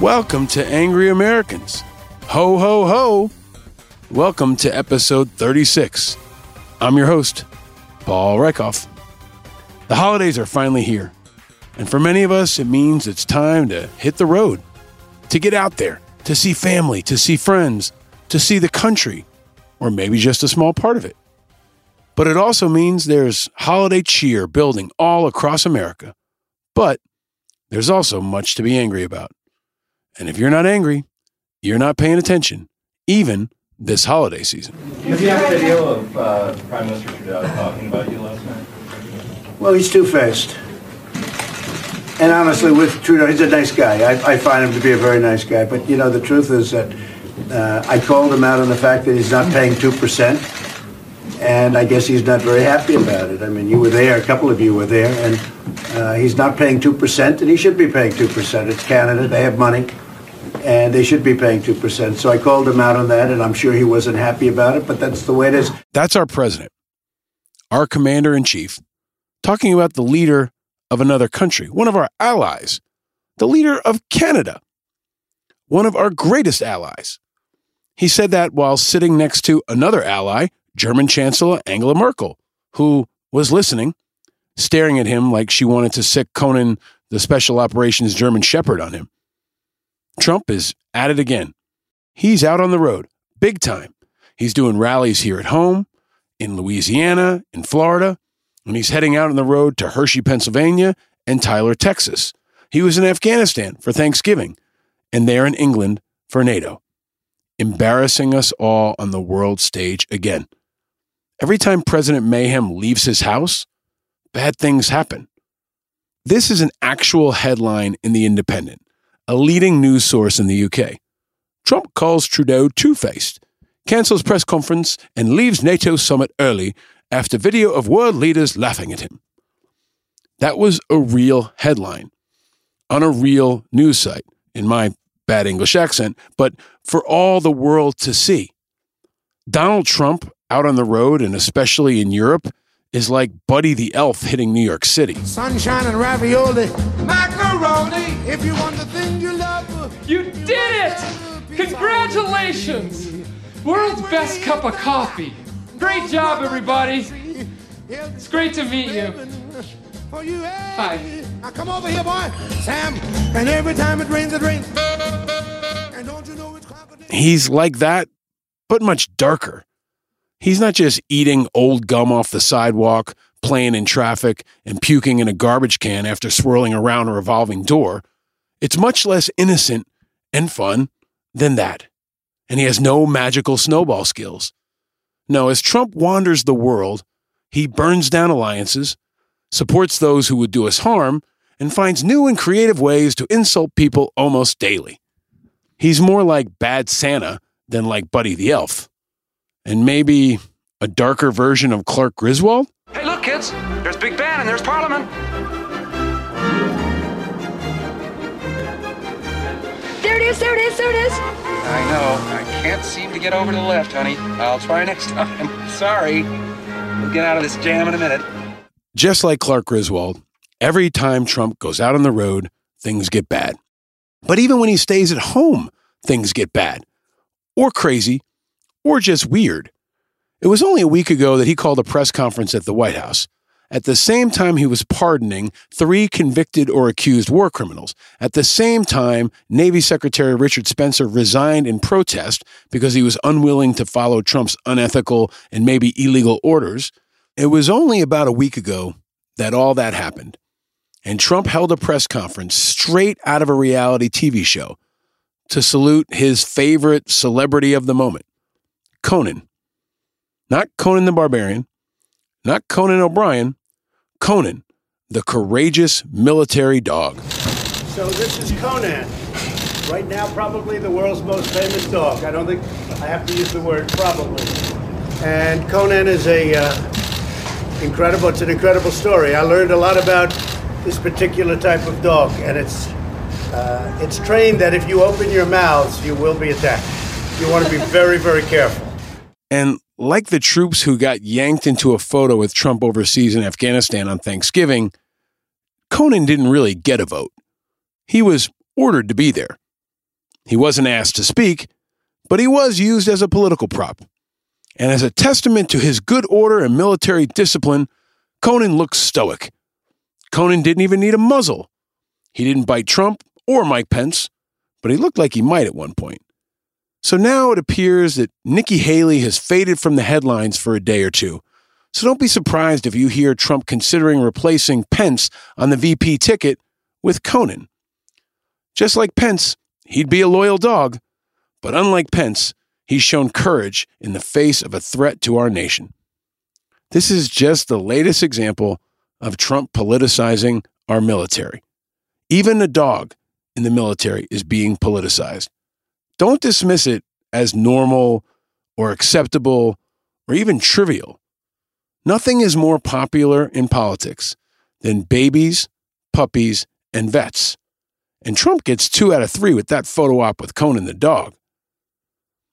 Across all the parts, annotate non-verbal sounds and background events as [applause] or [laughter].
Welcome to Angry Americans. Ho, ho, ho. Welcome to episode 36. I'm your host, Paul Rieckhoff. The holidays are finally here, and for many of us, it means it's time to hit the road, to get out there, to see family, to see friends, to see the country, or maybe just a small part of it. But it also means there's holiday cheer building all across America. But there's also much to be angry about. And if you're not angry, you're not paying attention, even this holiday season. Did you have a video of uh, Prime Minister Trudeau talking about you last night? Well, he's two-faced. And honestly, with Trudeau, he's a nice guy. I, I find him to be a very nice guy. But, you know, the truth is that uh, I called him out on the fact that he's not paying 2%. And I guess he's not very happy about it. I mean, you were there, a couple of you were there, and uh, he's not paying 2%, and he should be paying 2%. It's Canada, they have money, and they should be paying 2%. So I called him out on that, and I'm sure he wasn't happy about it, but that's the way it is. That's our president, our commander in chief, talking about the leader of another country, one of our allies, the leader of Canada, one of our greatest allies. He said that while sitting next to another ally, German Chancellor Angela Merkel, who was listening, staring at him like she wanted to sic Conan, the special operations German Shepherd, on him. Trump is at it again. He's out on the road, big time. He's doing rallies here at home, in Louisiana, in Florida, and he's heading out on the road to Hershey, Pennsylvania, and Tyler, Texas. He was in Afghanistan for Thanksgiving, and there in England for NATO, embarrassing us all on the world stage again. Every time President Mayhem leaves his house, bad things happen. This is an actual headline in The Independent, a leading news source in the UK. Trump calls Trudeau two faced, cancels press conference, and leaves NATO summit early after video of world leaders laughing at him. That was a real headline on a real news site, in my bad English accent, but for all the world to see. Donald Trump out on the road and especially in Europe is like Buddy the Elf hitting New York City. Sunshine and ravioli, macaroni. If you want the thing you love, You did it! Congratulations! World's best cup of coffee. Great job, everybody. It's great to meet you. For you, hey. Hi. Now come over here, boy, Sam. And every time it rains, it rains. And don't you know it's? He's like that, but much darker. He's not just eating old gum off the sidewalk, playing in traffic, and puking in a garbage can after swirling around a revolving door. It's much less innocent and fun than that. And he has no magical snowball skills. No, as Trump wanders the world, he burns down alliances, supports those who would do us harm, and finds new and creative ways to insult people almost daily. He's more like Bad Santa than like Buddy the Elf. And maybe a darker version of Clark Griswold? Hey, look, kids. There's Big Ben and there's Parliament. There it is, there it is, there it is. I know. I can't seem to get over to the left, honey. I'll try [laughs] next time. Sorry. We'll get out of this jam in a minute. Just like Clark Griswold, every time Trump goes out on the road, things get bad. But even when he stays at home, things get bad, or crazy, or just weird. It was only a week ago that he called a press conference at the White House. At the same time, he was pardoning three convicted or accused war criminals. At the same time, Navy Secretary Richard Spencer resigned in protest because he was unwilling to follow Trump's unethical and maybe illegal orders. It was only about a week ago that all that happened. And Trump held a press conference straight out of a reality TV show to salute his favorite celebrity of the moment, Conan. Not Conan the Barbarian, not Conan O'Brien, Conan, the courageous military dog. So this is Conan. Right now, probably the world's most famous dog. I don't think I have to use the word probably. And Conan is a uh, incredible. It's an incredible story. I learned a lot about this particular type of dog, and it's uh, it's trained that if you open your mouths, you will be attacked. You want to be very, very careful. And like the troops who got yanked into a photo with Trump overseas in Afghanistan on Thanksgiving, Conan didn't really get a vote. He was ordered to be there. He wasn't asked to speak, but he was used as a political prop. And as a testament to his good order and military discipline, Conan looked stoic. Conan didn't even need a muzzle. He didn't bite Trump or Mike Pence, but he looked like he might at one point. So now it appears that Nikki Haley has faded from the headlines for a day or two. So don't be surprised if you hear Trump considering replacing Pence on the VP ticket with Conan. Just like Pence, he'd be a loyal dog, but unlike Pence, he's shown courage in the face of a threat to our nation. This is just the latest example of Trump politicizing our military. Even a dog in the military is being politicized. Don't dismiss it as normal or acceptable or even trivial. Nothing is more popular in politics than babies, puppies, and vets. And Trump gets two out of three with that photo op with Conan the dog.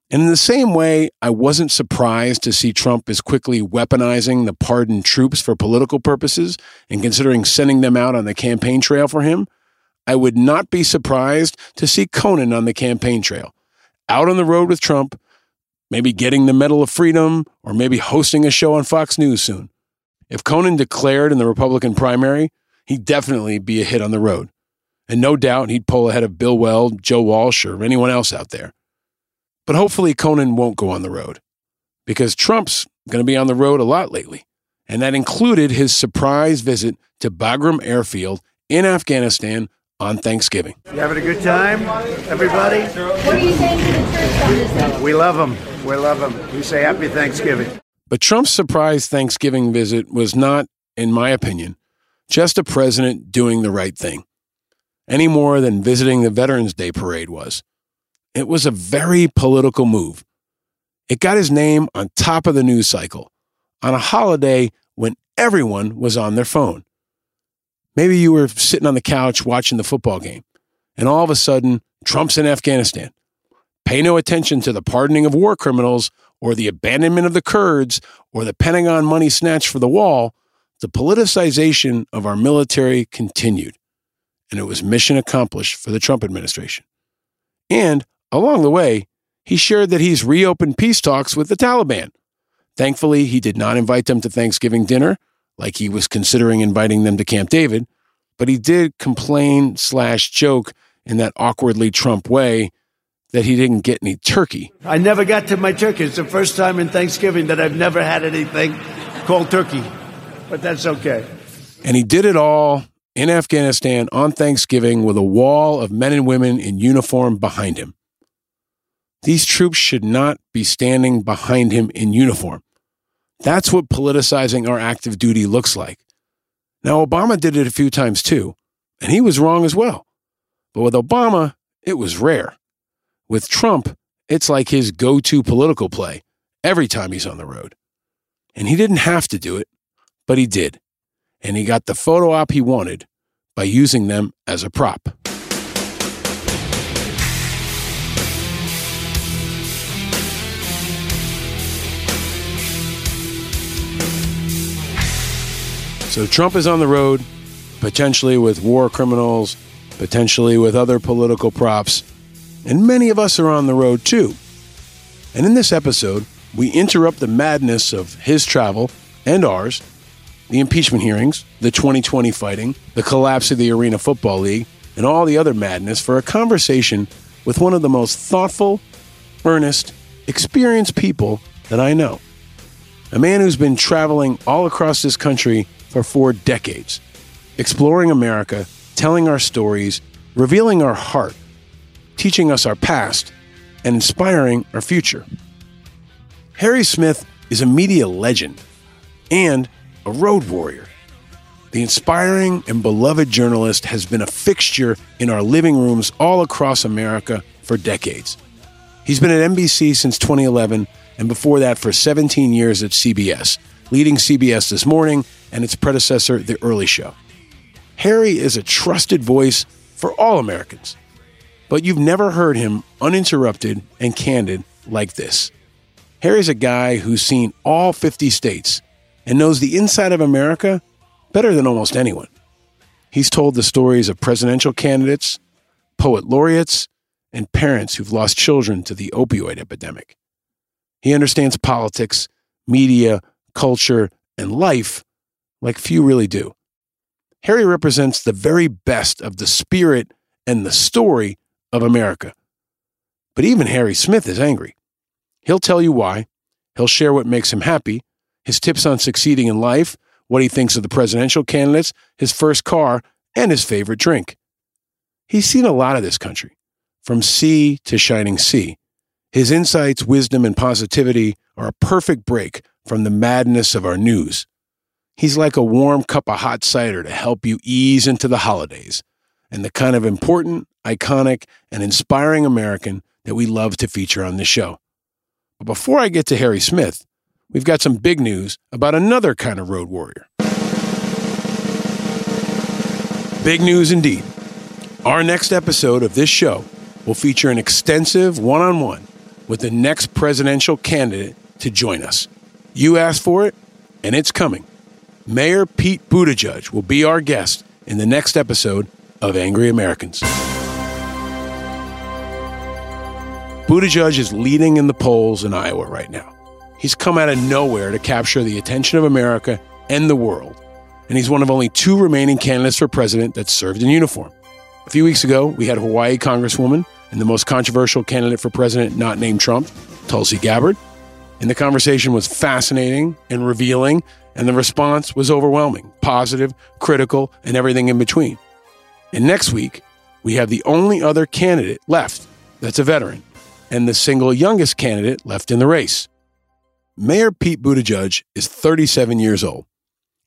And in the same way, I wasn't surprised to see Trump is quickly weaponizing the pardoned troops for political purposes and considering sending them out on the campaign trail for him. I would not be surprised to see Conan on the campaign trail, out on the road with Trump, maybe getting the Medal of Freedom or maybe hosting a show on Fox News soon. If Conan declared in the Republican primary, he'd definitely be a hit on the road. And no doubt he'd pull ahead of Bill Weld, Joe Walsh, or anyone else out there. But hopefully Conan won't go on the road because Trump's going to be on the road a lot lately. And that included his surprise visit to Bagram Airfield in Afghanistan on Thanksgiving. You having a good time, everybody? What are you saying to the troops on this day? We love them. We love them. We say happy Thanksgiving. But Trump's surprise Thanksgiving visit was not, in my opinion, just a president doing the right thing, any more than visiting the Veterans Day parade was. It was a very political move. It got his name on top of the news cycle on a holiday when everyone was on their phone. Maybe you were sitting on the couch watching the football game, and all of a sudden, Trump's in Afghanistan. Pay no attention to the pardoning of war criminals or the abandonment of the Kurds or the Pentagon money snatched for the wall. The politicization of our military continued, and it was mission accomplished for the Trump administration. And along the way, he shared that he's reopened peace talks with the Taliban. Thankfully, he did not invite them to Thanksgiving dinner, like he was considering inviting them to Camp David, but he did complain slash joke in that awkwardly Trump way that he didn't get any turkey. I never got to my turkey. It's the first time in Thanksgiving that I've never had anything called turkey, but that's okay. And he did it all in Afghanistan on Thanksgiving with a wall of men and women in uniform behind him. These troops should not be standing behind him in uniform. That's what politicizing our active duty looks like. Now, Obama did it a few times too, and he was wrong as well. But with Obama, it was rare. With Trump, it's like his go to political play every time he's on the road. And he didn't have to do it, but he did. And he got the photo op he wanted by using them as a prop. So Trump is on the road, potentially with war criminals, potentially with other political props, and many of us are on the road too. And in this episode, we interrupt the madness of his travel and ours, the impeachment hearings, the 2020 fighting, the collapse of the Arena Football League, and all the other madness for a conversation with one of the most thoughtful, earnest, experienced people that I know. A man who's been traveling all across this country for four decades, exploring America, telling our stories, revealing our heart, teaching us our past, and inspiring our future. Harry Smith is a media legend and a road warrior. The inspiring and beloved journalist has been a fixture in our living rooms all across America for decades. He's been at NBC since 2011 and before that for 17 years at CBS, leading CBS This Morning and its predecessor, The Early Show. Harry is a trusted voice for all Americans, but you've never heard him uninterrupted and candid like this. Harry's a guy who's seen all 50 states and knows the inside of America better than almost anyone. He's told the stories of presidential candidates, poet laureates, and parents who've lost children to the opioid epidemic. He understands politics, media, culture, and life like few really do. Harry represents the very best of the spirit and the story of America. But even Harry Smith is angry. He'll tell you why. He'll share what makes him happy, his tips on succeeding in life, what he thinks of the presidential candidates, his first car, and his favorite drink. He's seen a lot of this country, from sea to shining sea. His insights, wisdom, and positivity are a perfect break from the madness of our news. He's like a warm cup of hot cider to help you ease into the holidays and the kind of important, iconic, and inspiring American that we love to feature on this show. But before I get to Harry Smith, we've got some big news about another kind of road warrior. Big news indeed. Our next episode of this show will feature an extensive one on one with the next presidential candidate to join us. You asked for it, and it's coming. Mayor Pete Buttigieg will be our guest in the next episode of Angry Americans. Buttigieg is leading in the polls in Iowa right now. He's come out of nowhere to capture the attention of America and the world, and he's one of only two remaining candidates for president that served in uniform. A few weeks ago, we had Hawaii Congresswoman and the most controversial candidate for president not named Trump, Tulsi Gabbard. And the conversation was fascinating and revealing, and the response was overwhelming, positive, critical, and everything in between. And next week, we have the only other candidate left that's a veteran, and the single youngest candidate left in the race. Mayor Pete Buttigieg is 37 years old,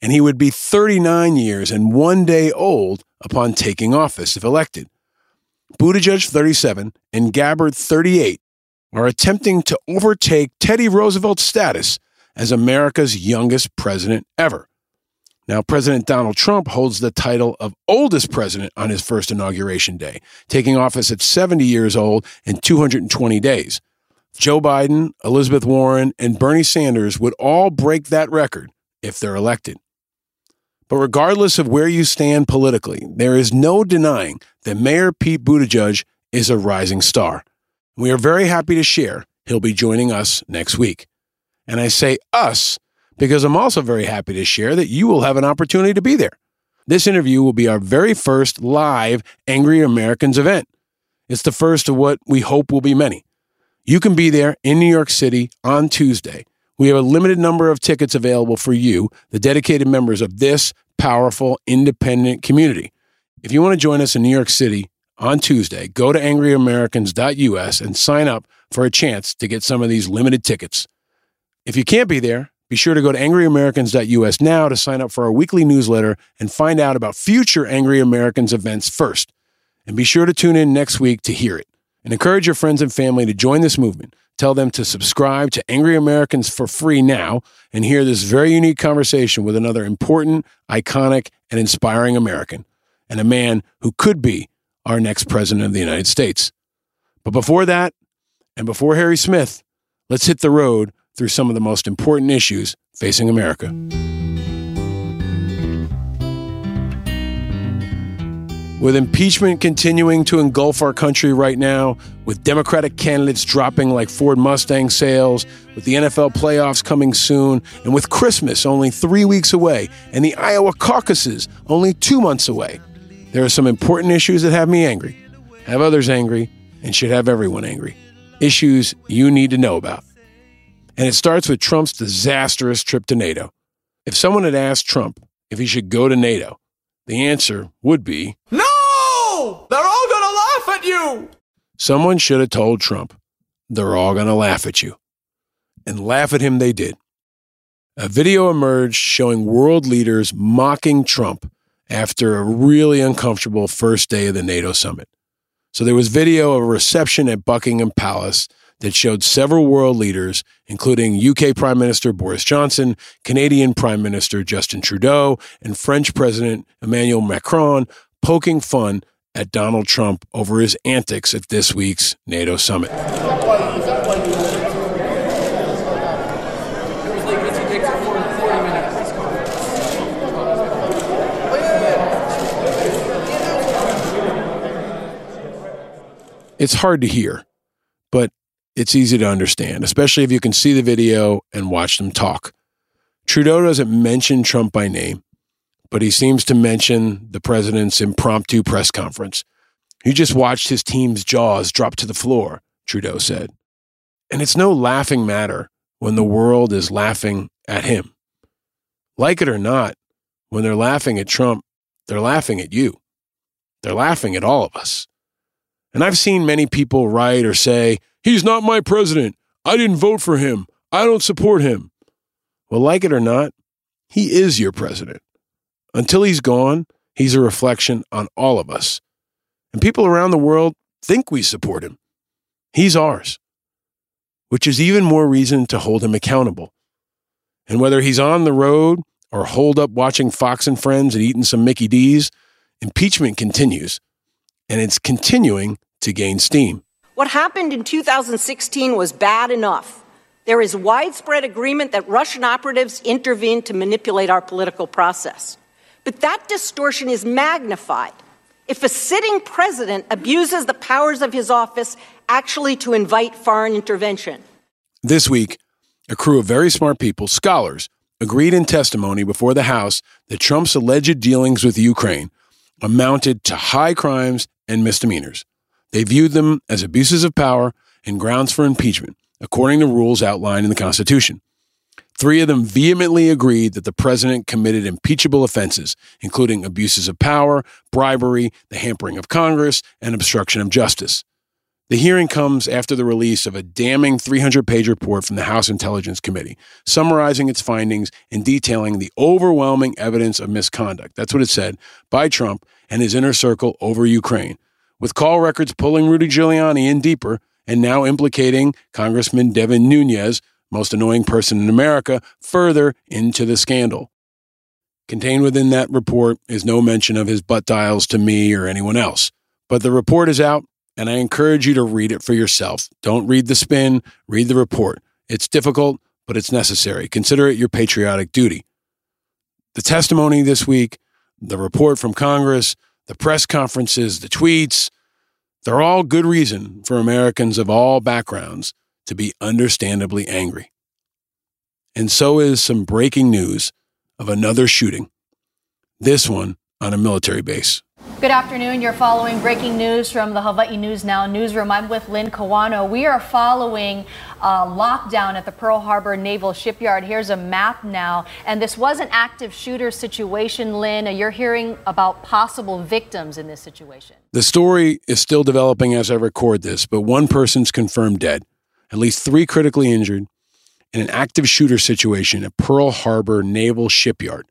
and he would be 39 years and one day old upon taking office if elected. Buttigieg, 37, and Gabbard, 38, are attempting to overtake Teddy Roosevelt's status as America's youngest president ever. Now, President Donald Trump holds the title of oldest president on his first inauguration day, taking office at 70 years old and 220 days. Joe Biden, Elizabeth Warren, and Bernie Sanders would all break that record if they're elected. But regardless of where you stand politically, there is no denying that Mayor Pete Buttigieg is a rising star. We are very happy to share he'll be joining us next week. And I say us because I'm also very happy to share that you will have an opportunity to be there. This interview will be our very first live Angry Americans event. It's the first of what we hope will be many. You can be there in New York City on Tuesday. We have a limited number of tickets available for you, the dedicated members of this powerful, independent community. If you want to join us in New York City on Tuesday, go to angryamericans.us and sign up for a chance to get some of these limited tickets. If you can't be there, be sure to go to angryamericans.us now to sign up for our weekly newsletter and find out about future Angry Americans events first. And be sure to tune in next week to hear it. And encourage your friends and family to join this movement. Tell them to subscribe to Angry Americans for free now and hear this very unique conversation with another important, iconic, and inspiring American, and a man who could be our next president of the United States. But before that, and before Harry Smith, let's hit the road through some of the most important issues facing America. With impeachment continuing to engulf our country right now, with Democratic candidates dropping like Ford Mustang sales, with the NFL playoffs coming soon, and with Christmas only three weeks away, and the Iowa caucuses only two months away, there are some important issues that have me angry, have others angry, and should have everyone angry. Issues you need to know about. And it starts with Trump's disastrous trip to NATO. If someone had asked Trump if he should go to NATO, the answer would be No! They're all gonna laugh at you! someone should have told Trump, they're all going to laugh at you. And laugh at him they did. A video emerged showing world leaders mocking Trump after a really uncomfortable first day of the NATO summit. So there was video of a reception at Buckingham Palace that showed several world leaders, including UK Prime Minister Boris Johnson, Canadian Prime Minister Justin Trudeau, and French President Emmanuel Macron, poking fun at Donald Trump over his antics at this week's NATO summit. It's hard to hear, but it's easy to understand, especially if you can see the video and watch them talk. Trudeau doesn't mention Trump by name, but he seems to mention the president's impromptu press conference. He just watched his team's jaws drop to the floor, Trudeau said. And it's no laughing matter when the world is laughing at him. Like it or not, when they're laughing at Trump, they're laughing at you. They're laughing at all of us. And I've seen many people write or say, He's not my president. I didn't vote for him. I don't support him. Well, like it or not, he is your president. Until he's gone, he's a reflection on all of us. And people around the world think we support him. He's ours, which is even more reason to hold him accountable. And whether he's on the road or holed up watching Fox and Friends and eating some Mickey D's, impeachment continues, and it's continuing to gain steam. What happened in 2016 was bad enough. There is widespread agreement that Russian operatives intervened to manipulate our political process. But that distortion is magnified if a sitting president abuses the powers of his office actually to invite foreign intervention. This week, a crew of very smart people, scholars, agreed in testimony before the House that Trump's alleged dealings with Ukraine amounted to high crimes and misdemeanors. They viewed them as abuses of power and grounds for impeachment, according to rules outlined in the Constitution. Three of them vehemently agreed that the president committed impeachable offenses, including abuses of power, bribery, the hampering of Congress, and obstruction of justice. The hearing comes after the release of a damning 300 page report from the House Intelligence Committee, summarizing its findings and detailing the overwhelming evidence of misconduct. That's what it said by Trump and his inner circle over Ukraine, with call records pulling Rudy Giuliani in deeper and now implicating Congressman Devin Nunes, most annoying person in America, further into the scandal. Contained within that report is no mention of his butt dials to me or anyone else. But the report is out, and I encourage you to read it for yourself. Don't read the spin, read the report. It's difficult, but it's necessary. Consider it your patriotic duty. The testimony this week, the report from Congress, the press conferences, the tweets, they're all good reason for Americans of all backgrounds to be understandably angry. And so is some breaking news of another shooting, this one on a military base. Good afternoon. You're following breaking news from the Hawaii News Now newsroom. I'm with Lynn Kawano. We are following a lockdown at the Pearl Harbor Naval Shipyard. Here's a map now. And this was an active shooter situation, Lynn. Uh, you're hearing about possible victims in this situation. The story is still developing as I record this, but one person's confirmed dead, at least three critically injured, in an active shooter situation at Pearl Harbor Naval Shipyard.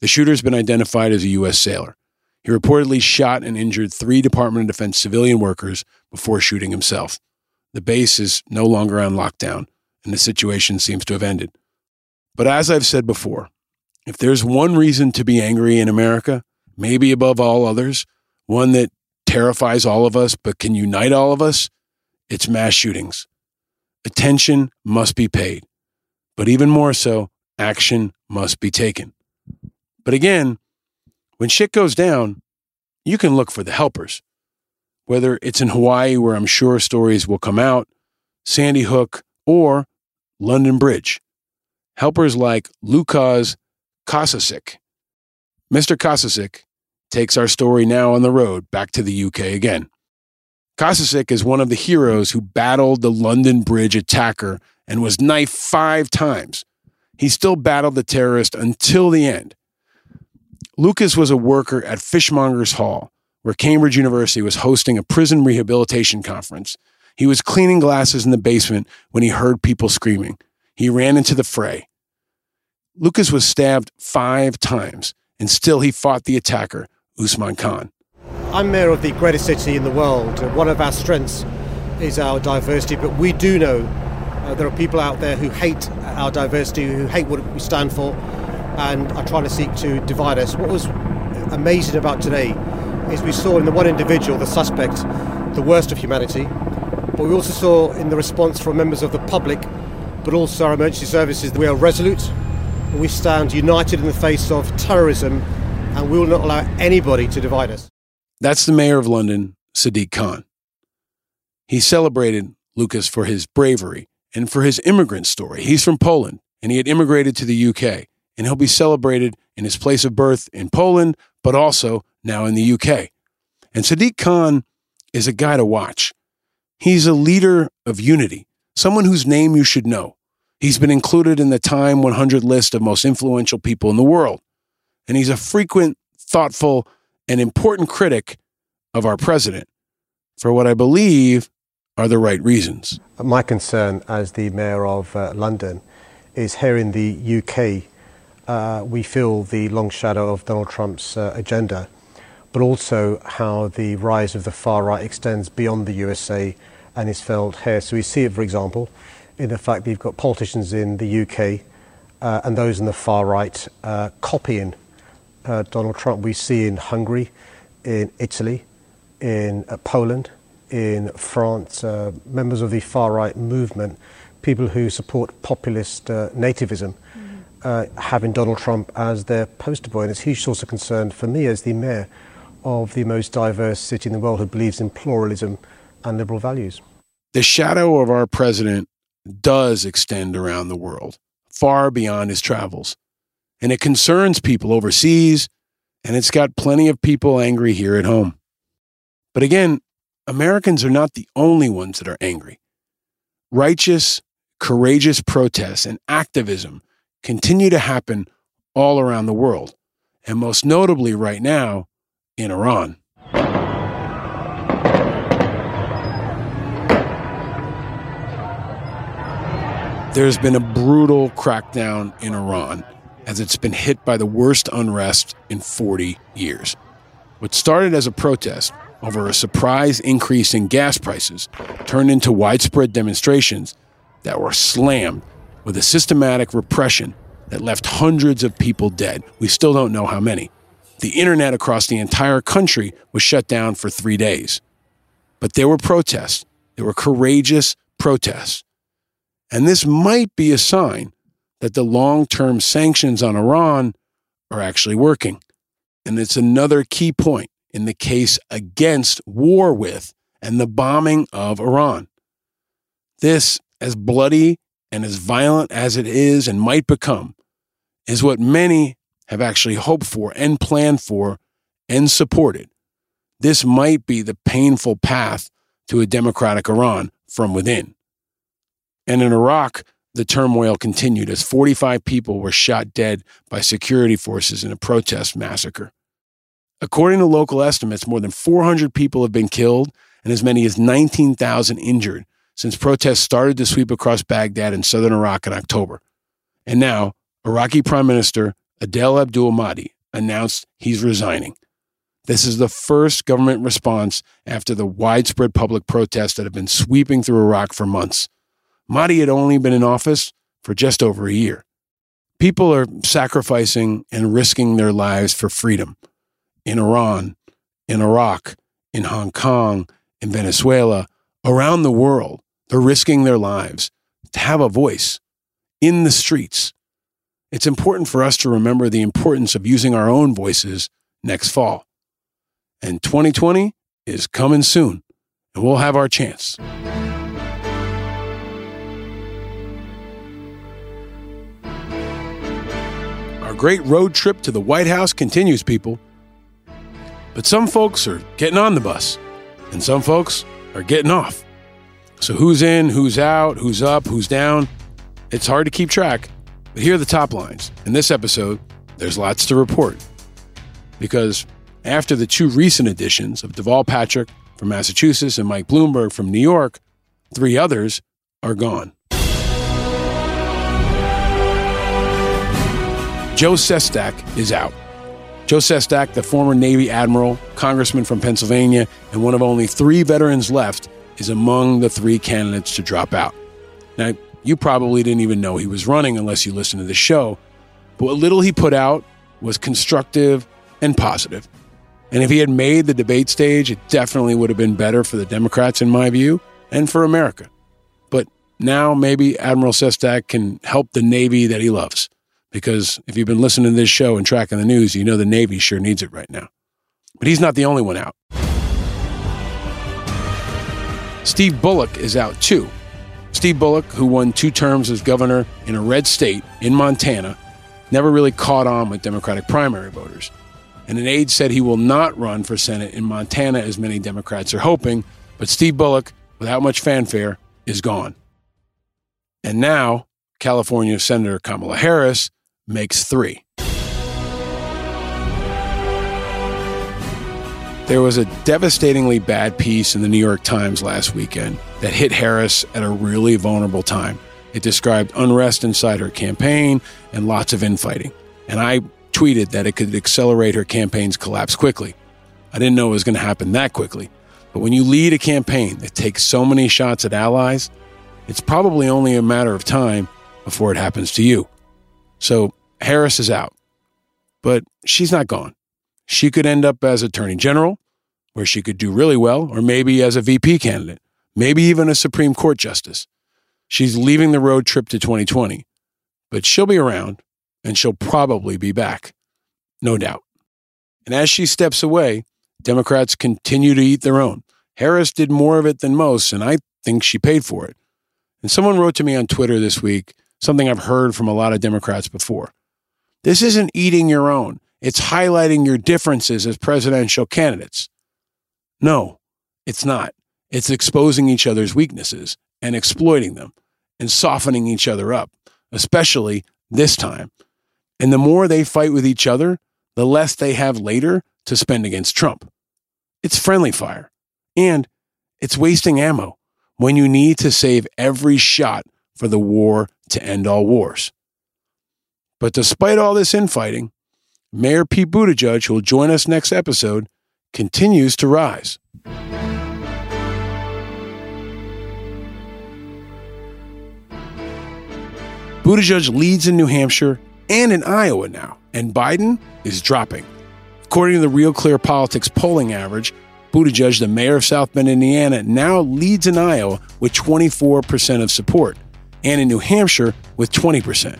The shooter's been identified as a U.S. sailor. He reportedly shot and injured three Department of Defense civilian workers before shooting himself. The base is no longer on lockdown, and the situation seems to have ended. But as I've said before, if there's one reason to be angry in America, maybe above all others, one that terrifies all of us but can unite all of us, it's mass shootings. Attention must be paid, but even more so, action must be taken. But again, when shit goes down, you can look for the helpers. Whether it's in Hawaii, where I'm sure stories will come out, Sandy Hook, or London Bridge. Helpers like Lukas Kosasik. Mr. Kosasik takes our story now on the road back to the UK again. Kosasik is one of the heroes who battled the London Bridge attacker and was knifed five times. He still battled the terrorist until the end. Lucas was a worker at Fishmongers Hall, where Cambridge University was hosting a prison rehabilitation conference. He was cleaning glasses in the basement when he heard people screaming. He ran into the fray. Lucas was stabbed five times, and still he fought the attacker, Usman Khan. I'm mayor of the greatest city in the world. One of our strengths is our diversity, but we do know uh, there are people out there who hate our diversity, who hate what we stand for, and are trying to seek to divide us. What was amazing about today is we saw in the one individual, the suspect, the worst of humanity, but we also saw in the response from members of the public, but also our emergency services, that we are resolute, we stand united in the face of terrorism, and we will not allow anybody to divide us. That's the mayor of London, Sadiq Khan. He celebrated Lucas for his bravery and for his immigrant story. He's from Poland and he had immigrated to the UK, and he'll be celebrated in his place of birth in Poland, but also now in the UK. And Sadiq Khan is a guy to watch. He's a leader of unity, someone whose name you should know. He's been included in the Time 100 list of most influential people in the world. And he's a frequent, thoughtful, and important critic of our president for what I believe are the right reasons. My concern as the Mayor of uh, London is here in the UK, uh, we feel the long shadow of Donald Trump's uh, agenda, but also how the rise of the far right extends beyond the USA and is felt here. So we see it, for example, in the fact that you've got politicians in the UK uh, and those in the far right uh, copying uh, Donald Trump. We see in Hungary, in Italy, in uh, Poland, in France, members of the far right movement, people who support populist uh, having Donald Trump as their poster boy. And it's a huge source of concern for me as the mayor of the most diverse city in the world who believes in pluralism and liberal values. The shadow of our president does extend around the world, far beyond his travels. And it concerns people overseas, and it's got plenty of people angry here at home. But again, Americans are not the only ones that are angry. Righteous, courageous protests and activism continue to happen all around the world, and most notably right now in Iran. There's been a brutal crackdown in Iran as it's been hit by the worst unrest in 40 years. What started as a protest over a surprise increase in gas prices turned into widespread demonstrations that were slammed with a systematic repression that left hundreds of people dead. We still don't know how many. The internet across the entire country was shut down for three days. But there were protests. There were courageous protests. And this might be a sign that the long term sanctions on Iran are actually working. And it's another key point in the case against war with and the bombing of Iran. This, as bloody and as violent as it is and might become, is what many have actually hoped for and planned for and supported. This might be the painful path to a democratic Iran from within. And in Iraq, the turmoil continued as 45 people were shot dead by security forces in a protest massacre. According to local estimates, more than 400 people have been killed and as many as 19,000 injured since protests started to sweep across Baghdad and southern Iraq in October. And now, Iraqi Prime Minister Adel Abdul Mahdi announced he's resigning. This is the first government response after the widespread public protests that have been sweeping through Iraq for months. Mahdi had only been in office for just over a year. People are sacrificing and risking their lives for freedom in Iran, in Iraq, in Hong Kong, in Venezuela, around the world. They're risking their lives to have a voice in the streets. It's important for us to remember the importance of using our own voices next fall. And 2020 is coming soon, and we'll have our chance. Our great road trip to the White House continues, people. But some folks are getting on the bus, and some folks are getting off. So who's in, who's out, who's up, who's down? It's hard to keep track. But here are the top lines. In this episode, there's lots to report. Because after the two recent additions of Deval Patrick from Massachusetts and Mike Bloomberg from New York, three others are gone. Joe Sestak is out. Joe Sestak, the former Navy admiral, congressman from Pennsylvania, and one of only three veterans left, is among the three candidates to drop out. Now, you probably didn't even know he was running unless you listened to the show, but what little he put out was constructive and positive. And if he had made the debate stage, it definitely would have been better for the Democrats, in my view, and for America. But now maybe Admiral Sestak can help the Navy that he loves. Because if you've been listening to this show and tracking the news, you know the Navy sure needs it right now. But he's not the only one out. Steve Bullock is out too. Steve Bullock, who won two terms as governor in a red state in Montana, never really caught on with Democratic primary voters. And an aide said he will not run for Senate in Montana as many Democrats are hoping, but Steve Bullock, without much fanfare, is gone. And now, California Senator Kamala Harris makes three. There was a devastatingly bad piece in the New York Times last weekend that hit Harris at a really vulnerable time. It described unrest inside her campaign and lots of infighting. And I tweeted that it could accelerate her campaign's collapse quickly. I didn't know it was going to happen that quickly. But when you lead a campaign that takes so many shots at allies, it's probably only a matter of time before it happens to you. So Harris is out, but she's not gone. She could end up as Attorney General, where she could do really well, or maybe as a VP candidate, maybe even a Supreme Court justice. She's leaving the road trip to 2020, but she'll be around and she'll probably be back, no doubt. And as she steps away, Democrats continue to eat their own. Harris did more of it than most, and I think she paid for it. And someone wrote to me on Twitter this week something I've heard from a lot of Democrats before. This isn't eating your own. It's highlighting your differences as presidential candidates. No, it's not. It's exposing each other's weaknesses and exploiting them and softening each other up, especially this time. And the more they fight with each other, the less they have later to spend against Trump. It's friendly fire. And it's wasting ammo when you need to save every shot for the war to end all wars. But despite all this infighting, Mayor Pete Buttigieg, who will join us next episode, continues to rise. Buttigieg leads in New Hampshire and in Iowa now, and Biden is dropping. According to the Real Clear Politics polling average, Buttigieg, the mayor of South Bend, Indiana, now leads in Iowa with 24% of support, and in New Hampshire with 20%.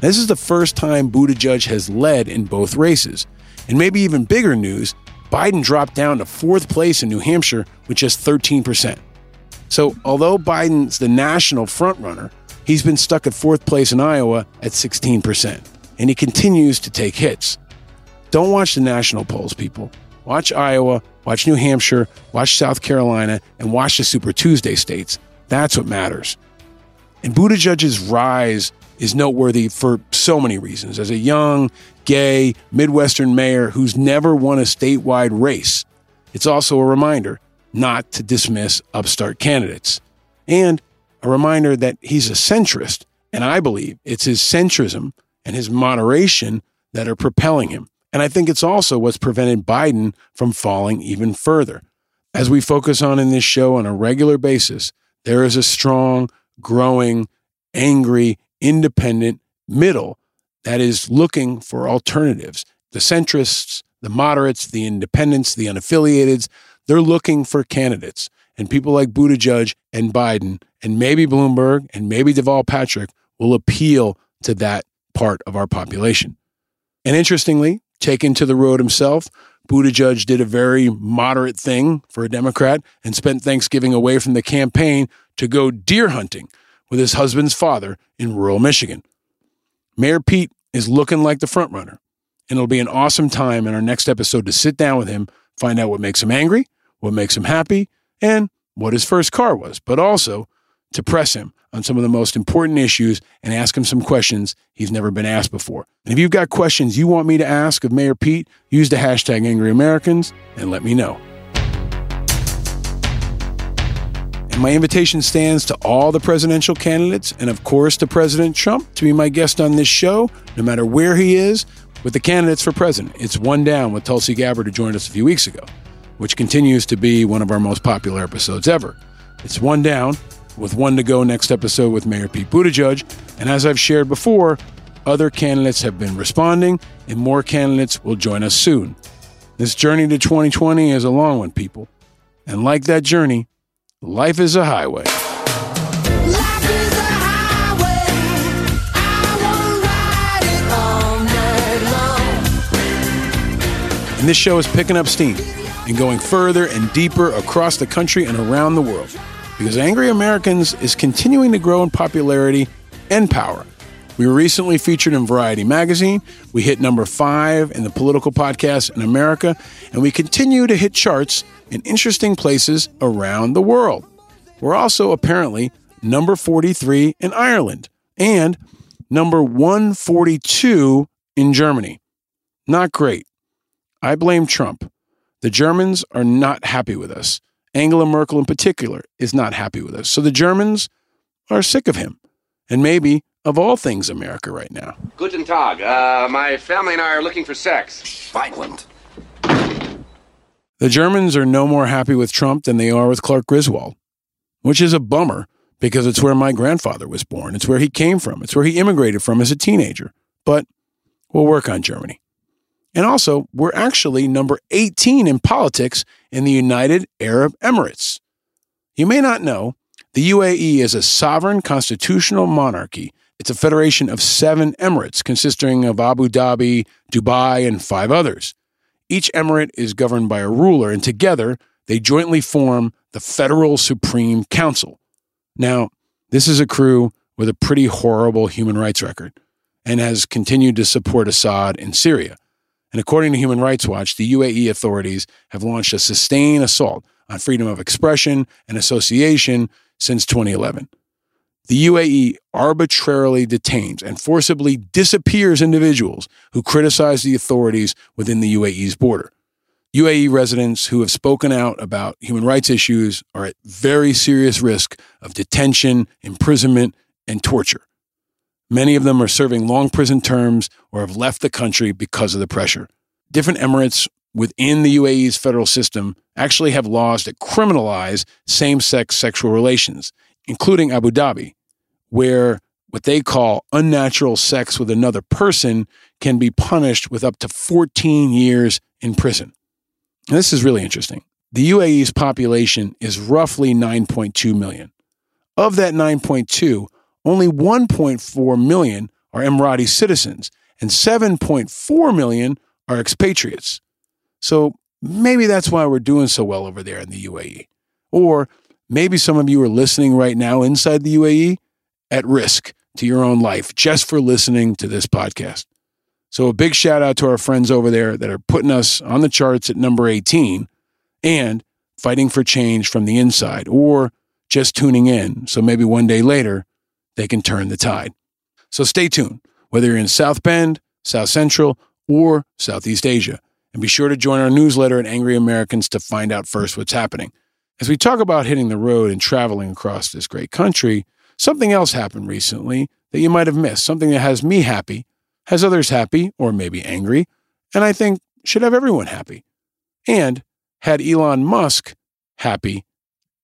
This is the first time Buttigieg has led in both races. And maybe even bigger news Biden dropped down to fourth place in New Hampshire with just 13%. So, although Biden's the national frontrunner, he's been stuck at fourth place in Iowa at 16%, and he continues to take hits. Don't watch the national polls, people. Watch Iowa, watch New Hampshire, watch South Carolina, and watch the Super Tuesday states. That's what matters. And Buttigieg's rise is noteworthy for so many reasons. As a young, gay, Midwestern mayor who's never won a statewide race, it's also a reminder not to dismiss upstart candidates. And a reminder that he's a centrist, and I believe it's his centrism and his moderation that are propelling him. And I think it's also what's prevented Biden from falling even further. As we focus on in this show on a regular basis, there is a strong, growing, angry, independent middle that is looking for alternatives. The centrists, the moderates, the independents, the unaffiliateds, they're looking for candidates. And people like Buttigieg and Biden, and maybe Bloomberg, and maybe Deval Patrick will appeal to that part of our population. And interestingly, taken to the road himself, Buttigieg did a very moderate thing for a Democrat and spent Thanksgiving away from the campaign to go deer hunting with his husband's father in rural Michigan. Mayor Pete is looking like the frontrunner, and it'll be an awesome time in our next episode to sit down with him, find out what makes him angry, what makes him happy, and what his first car was, but also to press him on some of the most important issues and ask him some questions he's never been asked before. And if you've got questions you want me to ask of Mayor Pete, use the hashtag Angry Americans and let me know. My invitation stands to all the presidential candidates and, of course, to President Trump to be my guest on this show, no matter where he is, with the candidates for president. It's one down with Tulsi Gabbard, who joined us a few weeks ago, which continues to be one of our most popular episodes ever. It's one down with one to go next episode with Mayor Pete Buttigieg. And as I've shared before, other candidates have been responding, and more candidates will join us soon. This journey to 2020 is a long one, people. And like that journey, life is a highway. And this show is picking up steam and going further and deeper across the country and around the world. because Angry Americans is continuing to grow in popularity and power. We were recently featured in Variety magazine. We hit number five in the political podcast in America, and we continue to hit charts in interesting places around the world. We're also apparently number 43 in Ireland and number 142 in Germany. Not great. I blame Trump. The Germans are not happy with us. Angela Merkel, in particular, is not happy with us. So the Germans are sick of him. And maybe of all things America right now. Guten Tag. Uh, my family and I are looking for sex. Violent. The Germans are no more happy with Trump than they are with Clark Griswold, which is a bummer because it's where my grandfather was born. It's where he came from. It's where he immigrated from as a teenager. But we'll work on Germany. And also, we're actually number 18 in politics in the United Arab Emirates. You may not know, the UAE is a sovereign constitutional monarchy. It's a federation of seven emirates consisting of Abu Dhabi, Dubai, and five others. Each emirate is governed by a ruler, and together they jointly form the Federal Supreme Council. Now, this is a crew with a pretty horrible human rights record and has continued to support Assad in Syria. And according to Human Rights Watch, the UAE authorities have launched a sustained assault on freedom of expression and association since 2011. The UAE arbitrarily detains and forcibly disappears individuals who criticize the authorities within the UAE's border. UAE residents who have spoken out about human rights issues are at very serious risk of detention, imprisonment, and torture. Many of them are serving long prison terms or have left the country because of the pressure. Different emirates within the UAE's federal system actually have laws that criminalize same sex sexual relations, including Abu Dhabi, where what they call unnatural sex with another person can be punished with up to 14 years in prison. And this is really interesting. The UAE's population is roughly 9.2 million. Of that 9.2, only 1.4 million are Emirati citizens, and 7.4 million are expatriates. So maybe that's why we're doing so well over there in the UAE. Or maybe some of you are listening right now inside the UAE at risk to your own life just for listening to this podcast. So a big shout out to our friends over there that are putting us on the charts at number 18 and fighting for change from the inside or just tuning in. So maybe one day later, they can turn the tide. So stay tuned, whether you're in South Bend, South Central, or Southeast Asia. And be sure to join our newsletter at Angry Americans to find out first what's happening. As we talk about hitting the road and traveling across this great country, something else happened recently that you might have missed, something that has me happy, has others happy, or maybe angry, and I think should have everyone happy. And had Elon Musk happy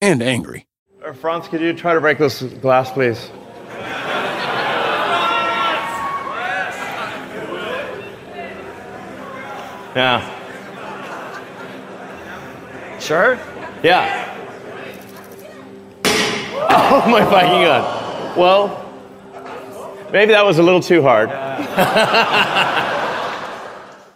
and angry. Uh, Franz, could you try to break this glass, please? Yeah. Sure? Yeah. [laughs] Oh my fucking god. Well, maybe that was a little too hard. [laughs]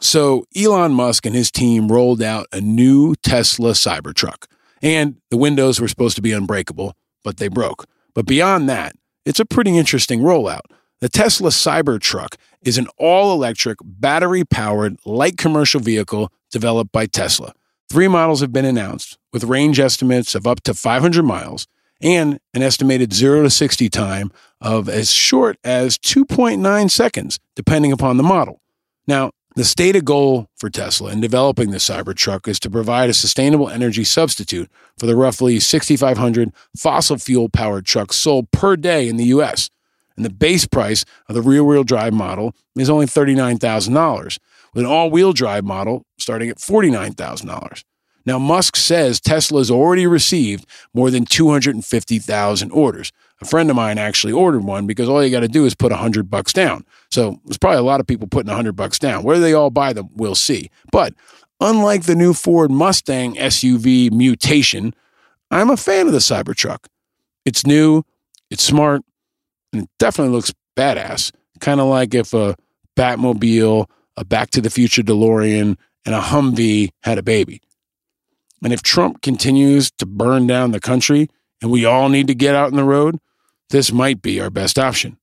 So Elon Musk and his team rolled out a new Tesla Cybertruck. And the windows were supposed to be unbreakable, but they broke. But beyond that, it's a pretty interesting rollout. The Tesla Cybertruck is an all electric, battery powered, light commercial vehicle developed by Tesla. Three models have been announced with range estimates of up to 500 miles and an estimated 0 to 60 time of as short as 2.9 seconds, depending upon the model. Now, the stated goal for Tesla in developing the Cybertruck is to provide a sustainable energy substitute for the roughly 6,500 fossil fuel powered trucks sold per day in the US. And the base price of the rear wheel drive model is only $39,000, with an all wheel drive model starting at $49,000. Now, Musk says Tesla has already received more than 250,000 orders. A friend of mine actually ordered one because all you got to do is put 100 bucks down. So there's probably a lot of people putting 100 bucks down. Where they all buy them, we'll see. But unlike the new Ford Mustang SUV mutation, I'm a fan of the Cybertruck. It's new, it's smart, and it definitely looks badass. Kind of like if a Batmobile, a Back to the Future DeLorean, and a Humvee had a baby. And if Trump continues to burn down the country and we all need to get out on the road, this might be our best option.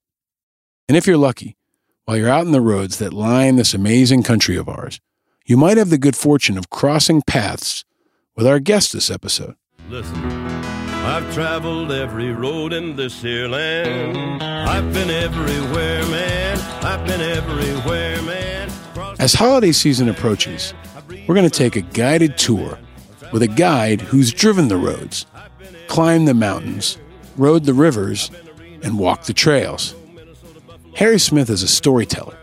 And if you're lucky, while you're out in the roads that line this amazing country of ours, you might have the good fortune of crossing paths with our guest this episode. Listen, I've traveled every road in this here land. I've been everywhere, man. I've been everywhere, man. As holiday season approaches, we're going to take a guided tour with a guide who's driven the roads, climbed the mountains, rode the rivers, and walked the trails. Harry Smith is a storyteller,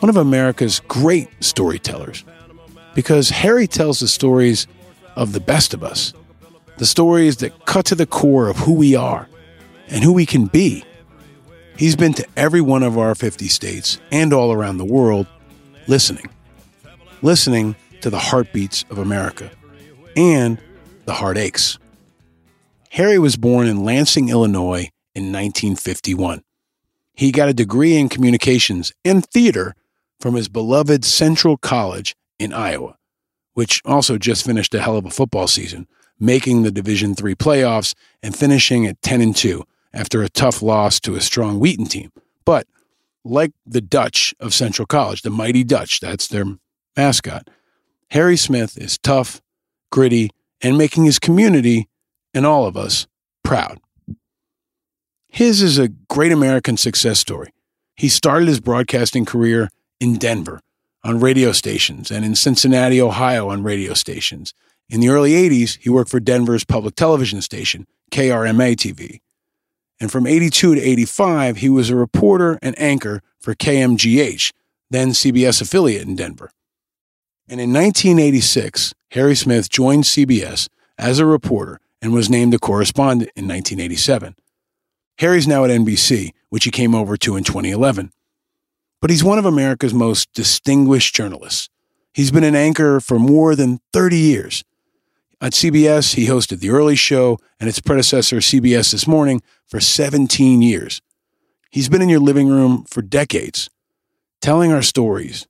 one of America's great storytellers, because Harry tells the stories of the best of us, the stories that cut to the core of who we are and who we can be. He's been to every one of our 50 states and all around the world listening, listening to the heartbeats of America and the heartaches. Harry was born in Lansing, Illinois in 1951. He got a degree in communications and theater from his beloved Central College in Iowa, which also just finished a hell of a football season, making the Division III playoffs and finishing at 10 and 2 after a tough loss to a strong Wheaton team. But like the Dutch of Central College, the mighty Dutch, that's their mascot, Harry Smith is tough, gritty, and making his community and all of us proud. His is a great American success story. He started his broadcasting career in Denver on radio stations and in Cincinnati, Ohio on radio stations. In the early 80s, he worked for Denver's public television station, KRMA TV. And from 82 to 85, he was a reporter and anchor for KMGH, then CBS affiliate in Denver. And in 1986, Harry Smith joined CBS as a reporter and was named a correspondent in 1987. Harry's now at NBC, which he came over to in 2011. But he's one of America's most distinguished journalists. He's been an anchor for more than 30 years. At CBS, he hosted The Early Show and its predecessor, CBS This Morning, for 17 years. He's been in your living room for decades, telling our stories,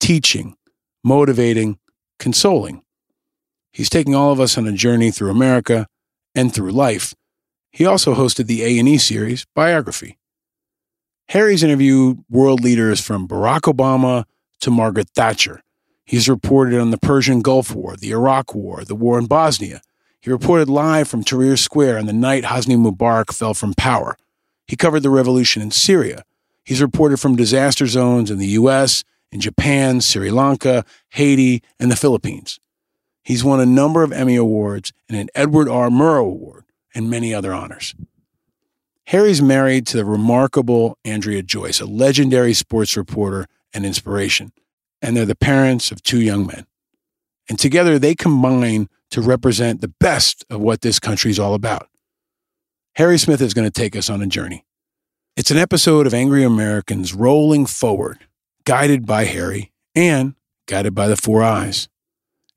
teaching, motivating, consoling. He's taking all of us on a journey through America and through life. He also hosted the A&E series Biography. Harry's interviewed world leaders from Barack Obama to Margaret Thatcher. He's reported on the Persian Gulf War, the Iraq War, the war in Bosnia. He reported live from Tahrir Square on the night Hosni Mubarak fell from power. He covered the revolution in Syria. He's reported from disaster zones in the U.S., in Japan, Sri Lanka, Haiti, and the Philippines. He's won a number of Emmy Awards and an Edward R. Murrow Award and many other honors. Harry's married to the remarkable Andrea Joyce, a legendary sports reporter and inspiration, and they're the parents of two young men. And together they combine to represent the best of what this country is all about. Harry Smith is going to take us on a journey. It's an episode of Angry Americans rolling forward, guided by Harry and guided by the four eyes.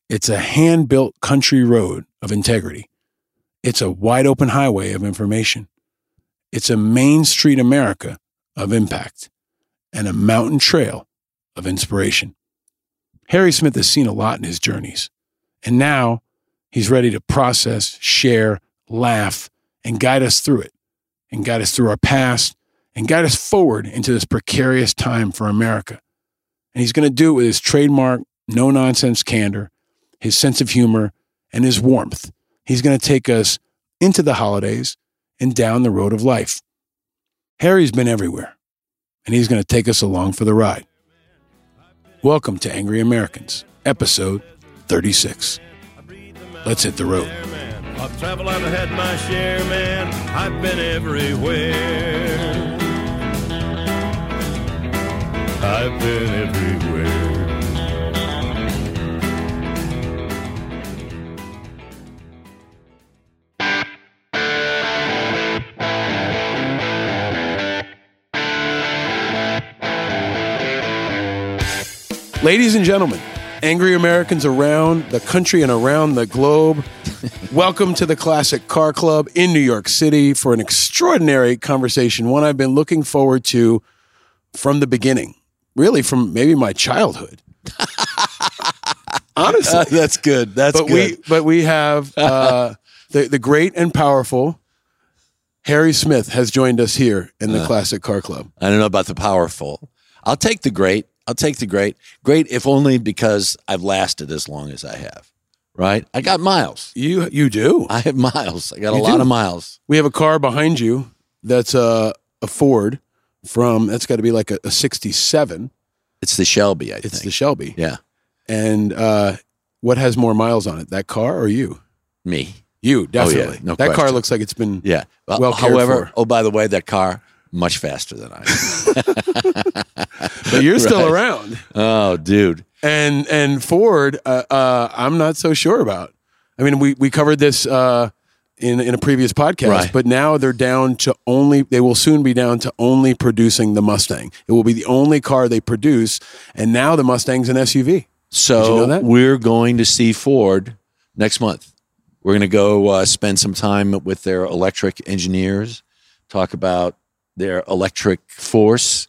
It's a hand built country road of integrity. It's a wide open highway of information. It's a Main Street America of impact and a mountain trail of inspiration. Harry Smith has seen a lot in his journeys, and now he's ready to process, share, laugh, and guide us through it, and guide us through our past, and guide us forward into this precarious time for America. And he's going to do it with his trademark, no nonsense candor, his sense of humor, and his warmth. He's going to take us into the holidays and down the road of life. Harry's been everywhere, and he's going to take us along for the ride. Welcome to Angry Americans, episode 36. Let's hit the road. I've traveled, I've had my share, man. I've been everywhere. I've been everywhere. Ladies and gentlemen, angry Americans around the country and around the globe, [laughs] welcome to the Classic Car Club in New York City for an extraordinary conversation, one I've been looking forward to from the beginning, really from maybe my childhood. [laughs] Honestly, Uh, that's good. That's but good. we but we have [laughs] uh, The the great and powerful Harry Smith has joined us here in the Uh. Classic Car Club. I don't know about the powerful. I'll take the great. I'll take the great. Great, if only because I've lasted as long as I have. Right? I got miles. You you do. I have miles. I got a You lot do. of miles. We have a car behind you that's a, a Ford from that's got to be like a, a 67. It's the Shelby, I think. It's think. the Shelby. Yeah. And uh, what has more miles on it, that car or you? Me. You, Oh, yeah, definitely. no that car looks like it's been Yeah. Well, well however, for. oh by the way, that car much faster than I am. [laughs] But you're still Right. around. Oh, dude. And and Ford, uh, uh, I'm not so sure about. I mean, we we covered this uh, in in a previous podcast, Right. but now they're down to only. They will soon be down to only producing the Mustang. It will be the only car they produce, and now the Mustang's an SUV. So Did you know that? we're going to see Ford next month. We're going to go uh, spend some time with their electric engineers, talk about their electric force,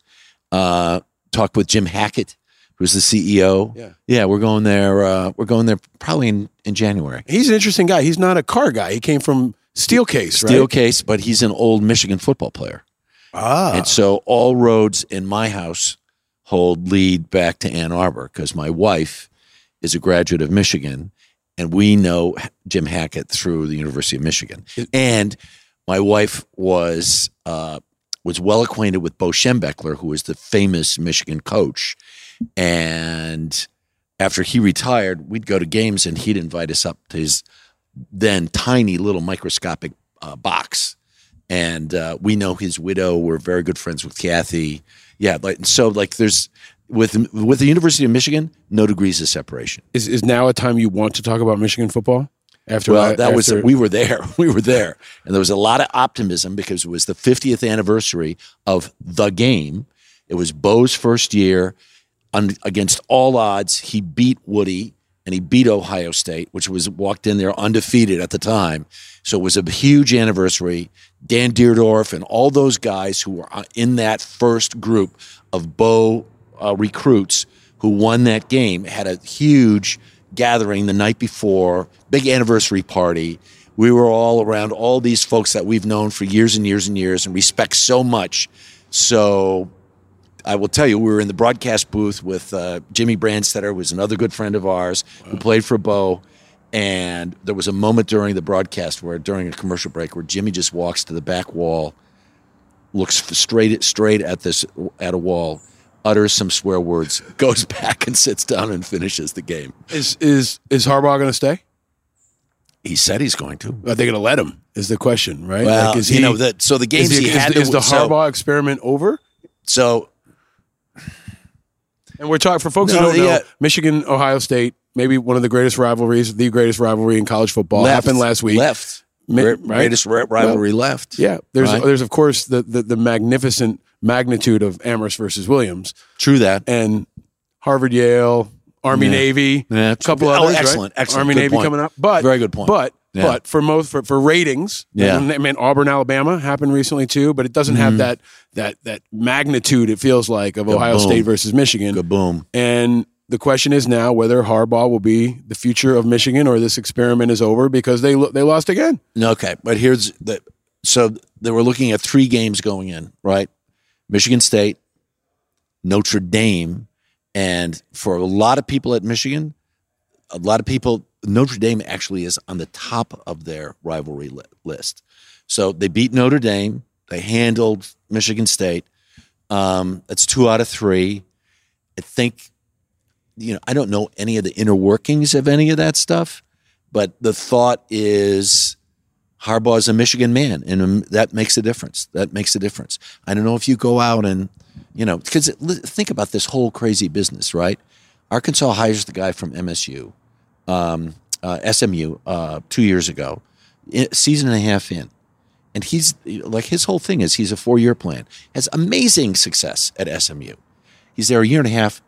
uh, talk with Jim Hackett, who's the CEO. Yeah. yeah, we're going there. Uh, we're going there probably in, in January. He's an interesting guy. He's not a car guy. He came from Steelcase, right? Steel but he's an old Michigan football player. Ah, And so all roads in my house hold lead back to Ann Arbor because my wife is a graduate of Michigan and we know Jim Hackett through the University of Michigan. And my wife was uh, was well acquainted with Bo Schembechler, who was the famous Michigan coach. And after he retired, we'd go to games and he'd invite us up to his then tiny little microscopic uh, box and uh, we know his widow. We're very good friends with Kathy. Yeah, like so, like there's with with the University of Michigan, no degrees of separation. is is now a time you want to talk about Michigan football? After well, that was we were there. [laughs] We were there, and there was a lot of optimism because it was the 50th anniversary of the game. It was Bo's first year. Un, against all odds, he beat Woody and he beat Ohio State, which was walked in there undefeated at the time. So it was a huge anniversary. Dan Dierdorf and all those guys who were uh, in that first group of Bo uh, recruits who won that game had a huge gathering the night before, big anniversary party. We were all around all these folks that we've known for years and years and years and respect so much. So I will tell you, we were in the broadcast booth with uh, Jimmy Brandstatter, who was another good friend of ours who played for Bo. And there was a moment during the broadcast where, during a commercial break, where Jimmy just walks to the back wall, looks straight straight at this at a wall, utters some swear words, [laughs] goes back and sits down and finishes the game. is is is Harbaugh going to stay? He said he's going to. Are they going to let him? Is the question right? Well, is you know that. So the games is, he is- had is, to- the so- Harbaugh experiment over? So And we're talking for folks No, who don't know, yeah. Michigan, Ohio State, maybe one of the greatest rivalries, the greatest rivalry in college football, left, happened last week. Left. Mi- right? Greatest ri- rivalry left. Yeah, there's Right? there's of course the, the the magnificent magnitude of Amherst versus Williams, True that. and Harvard, Yale, Army, Yeah. Navy, Yeah. a couple Oh, others. right? excellent, excellent. Army, Navy point. coming up, but Very good point. But Yeah. but for most for, for ratings, Yeah. I mean Auburn, Alabama happened recently too, but it doesn't have Mhm. that that that magnitude. It feels like of Kaboom. Ohio State versus Michigan. Kaboom. And the question is now whether Harbaugh will be the future of Michigan or this experiment is over because they they lost again. Okay, but here's the so they were looking at three games going in, right? Michigan State, Notre Dame, and for a lot of people at Michigan, a lot of people Notre Dame actually is on the top of their rivalry li- list. So they beat Notre Dame, they handled Michigan State. Um, that's two out of three. I think you know, I don't know any of the inner workings of any of that stuff, but the thought is Harbaugh's a Michigan man, and um, that makes a difference. That makes a difference. I don't know if you go out and, you know, because think about this whole crazy business, right? Arkansas hires the guy from MSU, um, uh, SMU, uh, two years ago, season and a half in. And he's like, his whole thing is he's a four year plan, has amazing success at SMU. He's there a year and a half,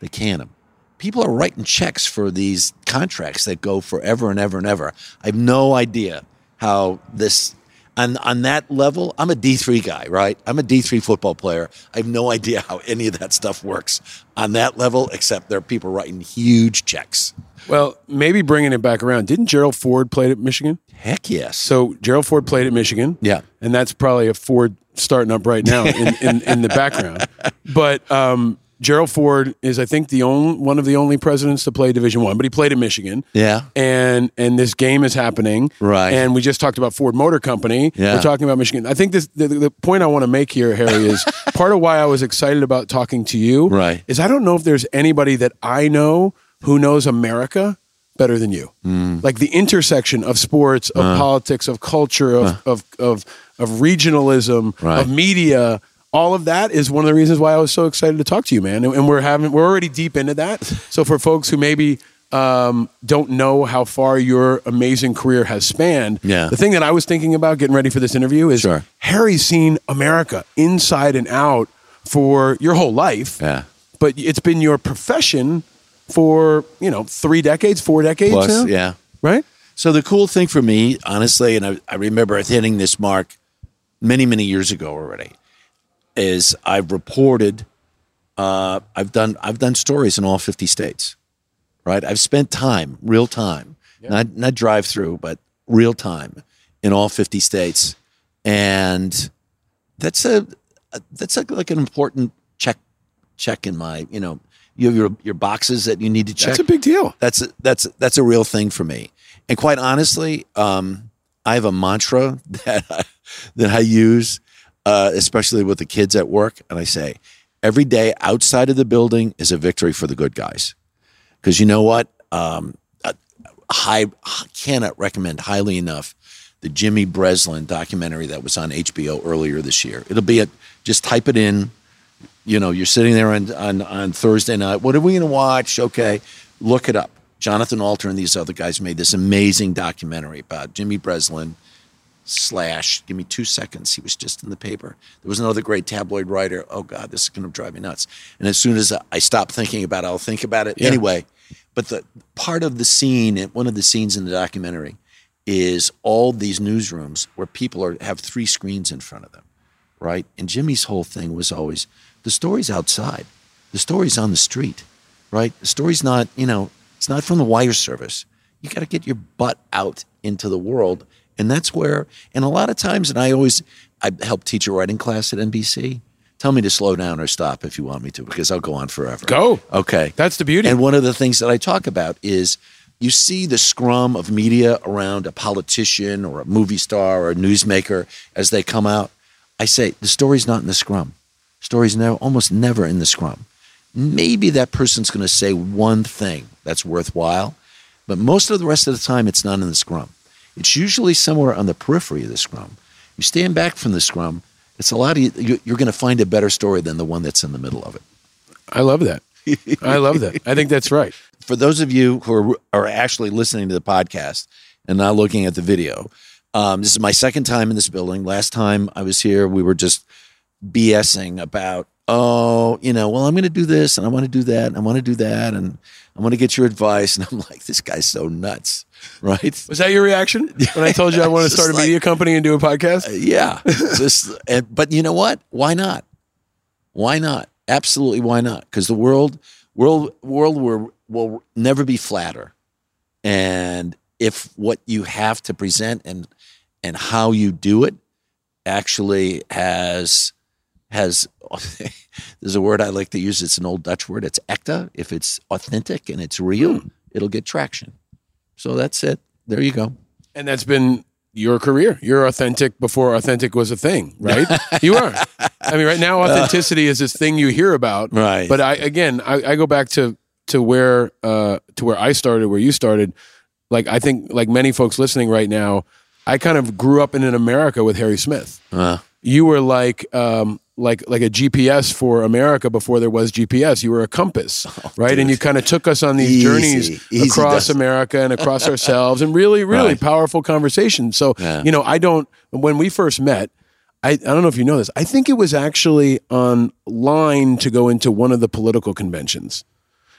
they can him. People are writing checks for these contracts that go forever and ever and ever. I have no idea how this. On on that level, I'm a D three guy, right? I'm a D three football player. I have no idea how any of that stuff works on that level, except there are people writing huge checks. Well, maybe bringing it back around. Didn't Gerald Ford play at Michigan? Heck yes. So Gerald Ford played at Michigan. Yeah. And that's probably a Ford starting up right now in, in, in the background. But um, Gerald Ford is, I think, the only one of the only presidents to play Division One. But he played at Michigan. Yeah. And and this game is happening. Right. And we just talked about Ford Motor Company. Yeah. We're talking about Michigan. I think this the, the point I want to make here, Harry, is [laughs] part of why I was excited about talking to you. Right. Is I don't know if there's anybody that I know who knows America better than you. Like the intersection of sports, of. Uh. politics, of culture, of of of, of regionalism, Right. of media. All of that is one of the reasons why I was so excited to talk to you, man. And, and we're having we're already deep into that. So for folks who maybe um, don't know how far your amazing career has spanned, Yeah. the thing that I was thinking about getting ready for this interview is Sure. Harry's seen America inside and out for your whole life Yeah. but it's been your profession for you know three decades, four decades Plus, now, yeah. right? So the cool thing for me, honestly, and I, I remember hitting this mark many, many years ago already, is I've reported, uh, I've done, I've done stories in all fifty states, right? I've spent time, real time, not not drive through, but real time in all fifty states, and that's a that's a, like an important check check in my you know you have your your boxes that you need to check. That's a big deal. That's a, that's that's a real thing for me. And quite honestly, um, I have a mantra [laughs] that I, that I use, uh, especially with the kids at work, and I say every day outside of the building is a victory for the good guys. Because you know what, um, I, I cannot recommend highly enough the Jimmy Breslin documentary that was on HBO earlier this year. It'll be a just type it in you know, you're sitting there on, on, on Thursday night. What are we going to watch? Okay, look it up. Jonathan Alter and these other guys made this amazing documentary about Jimmy Breslin slash. Give me two seconds. He was just in the paper. There was another great tabloid writer. Oh God, this is going to drive me nuts. And as soon as I stop thinking about it, I'll think about it Yeah. anyway. But the part of the scene, one of the scenes in the documentary, is all these newsrooms where people are have three screens in front of them right? And Jimmy's whole thing was always the story's outside, the story's on the street, right? The story's not, you know, it's not from the wire service. You got to get your butt out into the world, and that's where. And a lot of times, and I always, I help teach a writing class at NBC. Tell me to slow down or stop if you want me to, because I'll go on forever. Go. Okay. That's the beauty. And one of the things that I talk about is you see the scrum of media around a politician or a movie star or a newsmaker as they come out. I say the story's not in the scrum. Story's never, almost never in the scrum. Maybe that person's going to say one thing that's worthwhile, but most of the rest of the time it's not in the scrum. It's usually somewhere on the periphery of the scrum. You stand back from the scrum, it's a lot. Of, you- you're going to find a better story than the one that's in the middle of it. I love that. I love that. I think that's right. [laughs] for those of you who are, are actually listening to the podcast and not looking at the video, um, this is my second time in this building. Last time I was here, we were just BSing about, oh, you know, well, I'm going to do this and I want to do that and I want to do that and I want to get your advice. And I'm like, this guy's so nuts, right? Was that your reaction when I told you I [laughs] want to start a like- media company and do a podcast? Uh, yeah. Just, and, but you know what? Why not? Why not? Absolutely, why not? Because the world, world, world will, will never be flatter. And if what you have to present and and how you do it actually has has [laughs] there's a word I like to use. It's an old Dutch word. It's ecta. If it's authentic and it's real, hmm. it'll get traction. So that's it. There you go. And that's been your career. You're authentic before authentic was a thing, right? [laughs] you are. I mean, right now, authenticity is this thing you hear about. Right. But I again, I, I go back to to where uh, to where I started, where you started. Like I think, like many folks listening right now, I kind of grew up in an America with Harry Smith. Uh, You were like um, like like a GPS for America before there was GPS. You were a compass, [laughs] oh, right? And you kind of took us on these Easy. journeys Easy across does. America and across [laughs] ourselves, and really, really Right. powerful conversations. So Yeah. you know, I don't. When we first met, I, I don't know if you know this. I think it was actually on line to go into one of the political conventions.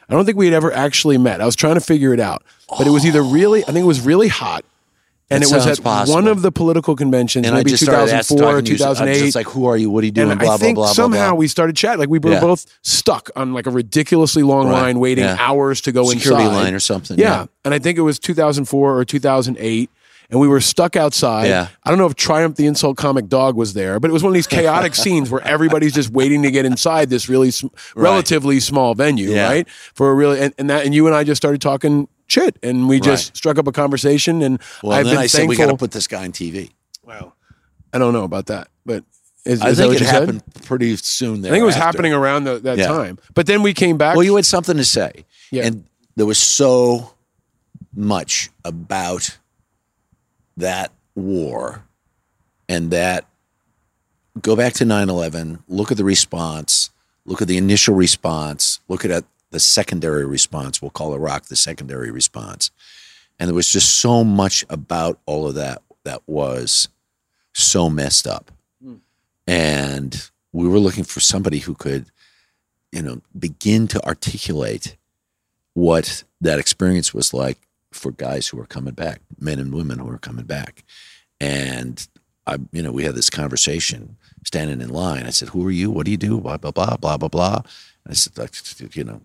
I don't think we had ever actually met. I was trying to figure it out, but it was either really, I think it was really hot, and That it was at possible. one of the political conventions, And maybe just started asking- 2004 or talking to you, I was 2008. just like, who are you? What are you doing? And Blah, I blah, think blah, blah, somehow we started chatting. Like we were Yeah. both stuck on like a ridiculously long Right. line, waiting Yeah. hours to go Security inside. line or something, Yeah. yeah. and I think it was 2004 or 2008. And we were stuck outside. Yeah. I don't know if Triumph the Insult Comic Dog was there, but it was one of these chaotic [laughs] scenes where everybody's just waiting to get inside this really sm- relatively small venue, right? For a really and, and that and you and I just started talking shit, and we just Right. struck up a conversation. And Well, I've then been I said we got to put this guy on TV. Wow. I don't know about that, but is, I is that think what it you said? happened pretty soon. There, I think it was happening around the, that Yeah. time. But then we came back. Well, you had something to say. Yeah. And there was so much about that war and that go back to 9-11 look at the response look at the initial response look at the secondary response we'll call iraq the secondary response. And there was just so much about all of that that was so messed up. Hmm. And we were looking for somebody who could you know begin to articulate what that experience was like for guys who are coming back men and women who are coming back. And i you know we had this conversation standing in line. I said who are you? What do you do? Blah blah blah blah blah blah. And i said you know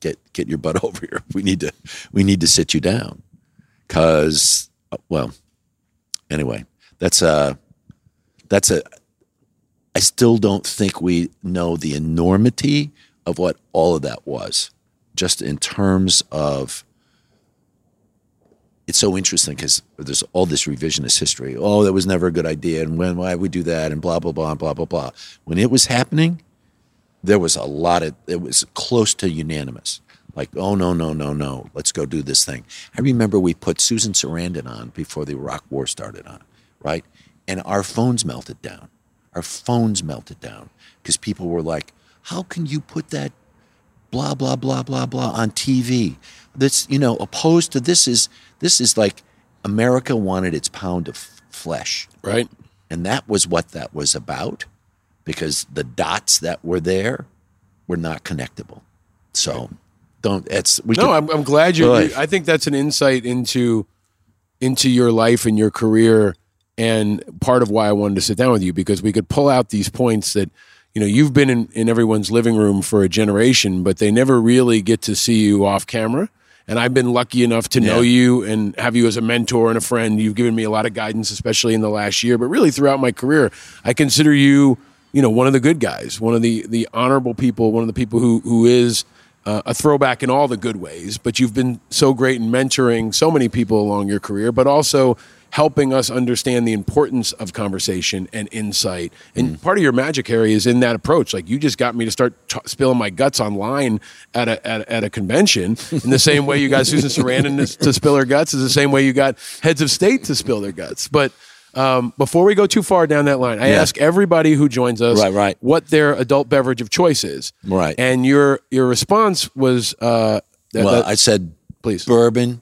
get get your butt [laughs] over here we need to we need to sit you down because well anyway that's a that's a I still don't think we know the enormity of what all of that was, just in terms of. It's so interesting because there's all this revisionist history. Oh, that was never a good idea, and when why would we do that, and blah blah blah blah blah blah. When it was happening, there was a lot of. It was close to unanimous. Like, oh no no no no, let's go do this thing. I remember we put Susan Sarandon on before the Iraq War started on, right? And our phones melted down our phones melted down because people were like, "How can you put that blah blah blah blah blah on TV?" That's you know opposed to this is this is like America wanted its pound of flesh, right? And that was what that was about because the dots that were there were not connectable. So don't it's we no, could- I'm, I'm glad you. I think that's an insight into into your life and your career, and part of why I wanted to sit down with you because we could pull out these points that you know you've been in, in everyone's living room for a generation, but they never really get to see you off camera. And I've been lucky enough to know you and have you as a mentor and a friend. You've given me a lot of guidance, especially in the last year, but really throughout my career, I consider you, you know, one of the good guys, one of the the honorable people, one of the people who who is uh, a throwback in all the good ways. But you've been so great in mentoring so many people along your career, but also helping us understand the importance of conversation and insight. And part of your magic, Harry, is in that approach. Like you just got me to start t- spilling my guts online at a, at, at a convention in the same way you got Susan Sarandon to, to spill her guts is the same way you got heads of state to spill their guts. But um, before we go too far down that line, I Yeah. ask everybody who joins us Right, right. what their adult beverage of choice is. Right. And your your response was uh, that, well, that- I said please bourbon,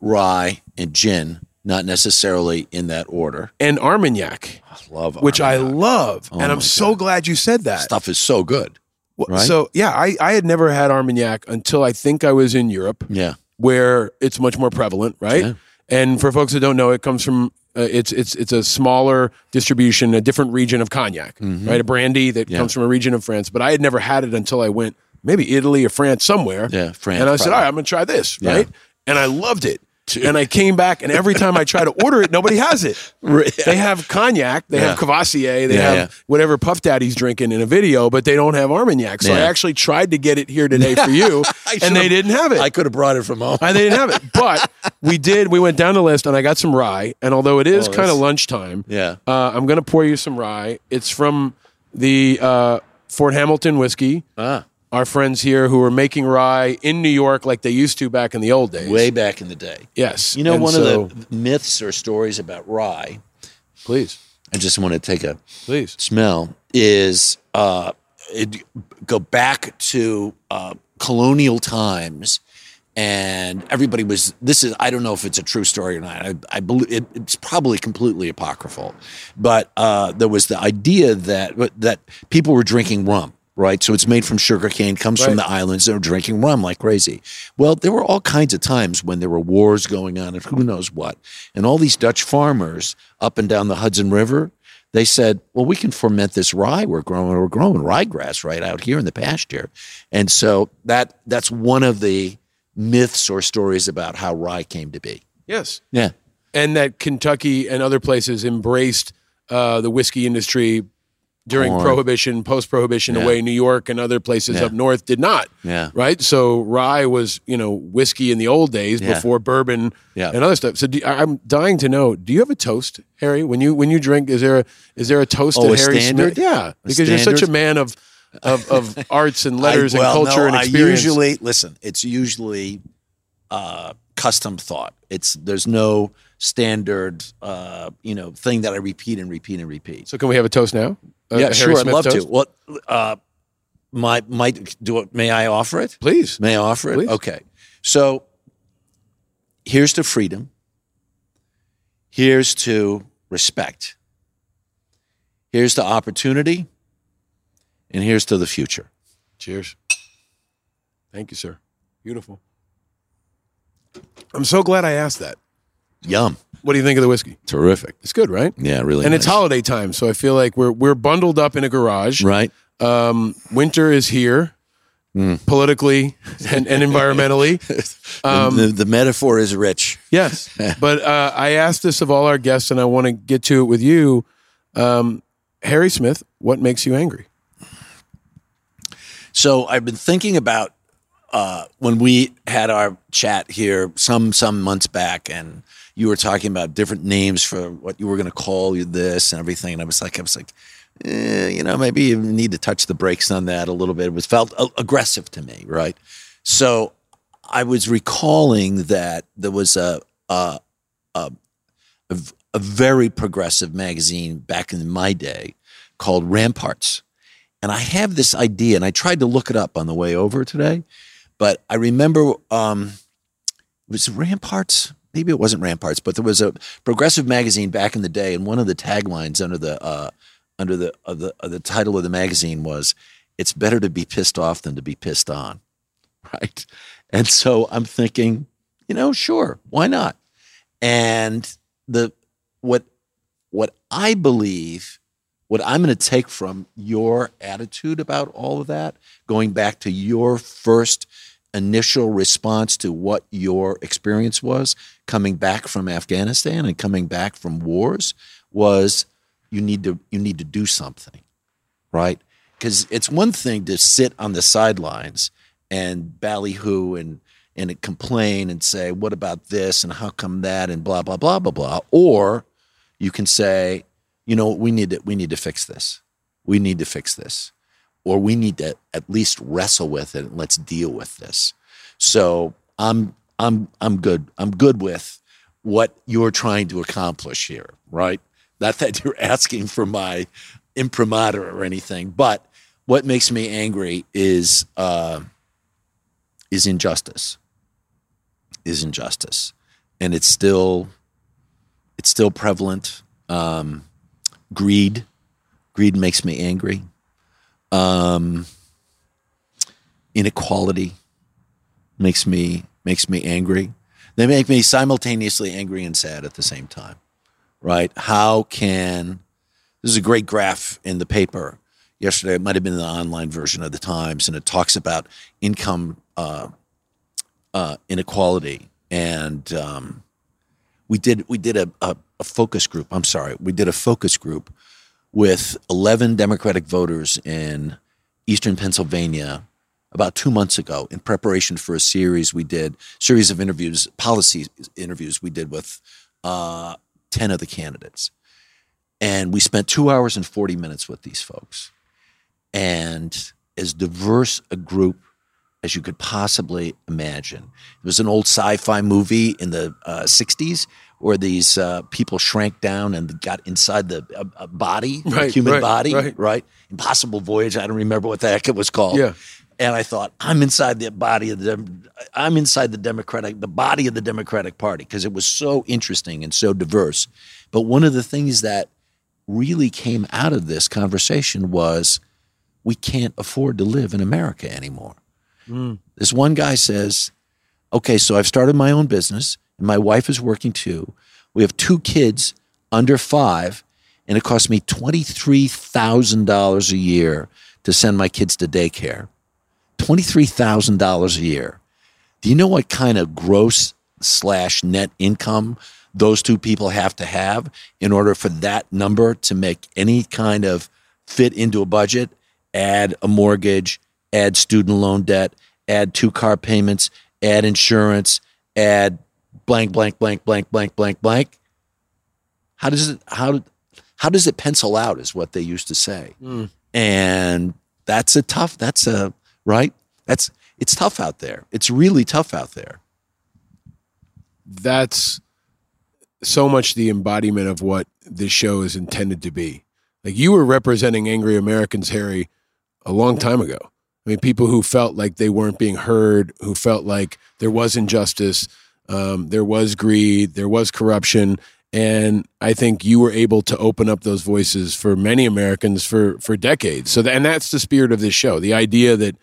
rye, and gin, not necessarily in that order. and Armagnac, Love which I love, Oh and I'm so glad you said that. stuff is so good. Well, right? So yeah, I, I had never had Armagnac until I think I was in Europe. Yeah. where it's much more prevalent, right? Yeah. And for folks that don't know, it comes from uh, it's it's it's a smaller distribution, a different region of cognac, right? A brandy that Mm-hmm. Yeah. comes from a region of France. But I had never had it until I went maybe Italy or France somewhere. Yeah, France, And I said, all right, I'm gonna try this, Yeah. right? And I loved it. [laughs] And I came back, and every time I try to order it, nobody has it. [laughs] They have cognac, they have Yeah. Courvoisier, they Yeah, have yeah. whatever Puff Daddy's drinking in a video, but they don't have Armagnac. So I actually tried to get it here [laughs] today for you, and they didn't have it. I could have brought it from home. and they didn't have it, but we did. We went down the list, and I got some rye. And although it is Oh, kind of lunchtime, Yeah. uh, I'm going to pour you some rye. It's from the uh, Fort Hamilton whiskey. Ah. Our friends here who are making rye in New York like they used to back in the old days. Way back in the day. yes, You know, And one so- of the myths or stories about rye, please, I just want to take a please. smell, is uh, it, go back to uh, colonial times. And everybody was. This is. I don't know if it's a true story or not. I, I believe it, it's probably completely apocryphal, but uh, there was the idea that that people were drinking rum right? So it's made from sugar cane, comes from the islands. They're drinking rum like crazy. Well, there were all kinds of times when there were wars going on and who knows what. And all these Dutch farmers up and down the Hudson River, they said, well, we can ferment this rye we're growing. We're growing ryegrass right out here in the pasture. And so that that's one of the myths or stories about how rye came to be. Yes. Yeah. And that Kentucky and other places embraced uh, the whiskey industry during Corn. prohibition, post prohibition, Yeah. the way New York and other places Yeah. up north did not. Yeah. Right. So rye was, you know, whiskey in the old days Yeah. before bourbon and other stuff. So do, I- I'm dying to know: Do you have a toast, Harry? When you when you drink, is there a, is there a toast Oh, that Harry standard? Yeah, because you're such a man of of, of [laughs] arts and letters I- well, and culture no, and I experience. usually listen. It's usually uh, custom thought. It's there's no standard, uh, you know, thing that I repeat and repeat and repeat. so can we have a toast now? A- yeah, a sure. Harry I'd love toast? to. What? Uh, my might do it. May I offer it? Please. May I offer it? Please. Okay. So here's to freedom. Here's to respect. Here's to opportunity. And here's to the future. Cheers. Thank you, sir. Beautiful. I'm so glad I asked that. Yum. What do you think of the whiskey? Terrific. It's good, right? Yeah, really. and it's holiday time, so I feel like we're we're bundled up in a garage. Right. Um, winter is here, Hmm. politically and, and environmentally. [laughs] Um, the, the, the metaphor is rich. Yes, [laughs] but uh, I asked this of all our guests, and I want to get to it with you, um, Harry Smith. What makes you angry? So I've been thinking about uh, when we had our chat here some some months back, and you were talking about different names for what you were going to call this and everything, and I was like, I was like, eh, you know, maybe you need to touch the brakes on that a little bit. It was felt aggressive to me, right? So I was recalling that there was a a a very progressive magazine back in my day called Ramparts. And I have this idea, and I tried to look it up on the way over today, but I remember um, was Ramparts? Maybe it wasn't Ramparts, but there was a progressive magazine back in the day, and one of the taglines under the uh, under the uh, the uh, the title of the magazine was "It's better to be pissed off than to be pissed on," [laughs] right? And so I'm thinking, you know, sure, why not? And the what what I believe, what I'm going to take from your attitude about all of that, going back to your first initial response to what your experience was coming back from Afghanistan and coming back from wars was you need to you need to do something right? Because it's one thing to sit on the sidelines and ballyhoo and and complain and say what about this? And how come that? and blah blah blah blah blah. Or you can say you know we need to we need to fix this. We need to fix this or we need to at least wrestle with it and let's deal with this. So i'm i'm i'm good. I'm good with what you're trying to accomplish here right? Not that [laughs] you're asking for my imprimatur or anything but what makes me angry is uh, is injustice. Is injustice. And it's still it's still prevalent. Um, greed. Greed makes me angry um, inequality makes me makes me angry. They make me simultaneously angry and sad at the same time right? How can this is a great graph in the paper. Yesterday it might have been the online version of the times and it talks about income uh, uh, inequality. And um, we did we did a, a, a focus group i'm sorry we did a focus group with 11 democratic voters in eastern pennsylvania about two months ago in preparation for a series we did series of interviews policy interviews we did with uh, 10 of the candidates. And we spent two hours and 40 minutes with these folks. And as diverse a group as you could possibly imagine. It was an old sci-fi movie in the uh, '60s where these uh, people shrank down and got inside the uh, uh, body, the Right, human right, body, right. Impossible Voyage. I don't remember what the heck it was called. Yeah. And I thought, I'm inside the body of the, I'm inside the Democratic, the body of the Democratic Party because it was so interesting and so diverse. But one of the things that really came out of this conversation was we can't afford to live in America anymore. Mm. This one guy says, Okay, so I've started my own business and my wife is working too. We have two kids under five, and it costs me $23,000 a year to send my kids to daycare. $23,000 a year. Do you know what kind of gross slash net income those two people have to have in order for that number to make any kind of fit into a budget? Add a mortgage, add student loan debt, add two car payments, add insurance, add blank, blank, blank, blank, blank, blank, blank. How does it how how does it pencil out? Is what they used to say, Mm. and that's a tough. That's a right. That's it's tough out there. It's really tough out there. that's so much the embodiment of what this show is intended to be. Like you were representing angry Americans, Harry, a long time ago. I mean, people who felt like they weren't being heard, who felt like there was injustice, um, there was greed, there was corruption, and I think you were able to open up those voices for many Americans for for decades. So, that, and that's the spirit of this show. The idea that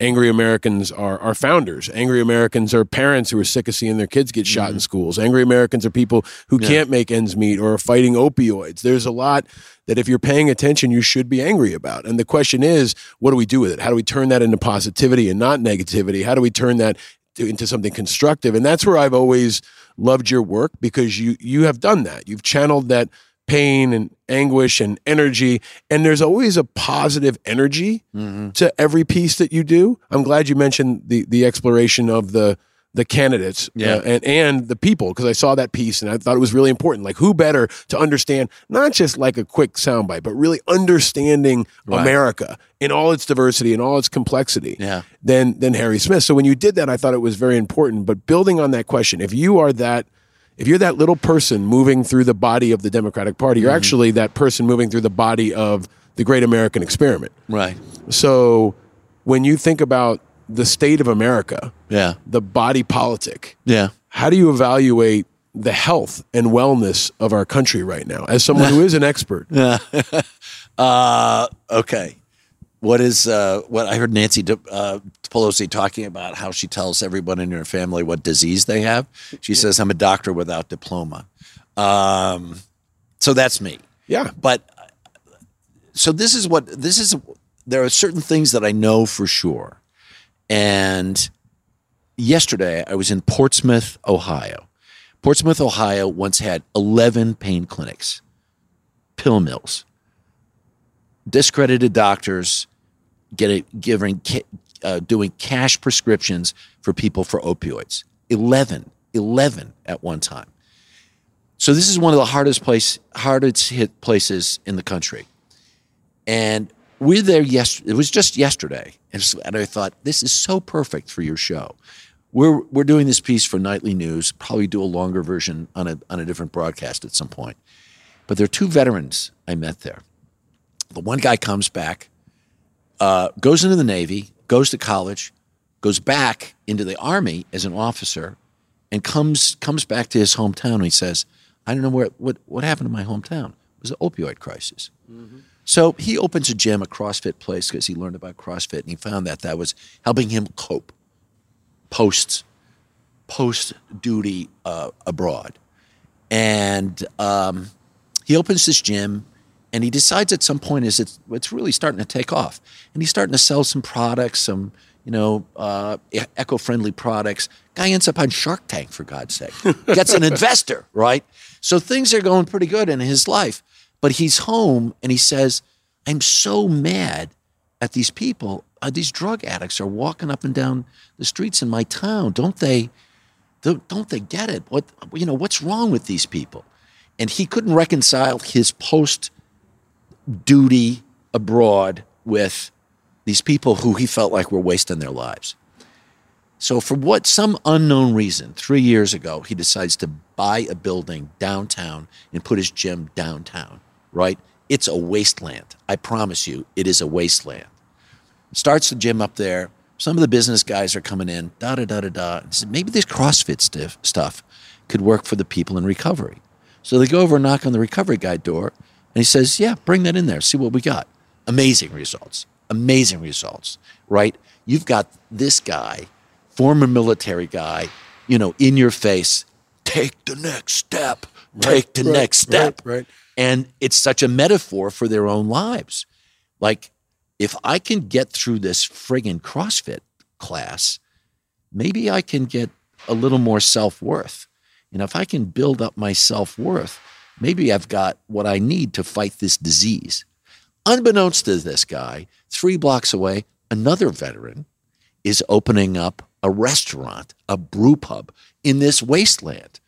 angry Americans are are founders. Angry Americans are parents who are sick of seeing their kids get shot in schools. Angry Americans are people who Yeah. can't make ends meet or are fighting opioids. There's a lot that if you're paying attention, you should be angry about. And the question is, what do we do with it? How do we turn that into positivity and not negativity? How do we turn that to- into something constructive? And that's where I've always loved your work because you you have done that. You've channeled that pain and anguish and energy and there's always a positive energy mm-hmm. to every piece that you do. I'm glad you mentioned the the exploration of the the candidates Yeah. uh, and and the people because I saw that piece and I thought it was really important. Like who better to understand not just like a quick soundbite, but really understanding Right. America in all its diversity and all its complexity Yeah. than than Harry Smith. So when you did that, I thought it was very important. But building on that question, if you are that if you're that little person moving through the body of the Democratic Party, you're Mhm. actually that person moving through the body of the great American experiment. Right. So when you think about the state of America, Yeah. the body politic, Yeah. how do you evaluate the health and wellness of our country right now as someone who is an expert? [laughs] Yeah. [laughs] uh, okay. What is uh, what I heard Nancy De- uh, Pelosi talking about how she tells everyone in her family what disease they have. She says, "I'm a doctor without diploma." Um, so that's me. Yeah. But so this is what this is. There are certain things that I know for sure, and yesterday I was in Portsmouth, Ohio. Portsmouth, Ohio once had 11 pain clinics, pill mills, discredited doctors giving uh, doing cash prescriptions for people for opioids. 11, 11 at one time. So this is one of the hardest place hardest hit places in the country. And we're there yes it was just yesterday. And so- and I thought this is so perfect for your show. We're we're doing this piece for nightly news, probably do a longer version on a on a different broadcast at some point. But there are two veterans I met there. The one guy comes back, uh, goes into the Navy, goes to college, goes back into the Army as an officer, and comes comes back to his hometown. And he says, "I don't know where what what happened to my hometown. It was an opioid crisis." So he opens a gym, a CrossFit place, because he learned about CrossFit, and he found that that was helping him cope post post duty uh, abroad. And um, he opens this gym, and he decides at some point is it's it's really starting to take off, and he's starting to sell some products, some you know uh, eco friendly products. Guy ends up on Shark Tank for God's sake, gets an [laughs] investor, right? So things are going pretty good in his life, but he's home and he says, "I'm so mad at these people. Uh, these drug addicts are walking up and down the streets in my town. Don't they? Don't, they get it? What you know? What's wrong with these people?" And he couldn't reconcile his post duty abroad with these people who he felt like were wasting their lives. So, for what some unknown reason, three years ago, he decides to buy a building downtown and put his gym downtown, right? It's a wasteland. I promise you, it is a wasteland. Starts the gym up there. Some of the business guys are coming in, da da da da da. Maybe this CrossFit stiff stuff could work for the people in recovery. So they go over and knock on the recovery guy door, and he says, Yeah, bring that in there, see what we got. Amazing results. amazing results, right? You've got this guy, former military guy, you know, in your face, take the next step, take the right, next step. right, right. And it's such a metaphor for their own lives. Like, if I can get through this friggin' CrossFit class, maybe I can get a little more self worth. And if I can build up my self worth, maybe I've got what I need to fight this disease. Unbeknownst to this guy, three blocks away, another veteran is opening up a restaurant, a brew pub in this wasteland.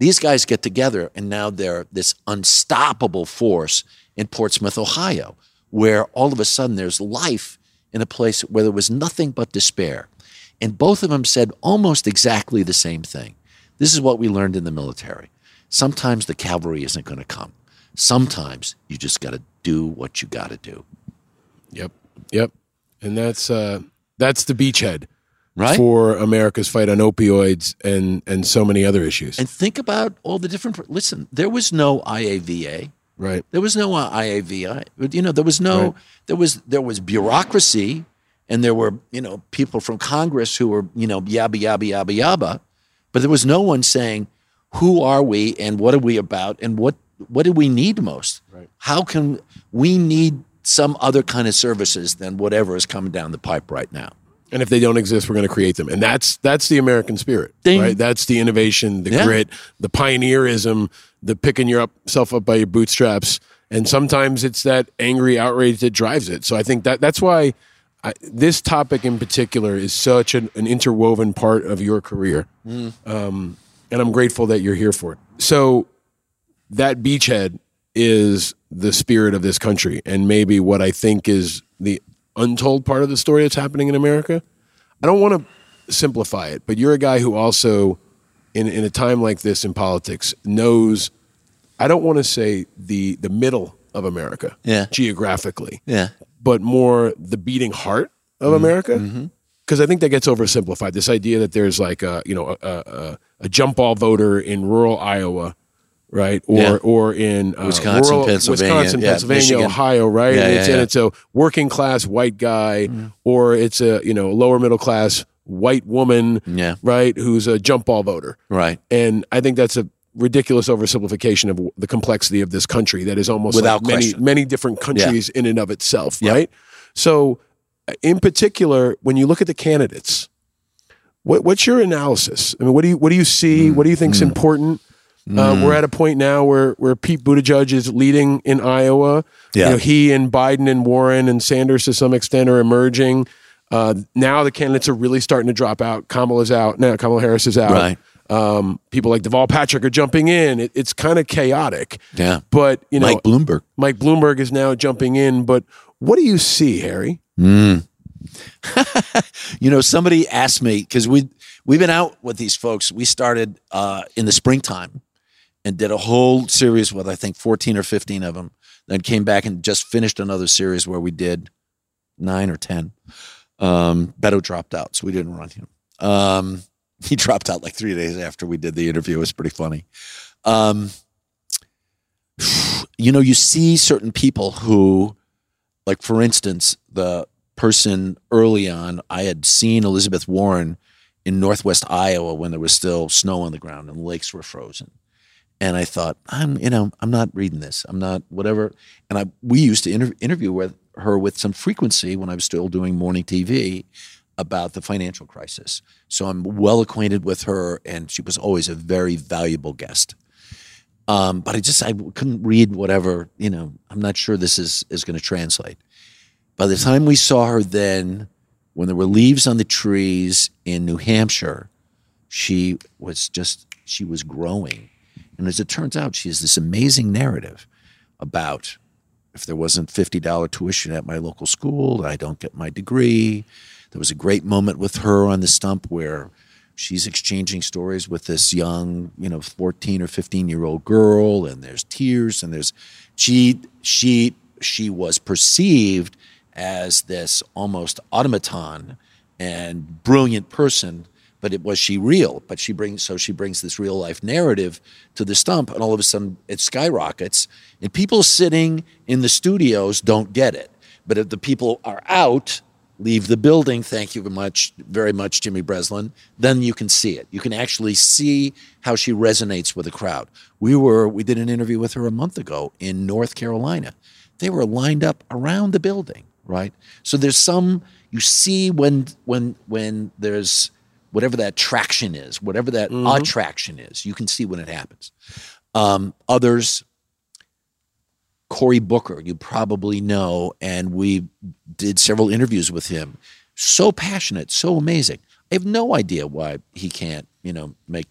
These guys get together and now they're this unstoppable force in Portsmouth, Ohio, where all of a sudden there's life in a place where there was nothing but despair. And both of them said almost exactly the same thing. This is what we learned in the military. Sometimes the cavalry isn't going to come. Sometimes you just got to do what you got to do. Yep. Yep. And that's uh that's the beachhead Right. for America's fight on opioids and and so many other issues. And think about all the different. Listen, there was no IAVA. Right. There was no uh, IAVI. You know, there was no. Right. There was there was bureaucracy, and there were you know people from Congress who were you know yabba yabba yabba yabba, but there was no one saying who are we and what are we about and what what do we need most. Right. How can we need some other kind of services than whatever is coming down the pipe right now? And if they don't exist, we're going to create them. And that's that's the American spirit, Ding. right? That's the innovation, the Yeah. grit, the pioneerism, the picking yourself up by your bootstraps. And sometimes it's that angry outrage that drives it. So I think that that's why I, this topic in particular is such an, an interwoven part of your career. Um, and I'm grateful that you're here for it. So that beachhead is the spirit of this country and maybe what I think is the untold part of the story that's happening in America. I don't want to simplify it, but you're a guy who also, in, in a time like this in politics, knows, I don't want to say the, the middle of America Yeah. geographically, Yeah. but more the beating heart of mm-hmm. America. Mm-hmm. Because I think that gets oversimplified. This idea that there's like a you know a, a, a jump ball voter in rural Iowa, right, or Yeah. or in uh, Wisconsin, rural, Pennsylvania, Wisconsin, yeah, Pennsylvania, Michigan. Ohio, right? Yeah, and it's and it's a working class white guy, or it's a you know lower middle class white woman, Yeah. right, who's a jump ball voter, Right. and I think that's a ridiculous oversimplification of the complexity of this country that is almost Without like many many different countries in and of itself, right? So, in particular, when you look at the candidates, what, what's your analysis? I mean, what do you what do you see? Mm. What do you think's important? Uh, we're at a point now where where Pete Buttigieg is leading in Iowa. Yeah. You know, he and Biden and Warren and Sanders to some extent are emerging. Uh, now the candidates are really starting to drop out. Kamala's out now. Kamala Harris is out. Right. Um, people like Deval Patrick are jumping in. It, it's kind of chaotic. Yeah. But you know, Mike Bloomberg. Mike Bloomberg is now jumping in. But what do you see, Harry? Mm. [laughs] you know, somebody asked me because we we've been out with these folks. We started uh, in the springtime and did a whole series with I think fourteen or fifteen of them. Then came back and just finished another series where we did nine or ten. Um, Beto dropped out, so we didn't run him. Um, [laughs] he dropped out like three days after we did the interview. It was pretty funny. Um, [sighs] you know, you see certain people who, like for instance, the person early on, I had seen Elizabeth Warren in Northwest Iowa when there was still snow on the ground and lakes were frozen. And I thought, I'm, you know, I'm not reading this. I'm not whatever. And I, we used to inter- interview with her with some frequency when I was still doing morning TV about the financial crisis. So I'm well acquainted with her, and she was always a very valuable guest. Um, but I just I couldn't read whatever you know. I'm not sure this is is going to translate. By the time we saw her, then when there were leaves on the trees in New Hampshire, she was just she was growing, and as it turns out, she has this amazing narrative about if there wasn't fifty dollar tuition at my local school, I don't get my degree. There was a great moment with her on the stump where she's exchanging stories with this young, you know, 14 or 15 year old girl, and there's tears, and there's she she she was perceived as this almost automaton and brilliant person but it was she real but she brings so she brings this real life narrative to the stump and all of a sudden it skyrockets and people sitting in the studios don't get it But if the people are out, leave the building. Thank you very much, very much, Jimmy Breslin. Then you can see it. You can actually see how she resonates with the crowd. We were we did an interview with her a month ago in North Carolina. They were lined up around the building, right? So there's some you see when when when there's whatever that traction is, whatever that Mhm. attraction is, you can see when it happens. Um, others Cory Booker, you probably know, and we did several interviews with him. So passionate, so amazing. I have no idea why he can't, you know, make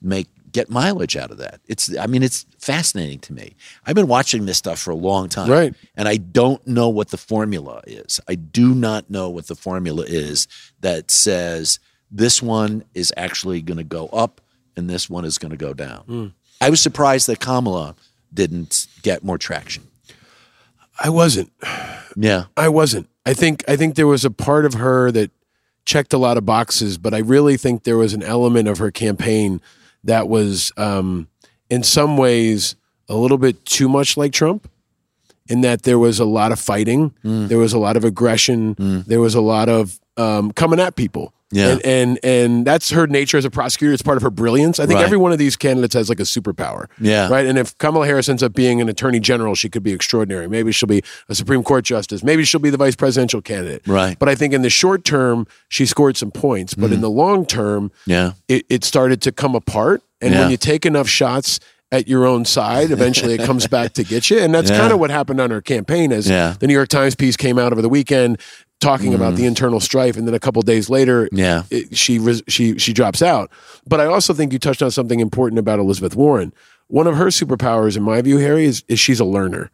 make get mileage out of that. It's I mean, it's fascinating to me. I've been watching this stuff for a long time. Right. And I don't know what the formula is. I do not know what the formula is that says this one is actually going to go up and this one is going to go down. Mm. I was surprised that Kamala didn't get more traction. I wasn't. Yeah. I wasn't. I think I think there was a part of her that checked a lot of boxes, but I really think there was an element of her campaign that was um, in some ways a little bit too much like Trump. In that there was a lot of fighting, Mm. there was a lot of aggression, there was a lot of um, coming at people. Yeah. And, and and that's her nature as a prosecutor. It's part of her brilliance. I think Right. every one of these candidates has like a superpower. Yeah. Right. And if Kamala Harris ends up being an attorney general, she could be extraordinary. Maybe she'll be a Supreme Court justice. Maybe she'll be the vice presidential candidate. Right. But I think in the short term, she scored some points. But in mm-hmm. the long term, Yeah. it, it started to come apart. And Yeah. when you take enough shots at your own side, eventually it comes back to get you. And that's Yeah. kind of what happened on her campaign as Yeah. the New York Times piece came out over the weekend talking about the internal strife. And then a couple days later, Mm. Yeah. it, she she she drops out. But I also think you touched on something important about Elizabeth Warren. One of her superpowers, in my view, Harry, is, is she's a learner.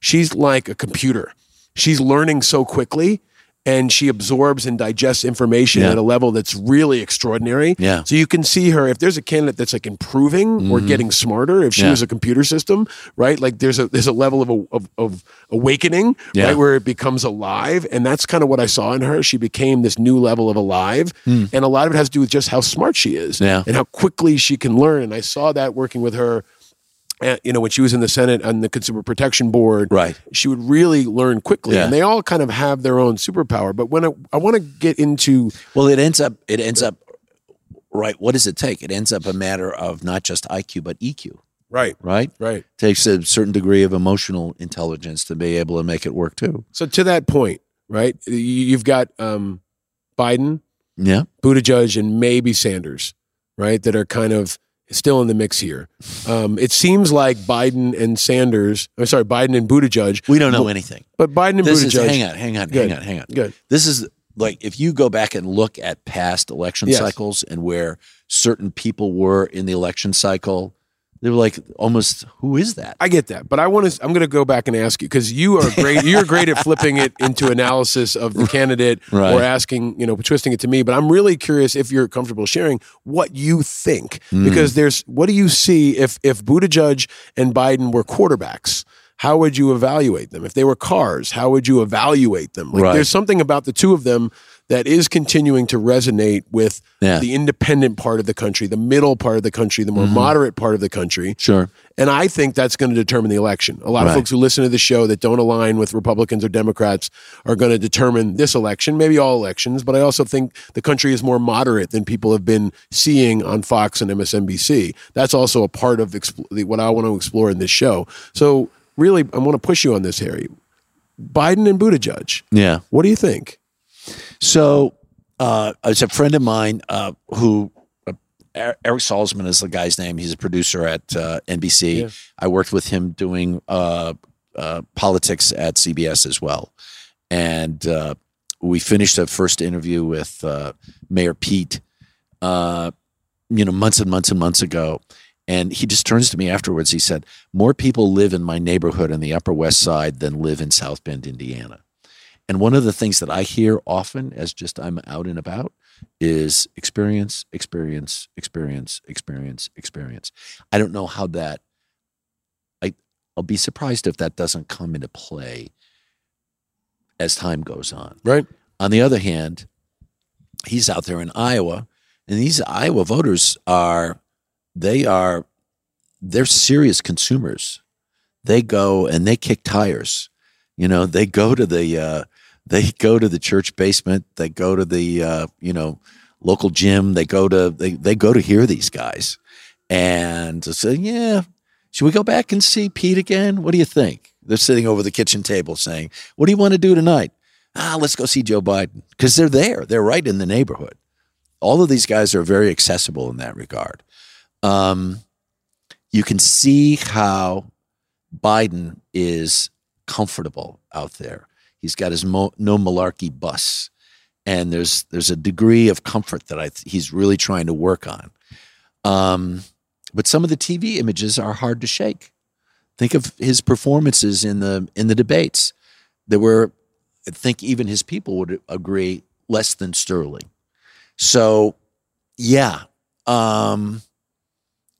She's like a computer. She's learning so quickly and she absorbs and digests information Yeah. at a level that's really extraordinary. Yeah. So you can see her if there's a candidate that's like improving or Mhm. getting smarter, if she Yeah. was a computer system, right? Like there's a there's a level of of, of awakening, Yeah. right, where it becomes alive, and that's kind of what I saw in her. She became this new level of alive, Hmm. and a lot of it has to do with just how smart she is, Yeah. and how quickly she can learn. And I saw that working with her. Uh, You know, when she was in the Senate and the Consumer Protection Board, right? She would really learn quickly, Yeah. and they all kind of have their own superpower. But when I, I want to get into Well, it ends up it ends up right. What does it take? It ends up a matter of not just IQ but EQ. Right. Right. Right. Takes a certain degree of emotional intelligence to be able to make it work too. So to that point, right? you- You've got um, Biden, Yeah. Buttigieg, and maybe Sanders, right? That are kind of still in the mix here. Um, it seems like Biden and Sanders, I'm sorry, Biden and Buttigieg. We don't know anything. But Biden and This Buttigieg. is hang on, hang on, Good. hang on, hang on. Good. This is like if you go back and look at past election Yes. cycles and where certain people were in the election cycle, they were like almost who is that? I get that, but I want to. I'm going to go back and ask you because you are great. You're great at flipping it into analysis of the candidate Right. or asking, you know, twisting it to me. But I'm really curious if you're comfortable sharing what you think Mm. because there's. What do you see if if Buttigieg and Biden were quarterbacks? How would you evaluate them? If they were cars, how would you evaluate them? Like, Right. there's something about the two of them that is continuing to resonate with Yeah. the independent part of the country, the middle part of the country, the more Mhm. moderate part of the country. Sure. And I think that's going to determine the election. A lot of folks who listen to the show that don't align with Republicans or Democrats are going to determine this election, maybe all elections. But I also think the country is more moderate than people have been seeing on Fox and MSNBC. That's also a part of expl- what I want to explore in this show. So, really, I want to push you on this, Harry. Biden and Buttigieg. Yeah. What do you think? So, uh, it's a friend of mine uh, who uh, Er- Eric Salzman is the guy's name. He's a producer at uh, NBC. Yeah. I worked with him doing uh, uh, politics at CBS as well, and uh, we finished a first interview with uh, Mayor Pete. Uh, you know, months and months and months ago. And he just turns to me afterwards. He said, More people live in my neighborhood in the Upper West Side than live in South Bend, Indiana. And one of the things that I hear often as just I'm out and about is experience, experience, experience, experience, experience. I don't know how that I I'll be surprised if that doesn't come into play as time goes on. Right. On the other hand, he's out there in Iowa, and these Iowa voters are they are they're serious consumers. They go and they kick tires. You know, they go to the uh, they go to the church basement. They go to the uh, you know local gym. They go to they they go to hear these guys, and say, yeah, should we go back and see Pete again? What do you think? They're sitting over the kitchen table saying, "What do you want to do tonight?" Ah, let's go see Joe Biden because they're there. They're right in the neighborhood. All of these guys are very accessible in that regard. Um, you can see how Biden is comfortable out there. He's got his mo- no malarkey bus, and there's there's a degree of comfort that I th- he's really trying to work on. Um, but some of the TV images are hard to shake. Think of his performances in the in the debates. There were, I think, even his people would agree, less than sterling. So, yeah. Um,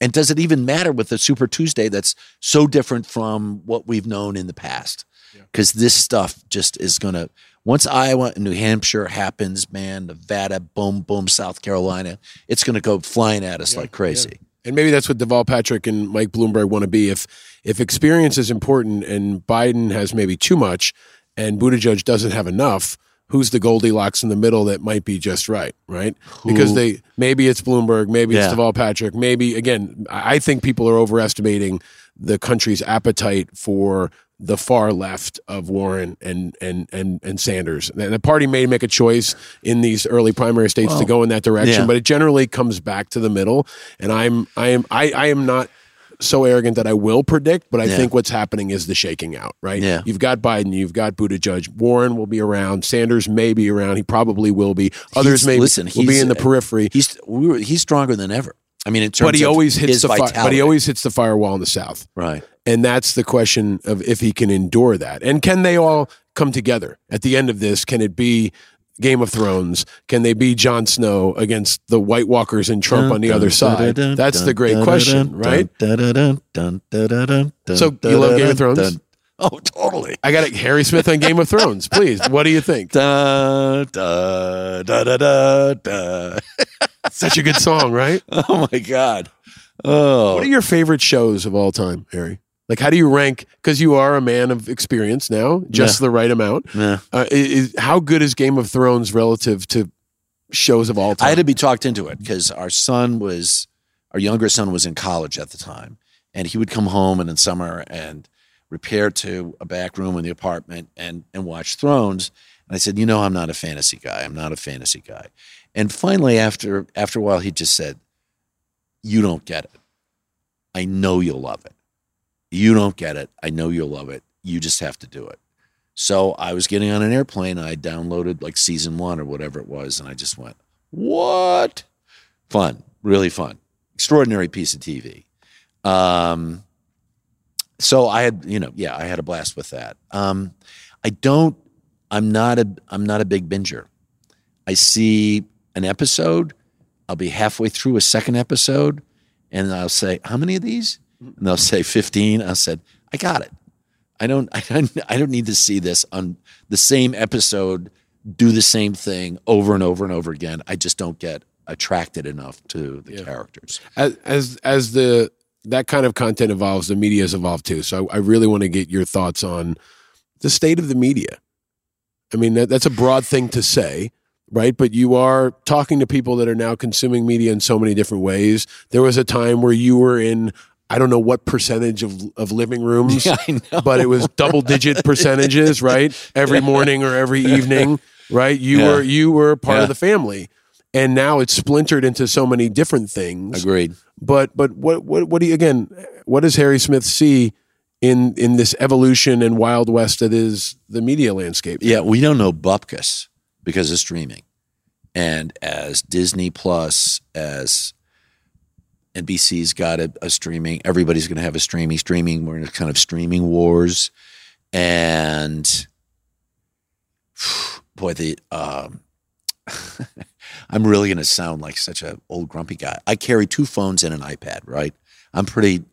and does it even matter with the Super Tuesday that's so different from what we've known in the past? Because this stuff just is going to, once Iowa and New Hampshire happens, man, Nevada, boom, boom, South Carolina, it's going to go flying at us like crazy. And maybe that's what Deval Patrick and Mike Bloomberg want to be. If if experience is important and Biden has maybe too much and Buttigieg doesn't have enough, who's the Goldilocks in the middle that might be just right, right? Because they maybe it's Bloomberg, maybe Yeah. it's Deval Patrick, maybe again, I think people are overestimating the country's appetite for the far left of Warren and and and and Sanders. And the party may make a choice in these early primary states to go in that direction, yeah. but it generally comes back to the middle. And I'm I am I, I am not so arrogant that I will predict, but I Yeah. think what's happening is the shaking out, right? Yeah. You've got Biden, you've got Buttigieg, Warren will be around, Sanders may be around, he probably will be. Others He's- may listen, will be in the periphery. He's he's stronger than ever. I mean, in terms But he always hits the fi- but he always hits the firewall in the South. right. And that's the question of if he can endure that. And can they all come together at the end of this? Can it be Game of Thrones? Can they be Jon Snow against the White Walkers and Trump on the other side? That's the great question, right? So you love Game of Thrones? Oh, totally. I got it. Harry Smith on Game of Thrones. Please, what do you think? Da, da, da, da, da, da. Such a good song, right? Oh my God. Oh, What are your favorite shows of all time, Harry? Like, how do you rank? Because you are a man of experience now, just Yeah. the right amount. Yeah. Uh, is, how good is Game of Thrones relative to shows of all time? I had to be talked into it because our son was, our younger son was in college at the time, and he would come home and in summer and repair to a back room in the apartment and and watch Thrones. And I said, you know, I'm not a fantasy guy. I'm not a fantasy guy. And finally, after after a while, he just said, "You don't get it. I know you'll love it. You don't get it. I know you'll love it. You just have to do it." So I was getting on an airplane. I downloaded like season one or whatever it was, and I just went, "What? Fun, really fun, extraordinary piece of TV." Um, so I had, you know, yeah, I had a blast with that. Um, I don't. I'm not a. I'm not a big binger. I see an episode. I'll be halfway through a second episode, and I'll say, "How many of these?" And they'll say 15. I said, "I got it. I don't. I don't. I don't need to see this on the same episode do the same thing over and over and over again. I just don't get attracted enough to the characters. as as as the that kind of content evolves, the media has evolved too. So I, I really want to get your thoughts on the state of the media. I mean, that, that's a broad thing to say, right? But you are talking to people that are now consuming media in so many different ways. There was a time where you were in. I don't know what percentage of, of living rooms, [laughs] Yeah, but it was double digit percentages, [laughs] right? Every morning or every evening, right? You Yeah. were you were part Yeah. of the family, and now it's splintered into so many different things. Agreed. But but what what what do you again? What does Harry Smith see in in this evolution and wild west that is the media landscape? Yeah, we don't know Bupkis because of streaming. And as Disney Plus, as NBC's got a, a streaming, everybody's going to have a streaming. Streaming, we're in a kind of streaming wars. And [sighs] boy, the um, [laughs] I'm really going to sound like such a old grumpy guy. I carry two phones and an iPad, right? I'm pretty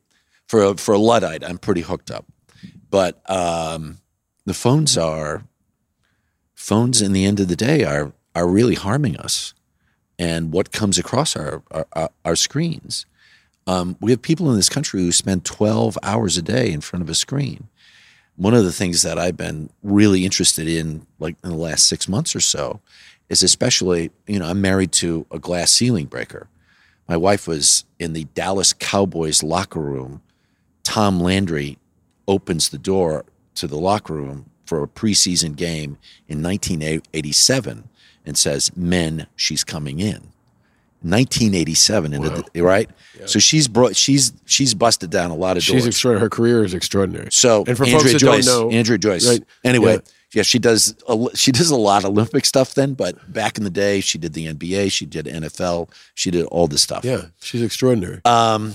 for a, for a luddite. I'm pretty hooked up, but um, the phones are phones. In the end of the day, are are really harming us, and what comes across our, our, our screens. Um, we have people in this country who spend 12 hours a day in front of a screen. one of the things that I've been really interested in, like in the last six months or so, is especially, you know, I'm married to a glass ceiling breaker. My wife was in the Dallas Cowboys locker room. Tom Landry opens the door to the locker room for a preseason game in 1987 and says, Men, she's coming in. 1987, in the, right? So she's brought, she's she's busted down a lot of doors. She's extraordinary. Her career is extraordinary. So and for Andrea folks that Joyce, don't know, Andrea Joyce. right, Anyway, yeah. yeah. she does a, she does a lot of Olympic stuff then, but back in the day, she did the NBA, she did NFL, she did all this stuff. yeah, she's extraordinary. Um,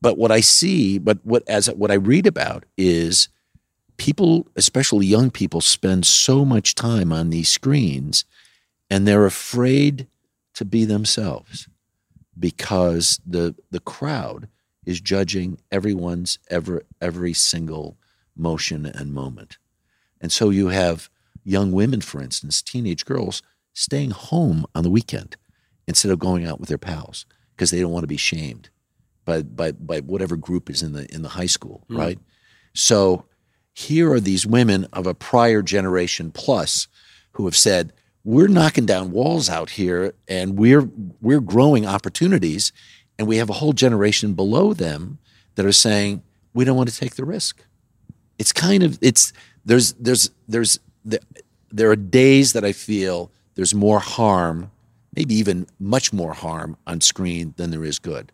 but what I see, but what as what I read about is people, especially young people, spend so much time on these screens, and they're afraid to be themselves because the the crowd is judging everyone's ever every single motion and moment. And so you have young women, for instance, teenage girls, staying home on the weekend instead of going out with their pals because they don't want to be shamed by, by, by whatever group is in the in the high school, Mm. right? So here are these women of a prior generation plus who have said, we're knocking down walls out here and we're we're growing opportunities and we have a whole generation below them that are saying we don't want to take the risk it's kind of it's there's there's there's there, there are days that I feel there's more harm, maybe even much more harm on screen than there is good.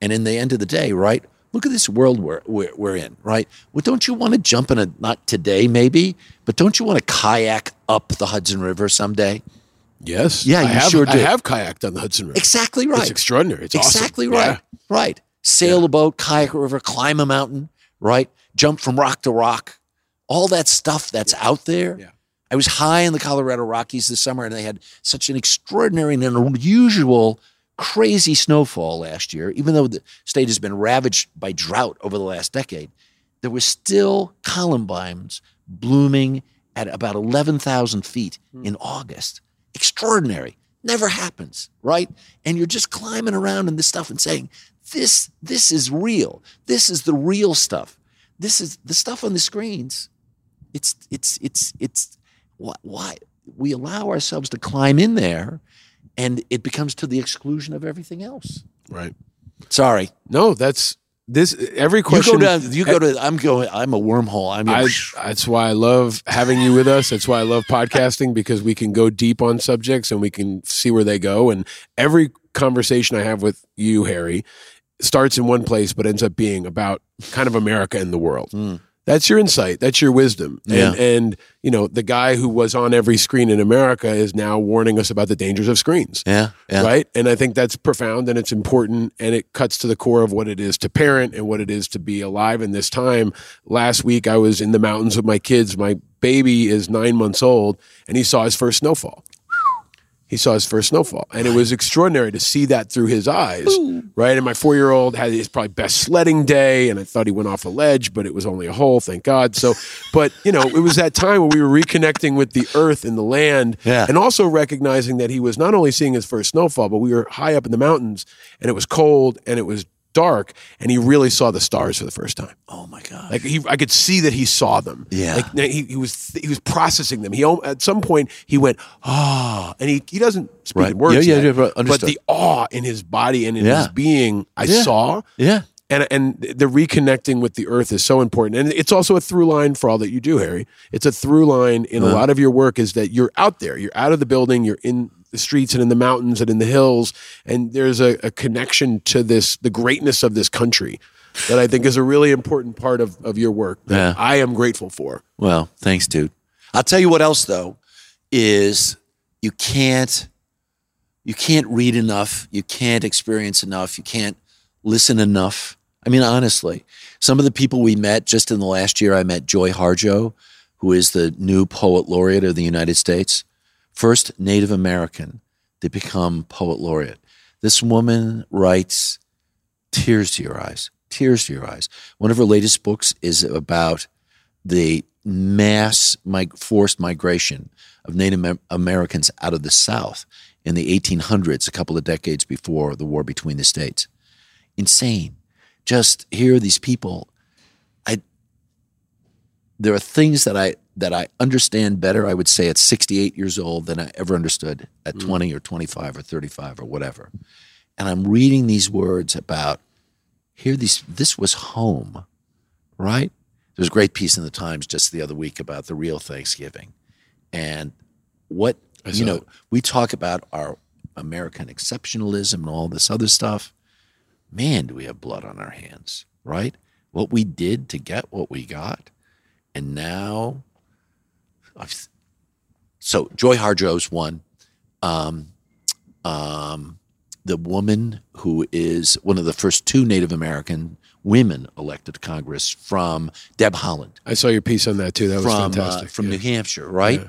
And in the end of the day, right? Look at this world we're, we're, we're in, right? Well, don't you want to jump in a, not today maybe, but don't you want to kayak up the Hudson River someday? Yes. Yeah, I you have, sure do. I have kayaked on the Hudson River. Exactly right. It's extraordinary. It's awesome. exactly right. Right. Sail a boat, kayak a river, climb a mountain, right? Jump from rock to rock. All that stuff that's out there. Yeah. I was high in the Colorado Rockies this summer and they had such an extraordinary and unusual, crazy snowfall last year, even though the state has been ravaged by drought over the last decade. There was still columbines blooming at about 11,000 feet hmm. in August. Extraordinary. Never happens, right? And you're just climbing around in this stuff and saying, this, this is real. This is the real stuff. This is the stuff on the screens. It's, it's, it's, it's, why, why? We allow ourselves to climb in there and it becomes to the exclusion of everything else. Right. Sorry. No, that's this. Every question. You go down. You go to. I'm going. I'm a wormhole. I'm. I, that's why I love having you with us. That's why I love podcasting because we can go deep on subjects and we can see where they go. And every conversation I have with you, Harry, starts in one place but ends up being about kind of America and the world. Hmm. That's your insight. That's your wisdom. And, Yeah. and you know, the guy who was on every screen in America is now warning us about the dangers of screens. yeah. Yeah. Right. And I think that's profound and it's important and it cuts to the core of what it is to parent and what it is to be alive in this time. Last week, I was in the mountains with my kids. My baby is nine months old and he saw his first snowfall. He saw his first snowfall. And it was extraordinary to see that through his eyes. Right. And my four year old had his probably best sledding day. And I thought he went off a ledge, but it was only a hole, thank God. So, [laughs] but, you know, it was that time when we were reconnecting with the earth and the land Yeah. and also recognizing that he was not only seeing his first snowfall, but we were high up in the mountains and it was cold and it was dark and he really saw the stars for the first time. Oh my God. Like he, I could see that he saw them. Yeah. Like he, he was, he was processing them. He at some point he went ah, and he he doesn't speak Right. in words. Yeah, yeah, yet, yeah, but but the awe in his body and in Yeah. his being, I Yeah. saw. Yeah. And and the reconnecting with the earth is so important, and it's also a through line for all that you do, Harry. It's a through line in a Uh-huh. lot of your work is that you're out there, you're out of the building, you're in the streets and in the mountains and in the hills, and there's a, a connection to this, the greatness of this country, that I think is a really important part of of your work that Yeah. I am grateful for. Well, thanks, dude. I'll tell you what else though is you can't you can't read enough, you can't experience enough, you can't listen enough. I mean, honestly, some of the people we met just in the last year, I met Joy Harjo, who is the new poet laureate of the United States, first Native American to become poet laureate. This woman writes tears to your eyes, tears to your eyes. One of her latest books is about the mass mig- forced migration of Native Americans out of the South in the 1800s, a couple of decades before the war between the states. Insane. Just hear these people. I there are things that I that I understand better. I would say at 68 years old than I ever understood at mm. 20 or 25 or 35 or whatever. And I'm reading these words about here. These this was home, right? There was a great piece in the Times just the other week about the real Thanksgiving, and what you know. it. We talk about our American exceptionalism and all this other stuff. Man, do we have blood on our hands, right? What we did to get what we got, and now, I've, so Joy Harjo's one. Um, um, the woman who is one of the first two Native American women elected to Congress from Deb Haaland I saw your piece on that too. That was from uh, fantastic. from Yeah. New Hampshire, right? Yeah.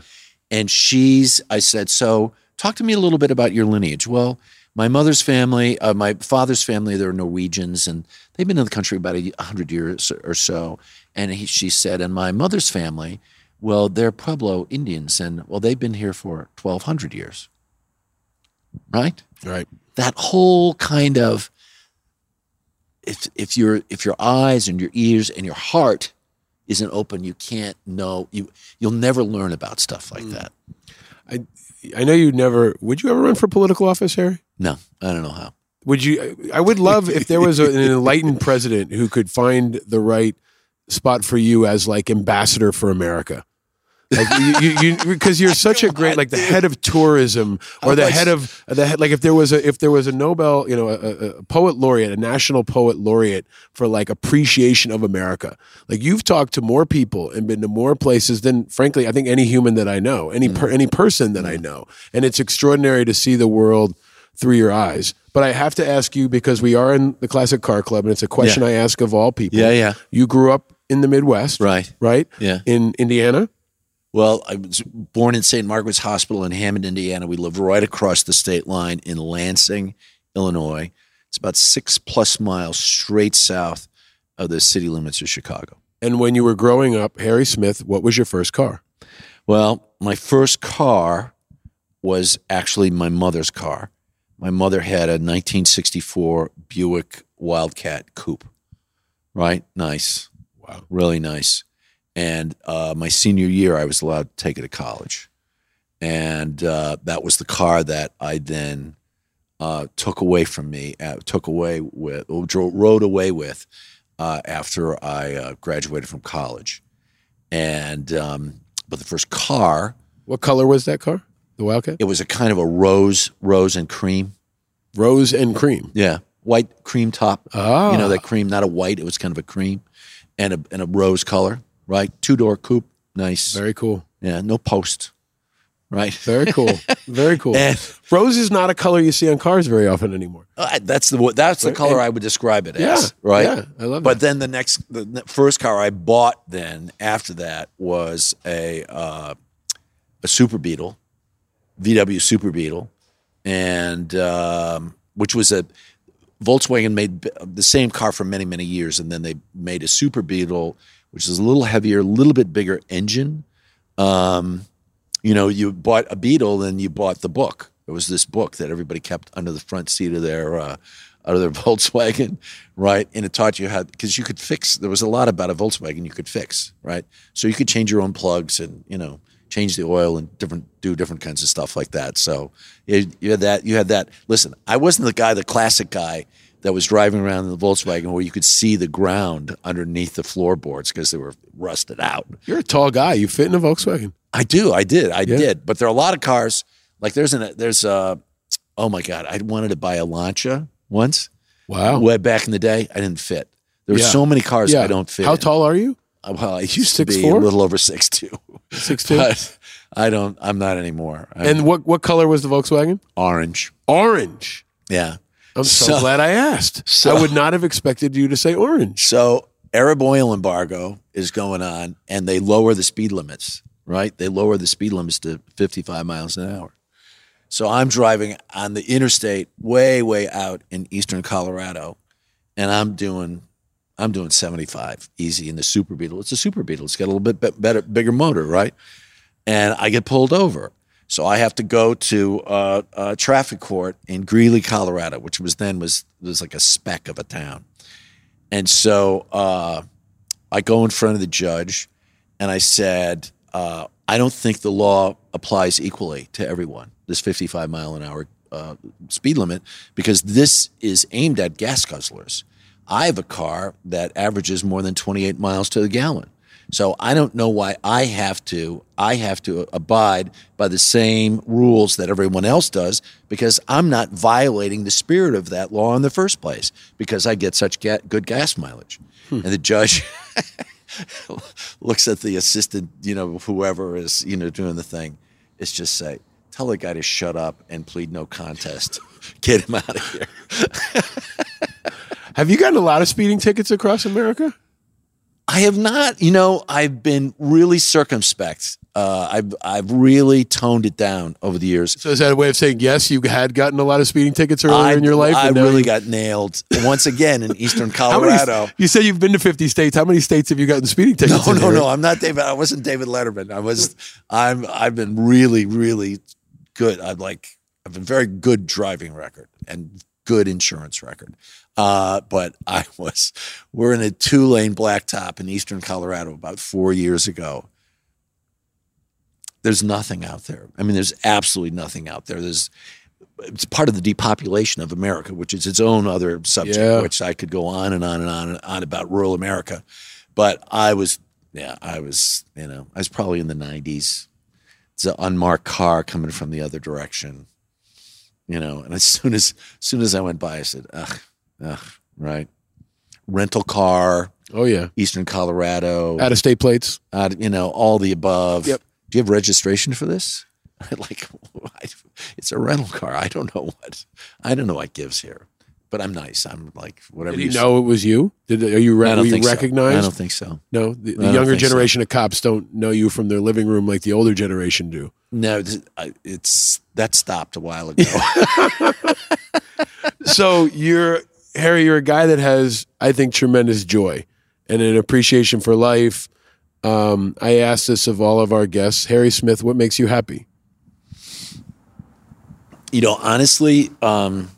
And she's, I said, so talk to me a little bit about your lineage. Well, my mother's family, uh, my father's family, they're Norwegians, and they've been in the country about a hundred years or so. And he, she said, and my mother's family, well, they're Pueblo Indians, and well, they've been here for twelve hundred years, right? Right. That whole kind of if if your if your eyes and your ears and your heart isn't open, you can't know you you'll never learn about stuff like mm. that. I I know you'd never. Would you ever run for political office, Harry? No, I don't know how. Would you? I would love if there was a, an enlightened president who could find the right spot for you as like ambassador for America. Like you, you, you, because you're such a great, like the head of tourism or the head of the head. Like if there was a, if there was a Nobel, you know, a, a- a poet laureate, a national poet laureate for like appreciation of America. Like you've talked to more people and been to more places than, frankly, I think any human that I know, any per, any person that I know, and it's extraordinary to see the world through your eyes. But I have to ask you because we are in the Classic Car Club, and it's a question Yeah. I ask of all people. Yeah, yeah. You grew up in the Midwest, Right. Right. Yeah. In Indiana. Well, I was born in St. Margaret's Hospital in Hammond, Indiana. We live right across the state line in Lansing, Illinois. It's about six plus miles straight south of the city limits of Chicago. And when you were growing up, Harry Smith, what was your first car? Well, my first car was actually my mother's car. My mother had a 1964 Buick Wildcat Coupe. Right? Nice. Wow. Really nice. And uh, my senior year, I was allowed to take it to college. And uh, that was the car that I then uh, took away from me, uh, took away with, rode away with uh, after I uh, graduated from college. And, um, but the first car, What color was that car? The Wildcat? it was a kind of a rose, rose and cream. Rose and cream. Yeah, white cream top. Ah. You know that cream, not a white. It was kind of a cream, and a and a rose color. Right, two door coupe, nice. Very cool. Yeah, no post. Right. Very cool. [laughs] Very cool. And- Rose is not a color you see on cars very often anymore. Uh, that's the that's the color and- I would describe it Yeah, as. Right. yeah, I love But then the next, the first car I bought then after that was a uh, a Super Beetle, VW Super Beetle, and um, which was a Volkswagen made the same car for many many years, and then they made a Super Beetle, which is a little heavier, a little bit bigger engine. Um, you know, you bought a Beetle, then you bought the book. It was this book that everybody kept under the front seat of their uh, out of their [laughs] Volkswagen, right? And it taught you how because you could fix. There was a lot about a Volkswagen you could fix, right? So you could change your own plugs and you know change the oil and different do different kinds of stuff like that. So you, you had that. You had that. Listen, I wasn't the guy, the classic guy that was driving around in the Volkswagen where you could see the ground underneath the floorboards because they were rusted out. You're a tall guy. You fit in a Volkswagen. I do. I did. I Yeah. did. But there are a lot of cars. Like there's an there's a oh my god, I wanted to buy a Lancia once. Wow. Way back in the day, I didn't fit. There were Yeah. so many cars Yeah. I don't fit. How in. tall are you? Uh, Well, I used to be 6'4"? a little over six two. Six [laughs] two. But I don't. I'm not anymore. I'm And what what color was the Volkswagen? orange. Orange. Yeah. I'm so, So- glad I asked. so- I would not have expected you to say orange. So Arab oil embargo is going on, and they lower the speed limits. Right? They lower the speed limits to 55 miles an hour. So I'm driving on the interstate, way way out in eastern Colorado, and I'm doing. I'm doing 75 easy in the Super Beetle. It's a Super Beetle. It's got a little bit better, bigger motor, right? And I get pulled over. So I have to go to uh, a traffic court in Greeley, Colorado, which was then was was like a speck of a town. And so uh, I go in front of the judge, and I said, uh, I don't think the law applies equally to everyone. This 55 mile an hour uh, speed limit, because this is aimed at gas guzzlers. I have a car that averages more than 28 miles to the gallon. So I don't know why I have to I have to abide by the same rules that everyone else does because I'm not violating the spirit of that law in the first place because I get such ga- good gas mileage. Hmm. And the judge [laughs] looks at the assistant, you know, whoever is, you know, doing the thing. It's just say, tell the guy to shut up and plead no contest. [laughs] Get him out of here. [laughs] Have you gotten a lot of speeding tickets across America? I have not. You know, I've been really circumspect. Uh, I've I've really toned it down over the years. So is that a way of saying yes? You had gotten a lot of speeding tickets earlier I, in your life. I and really you- got nailed once again in Eastern [laughs] How many- Colorado. you said you've been to 50 states. How many states have you gotten speeding tickets? No, in no, here? no. I'm not David. I wasn't David Letterman. I was. I'm. I've been really, really good. I've like. I've been very good driving record and good insurance record. Uh, but I [laughs] was. We're in a two lane blacktop in Eastern Colorado about four years ago. There's nothing out there. I mean, there's absolutely nothing out there. There's. It's part of the depopulation of America, which is its own other subject, Yeah. which I could go on and on and on and on about rural America. But I was, yeah, I was, you know, I was probably in the 90s. It's an unmarked car coming from the other direction, you know. And as [laughs] soon as, as soon as I went by, I said, ugh, ugh, right. Rental car. Oh yeah. Eastern Colorado. Out of state plates. Out, you know, all the above. Yep. Do you have registration for this? [laughs] like, it's a rental car. I don't know what, I don't know what gives here. But I'm nice. I'm like whatever. Did you say. know it was you? Did are you, re- were you think so. recognized? I don't think so. No, the, the younger think so. generation of cops don't know you from their living room like the older generation do. No, it's that stopped a while ago. [laughs] [laughs] so you're Harry. You're a guy that has, I think, tremendous joy and an appreciation for life. Um, I ask this of all of our guests. Harry Smith, what makes you happy? you know, honestly, um,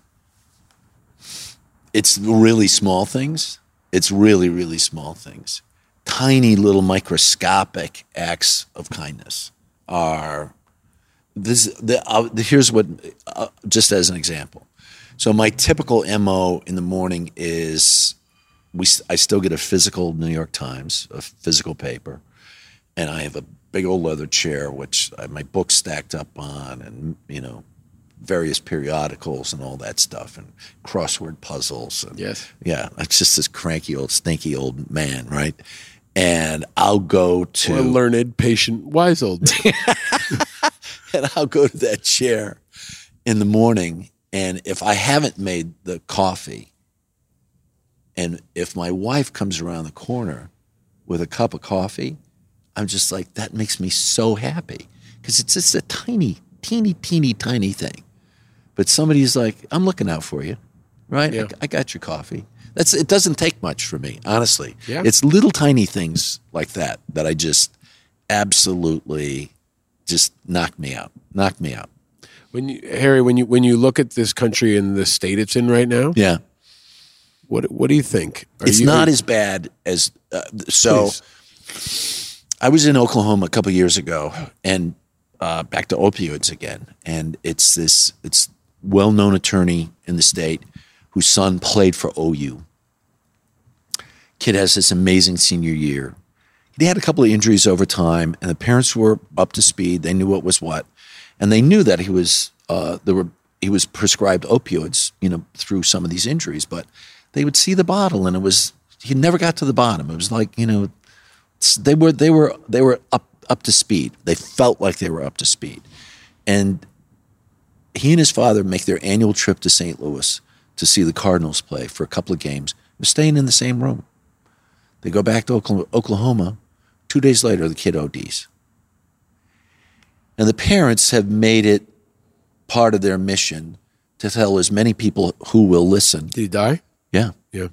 it's really small things. It's really, really small things. Tiny little microscopic acts of kindness are this. The, uh, the, here's what, uh, just as an example. So my typical mo in the morning is we. I still get a physical New York Times, a physical paper, and I have a big old leather chair which I have my books stacked up on, and you know, various periodicals and all that stuff, and crossword puzzles. And, Yes. Yeah, it's just this cranky old, stinky old man, right? And I'll go to Or a learned, patient, wise old man. [laughs] and I'll go to that chair in the morning. And if I haven't made the coffee, and if my wife comes around the corner with a cup of coffee, I'm just like, that makes me so happy because it's just a tiny, teeny, teeny, tiny thing. But somebody's like, I'm looking out for you, right? I, I got your coffee. That's it. Doesn't take much for me, honestly. Yeah. It's little tiny things like that that I just absolutely just knock me out. Knock me out. When you, Harry, when you when you look at this country and the state it's in right now, Yeah. what what do you think? Are it's you- not as bad as uh, so. I was in Oklahoma a couple years ago, and uh, back to opioids again. And it's this it's well known attorney in the state whose son played for OU. Kid has this amazing senior year. He had a couple of injuries over time, and the parents were up to speed. They knew what was what, and they knew that he was uh, there were he was prescribed opioids, you know, through some of these injuries. But they would see the bottle, and it was he never got to the bottom. It was like you know, they were they were they were up up to speed. They felt like they were up to speed, and he and his father make their annual trip to St. Louis to see the Cardinals play for a couple of games. They're staying in the same room. They go back to Oklahoma. Two days later, the kid ODs. And the parents have made it part of their mission to tell as many people who will listen. Did he die? Yeah. Yeah.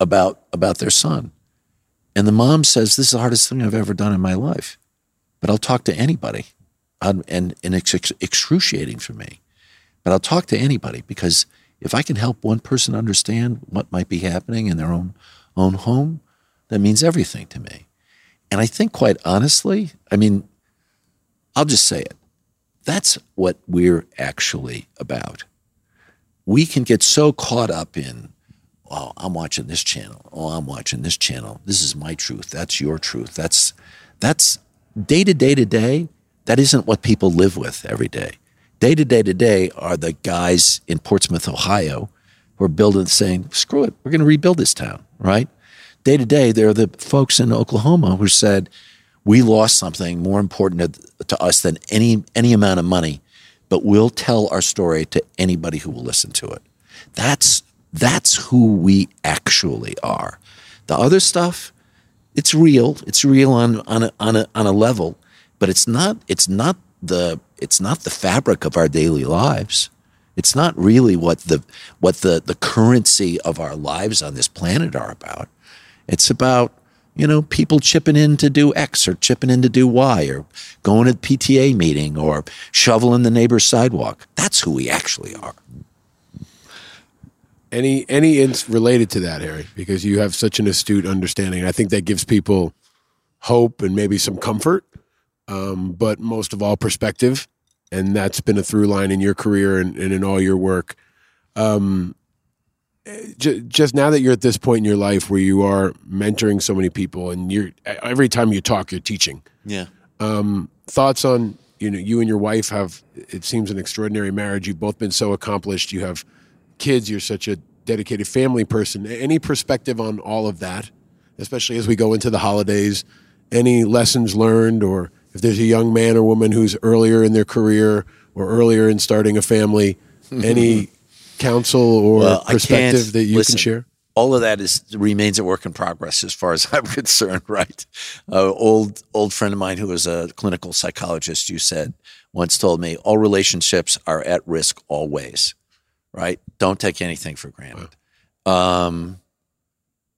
About about their son. And the mom says, This is the hardest thing I've ever done in my life. But I'll talk to anybody. Um, and, and it's ex- excruciating for me. But I'll talk to anybody because if I can help one person understand what might be happening in their own own home, that means everything to me. And I think, quite honestly, I mean, I'll just say it. That's what we're actually about. We can get so caught up in, oh, I'm watching this channel. Oh, I'm watching this channel. This is my truth. That's your truth. That's that's day to day to day. That isn't what people live with every day. Day to day to day are the guys in Portsmouth, Ohio, who are building, saying, "Screw it, we're going to rebuild this town." Right? Day to day, there are the folks in Oklahoma who said, "We lost something more important to, to us than any any amount of money, but we'll tell our story to anybody who will listen to it." That's that's who we actually are. The other stuff, it's real. It's real on on a, on a, on a level, but it's not it's not the it's not the fabric of our daily lives. It's not really what the what the the currency of our lives on this planet are about. It's about you know people chipping in to do X or chipping in to do Y or going to the PTA meeting or shoveling the neighbor's sidewalk. That's who we actually are. Any any ins related to that, Harry? Because you have such an astute understanding. I think that gives people hope and maybe some comfort, um, but most of all, perspective. And that's been a through line in your career and, and in all your work. Um, just now that you're at this point in your life where you are mentoring so many people, and you're every time you talk, you're teaching. Yeah. Um, thoughts on you know you and your wife have it seems an extraordinary marriage. You've both been so accomplished. You have kids. You're such a dedicated family person. Any perspective on all of that, especially as we go into the holidays? Any lessons learned, or if there's a young man or woman who's earlier in their career or earlier in starting a family, [laughs] any counsel or Well, perspective that you listen, can share? All of that is remains a work in progress as far as [laughs] I'm concerned. Right, uh, old old friend of mine who was a clinical psychologist, you said once told me all relationships are at risk always. Right, don't take anything for granted. Um,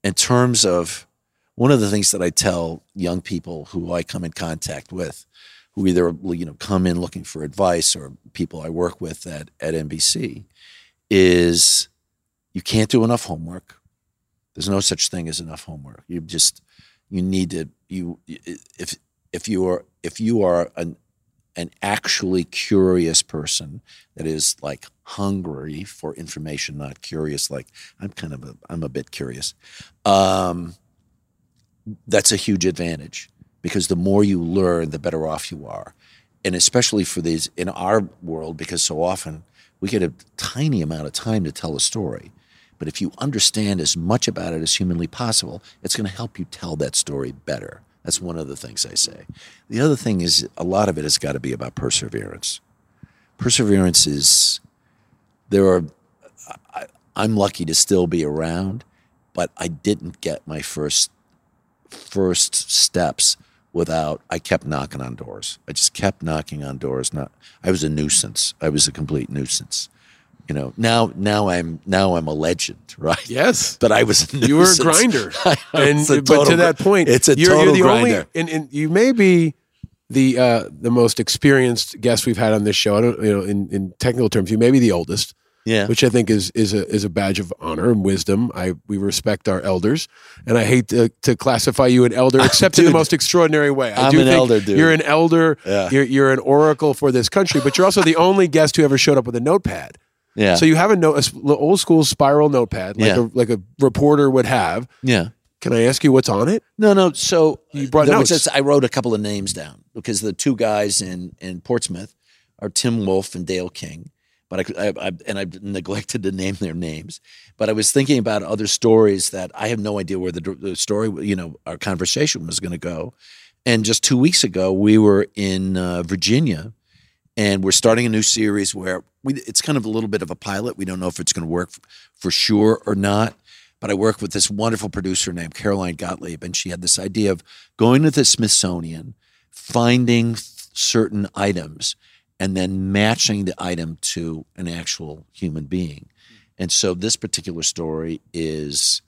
in terms of one of the things that I tell young people who I come in contact with, who either you know come in looking for advice or people I work with at at NBC, is you can't do enough homework. There's no such thing as enough homework. You just you need to you if if you are if you are an an actually curious person that is like hungry for information, not curious. Like I'm kind of a I'm a bit curious. Um, that's a huge advantage because the more you learn, the better off you are. And especially for these in our world, because so often we get a tiny amount of time to tell a story. But if you understand as much about it as humanly possible, it's going to help you tell that story better. That's one of the things I say. The other thing is a lot of it has got to be about perseverance. Perseverance is there are I, I'm lucky to still be around, but I didn't get my first first steps without I kept knocking on doors. I just kept knocking on doors. Not I was a nuisance. I was a complete nuisance. You know, now now I'm now I'm a legend, right? Yes. [laughs] But I was a You were a grinder, [laughs] and a but to that point, it's a you're, total you're the grinder. only, and, and you may be the uh, the most experienced guest we've had on this show. I don't, you know, in, in technical terms, you may be the oldest. Yeah. which I think is is a is a badge of honor and wisdom. I we respect our elders, and I hate to, to classify you an elder, [laughs] except in the most extraordinary way. I I'm do an think elder, dude. You're an elder. Yeah. You're you're an oracle for this country, but you're also the only guest who ever showed up with a notepad. Yeah. So you have a, note, a old school spiral notepad, like Yeah. a like a reporter would have. Yeah. Can I ask you what's on it? No, no. So You brought notes. just- I wrote a couple of names down because the two guys in in Portsmouth are Tim Wolf and Dale King. But I, I, I and I've neglected to name their names. But I was thinking about other stories that I have no idea where the, the story, you know, our conversation was going to go. And just two weeks ago, we were in uh, Virginia, and we're starting a new series where we, it's kind of a little bit of a pilot. We don't know if it's going to work for sure or not. But I work with this wonderful producer named Caroline Gottlieb, and she had this idea of going to the Smithsonian, finding certain items, and then matching the item to an actual human being. And so this particular story is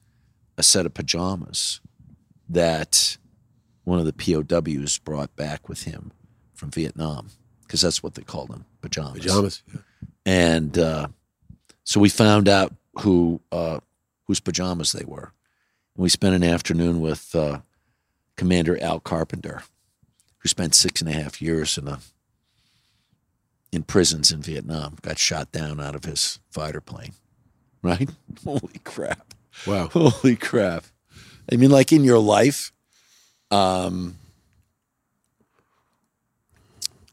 a set of pajamas that one of the POWs brought back with him from Vietnam, because that's what they called them pajamas. Pajamas. And uh, so we found out who uh, whose pajamas they were. And we spent an afternoon with uh, Commander Al Carpenter, who spent six and a half years in a in prisons in Vietnam, got shot down out of his fighter plane. Right? [laughs] Holy crap! Wow. Holy crap! I mean, like in your life, um,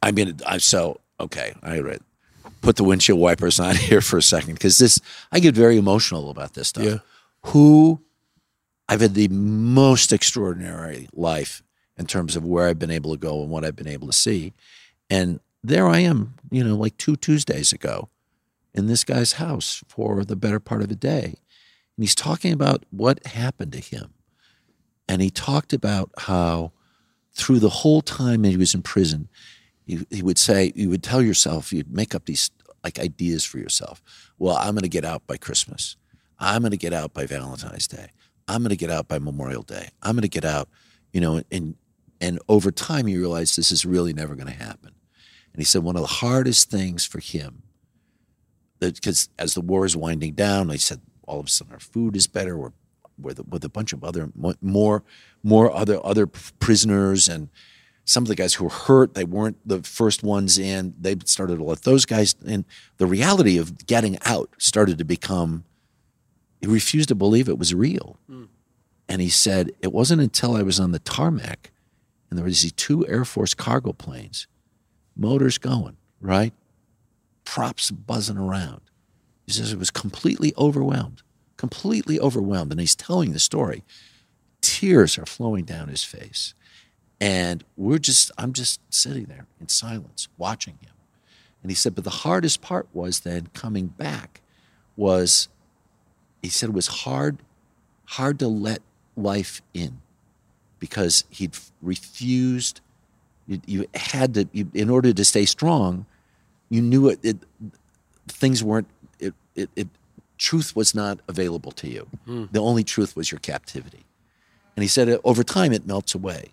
I mean, I so okay. I read. Put the windshield wipers on [laughs] here for a second because this I get very emotional about this stuff. Yeah. Who I've had the most extraordinary life in terms of where I've been able to go and what I've been able to see, and there I am, you know, like two Tuesdays ago, in this guy's house for the better part of a day, and he's talking about what happened to him, and he talked about how through the whole time that he was in prison, he, he would say, you would tell yourself, you'd make up these like ideas for yourself. Well, I'm going to get out by Christmas. I'm going to get out by Valentine's Day. I'm going to get out by Memorial Day. I'm going to get out, you know, and and over time you realize this is really never going to happen. And he said one of the hardest things for him, because as the war is winding down, he said all of a sudden our food is better. We're with, with a bunch of other more more other other prisoners and some of the guys who were hurt they weren't the first ones in. They started to let those guys in. The reality of getting out started to become he refused to believe it was real. Hmm. And he said it wasn't until i was on the tarmac and there was these two air force cargo planes motors going right? Props buzzing around. He says he was completely overwhelmed completely overwhelmed. And he's telling the story. Tears are flowing down his face. And we're just i'm just sitting there in silence watching him. And he said but the hardest part was then coming back was he said it was hard hard to let life in because he'd refused you, you had to you, in order to stay strong you knew it, it things weren't it, it, it truth was not available to you Hmm. the only truth was your captivity and he said over time it melts away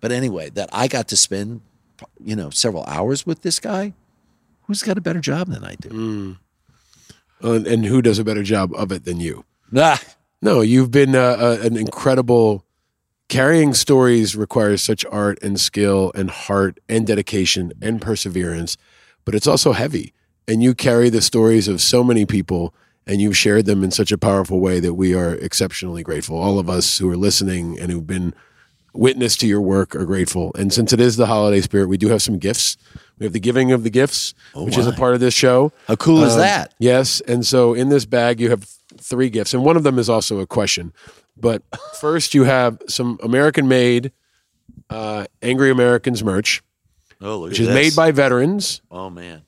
but anyway that i got to spend you know several hours with this guy who's got a better job than i do Hmm. And, and who does a better job of it than you? [laughs] Ah. No, you've been uh, uh, an incredible. Carrying stories requires such art and skill and heart and dedication and perseverance, but it's also heavy. And you carry the stories of so many people and you've shared them in such a powerful way that we are exceptionally grateful. All of us who are listening and who've been witness to your work are grateful. And since it is the holiday spirit, we do have some gifts. We have the giving of the gifts, which is a part of this show. How cool is Um, that? Yes. And so in this bag, you have three gifts, and one of them is also a question. But first, you have some American made uh, Angry Americans merch, oh look which is this. made by veterans oh man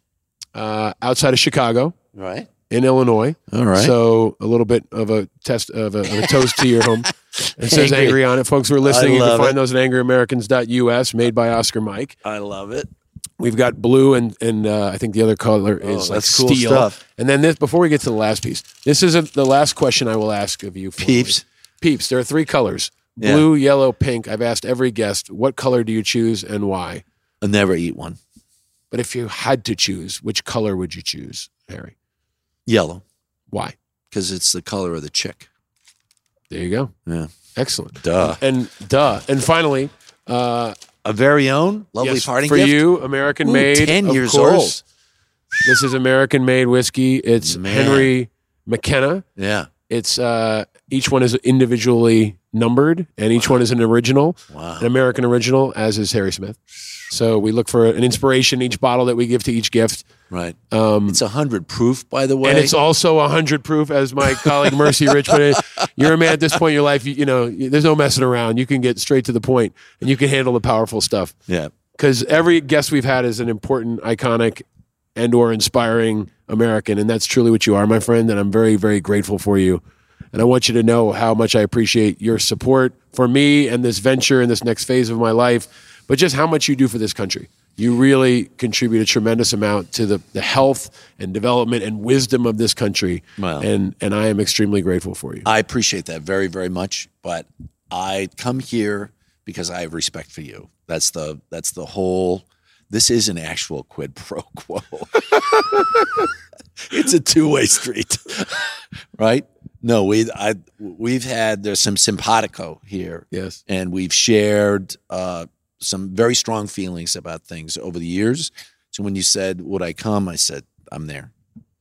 uh, outside of Chicago right in Illinois. All right. So a little bit of a test of a, of a toast to your home. [laughs] It says Angry. angry on it. Folks who are listening, you can find it. those at angryamericans.us, made by Oscar Mike. i love it We've got blue and and uh, I think the other color Oh, is like that's cool steel. stuff. And then this before we get to the last piece, this is a, the last question I will ask of you. formally. Peeps. Peeps. There are three colors: Yeah. blue, yellow, pink. I've asked every guest, what color do you choose and why? i'll never eat one But if you had to choose, which color would you choose, Harry? yellow Why? because it's the color of the chick There you go. yeah Excellent. Duh. And duh. And finally, uh, a very own lovely yes, parting for gift you, American Ooh, made. 10 of years course. old. This is American made whiskey. It's Man. Henry McKenna. yeah It's uh, each one is individually numbered, and each one is an original, Wow. an American original, as is Harry Smith. So we look for an inspiration in each bottle that we give to each gift. right Um, it's a hundred proof by the way and it's also a hundred proof, as my colleague Mercy Rich put it. You're a man at this point in your life. You, you know, there's no messing around. You can get straight to the point, and you can handle the powerful stuff. yeah Because every guest we've had is an important, iconic, and or inspiring American, and that's truly what you are, my friend. And I'm very, very grateful for you. And I want you to know how much I appreciate your support for me and this venture and this next phase of my life, but just how much you do for this country. You really contribute a tremendous amount to the, the health and development and wisdom of this country. Wow. And and I am extremely grateful for you. I appreciate that very, very much. But I come here because I have respect for you. That's the that's the whole. This is an actual quid pro quo. [laughs] it's a two way street, [laughs] right? No, we I we've had there's some simpatico here. Yes. And we've shared uh, some very strong feelings about things over the years. So when you said, Would I come? I said, I'm there.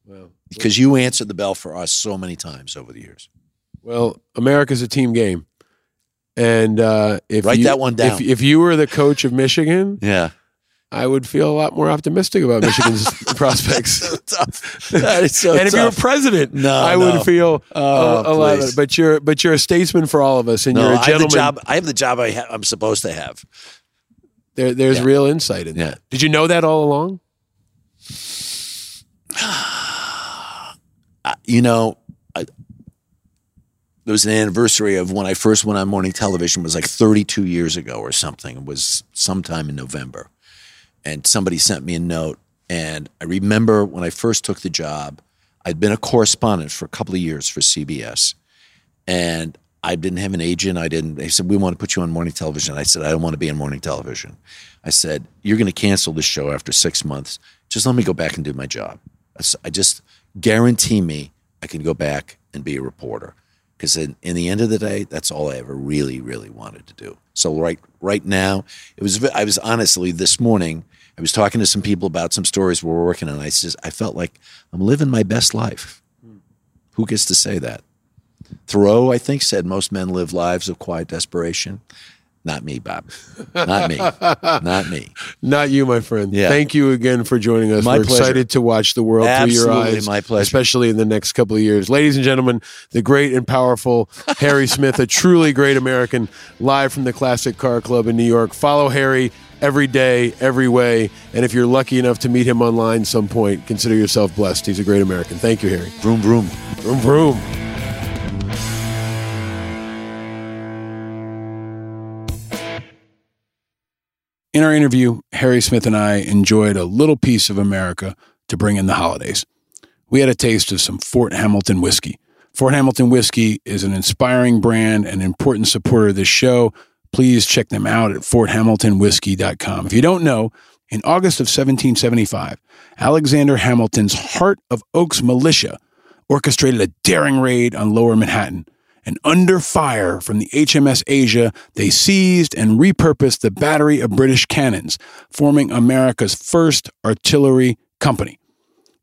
Well, Because you answered the bell for us so many times over the years. Well, America's a team game. And uh, if Write you, that one down. If, if you were the coach of Michigan, Yeah. I would feel a lot more optimistic about Michigan's [laughs] prospects. [laughs] That is so and if you were president, No, I no. would feel Oh, a, a lot. Of, but you're but you're a statesman for all of us, and No, you're a I have the gentleman. job. I have the job I ha- I'm supposed to have. There, there's Yeah. real insight in Yeah. that. Did you know that all along? [sighs] You know, I, there was an anniversary of when I first went on morning television. It was like 32 years ago or something. It was sometime in November, and somebody sent me a note. And I remember when I first took the job, I'd been a correspondent for a couple of years for CBS, and I didn't have an agent. I didn't. They said we want to put you on morning television. I said I don't want to be on morning television. I said you're going to cancel this show after six months. Just let me go back and do my job. I just guarantee me I can go back and be a reporter because in, in the end of the day, that's all I ever really, really wanted to do. So right right now, it was. I was honestly this morning. I was talking to some people about some stories we were working on. I says I felt like I'm living my best life. Who gets to say that? Thoreau, I think, said most men live lives of quiet desperation. Not me, Bob. Not me. [laughs] Not me. Not you, my friend. Yeah. Thank you again for joining us. My We're pleasure. excited to watch the world through your Absolutely, eyes. my pleasure. Especially in the next couple of years. Ladies and gentlemen, the great and powerful Harry Smith, a truly great American, live from the Classic Car Club in New York. Follow Harry every day, every way. And if you're lucky enough to meet him online some point, consider yourself blessed. He's a great American. Thank you, Harry. Vroom, vroom. Vroom, vroom. In our interview, Harry Smith and I enjoyed a little piece of America to bring in the holidays. We had a taste of some Fort Hamilton whiskey. Fort Hamilton whiskey is an inspiring brand and important supporter of this show. Please check them out at forthamiltonwhiskey.com. If you don't know, in August of 1775, Alexander Hamilton's Heart of Oaks militia orchestrated a daring raid on lower Manhattan. And under fire from the HMS Asia, they seized and repurposed the battery of British cannons, forming America's first artillery company.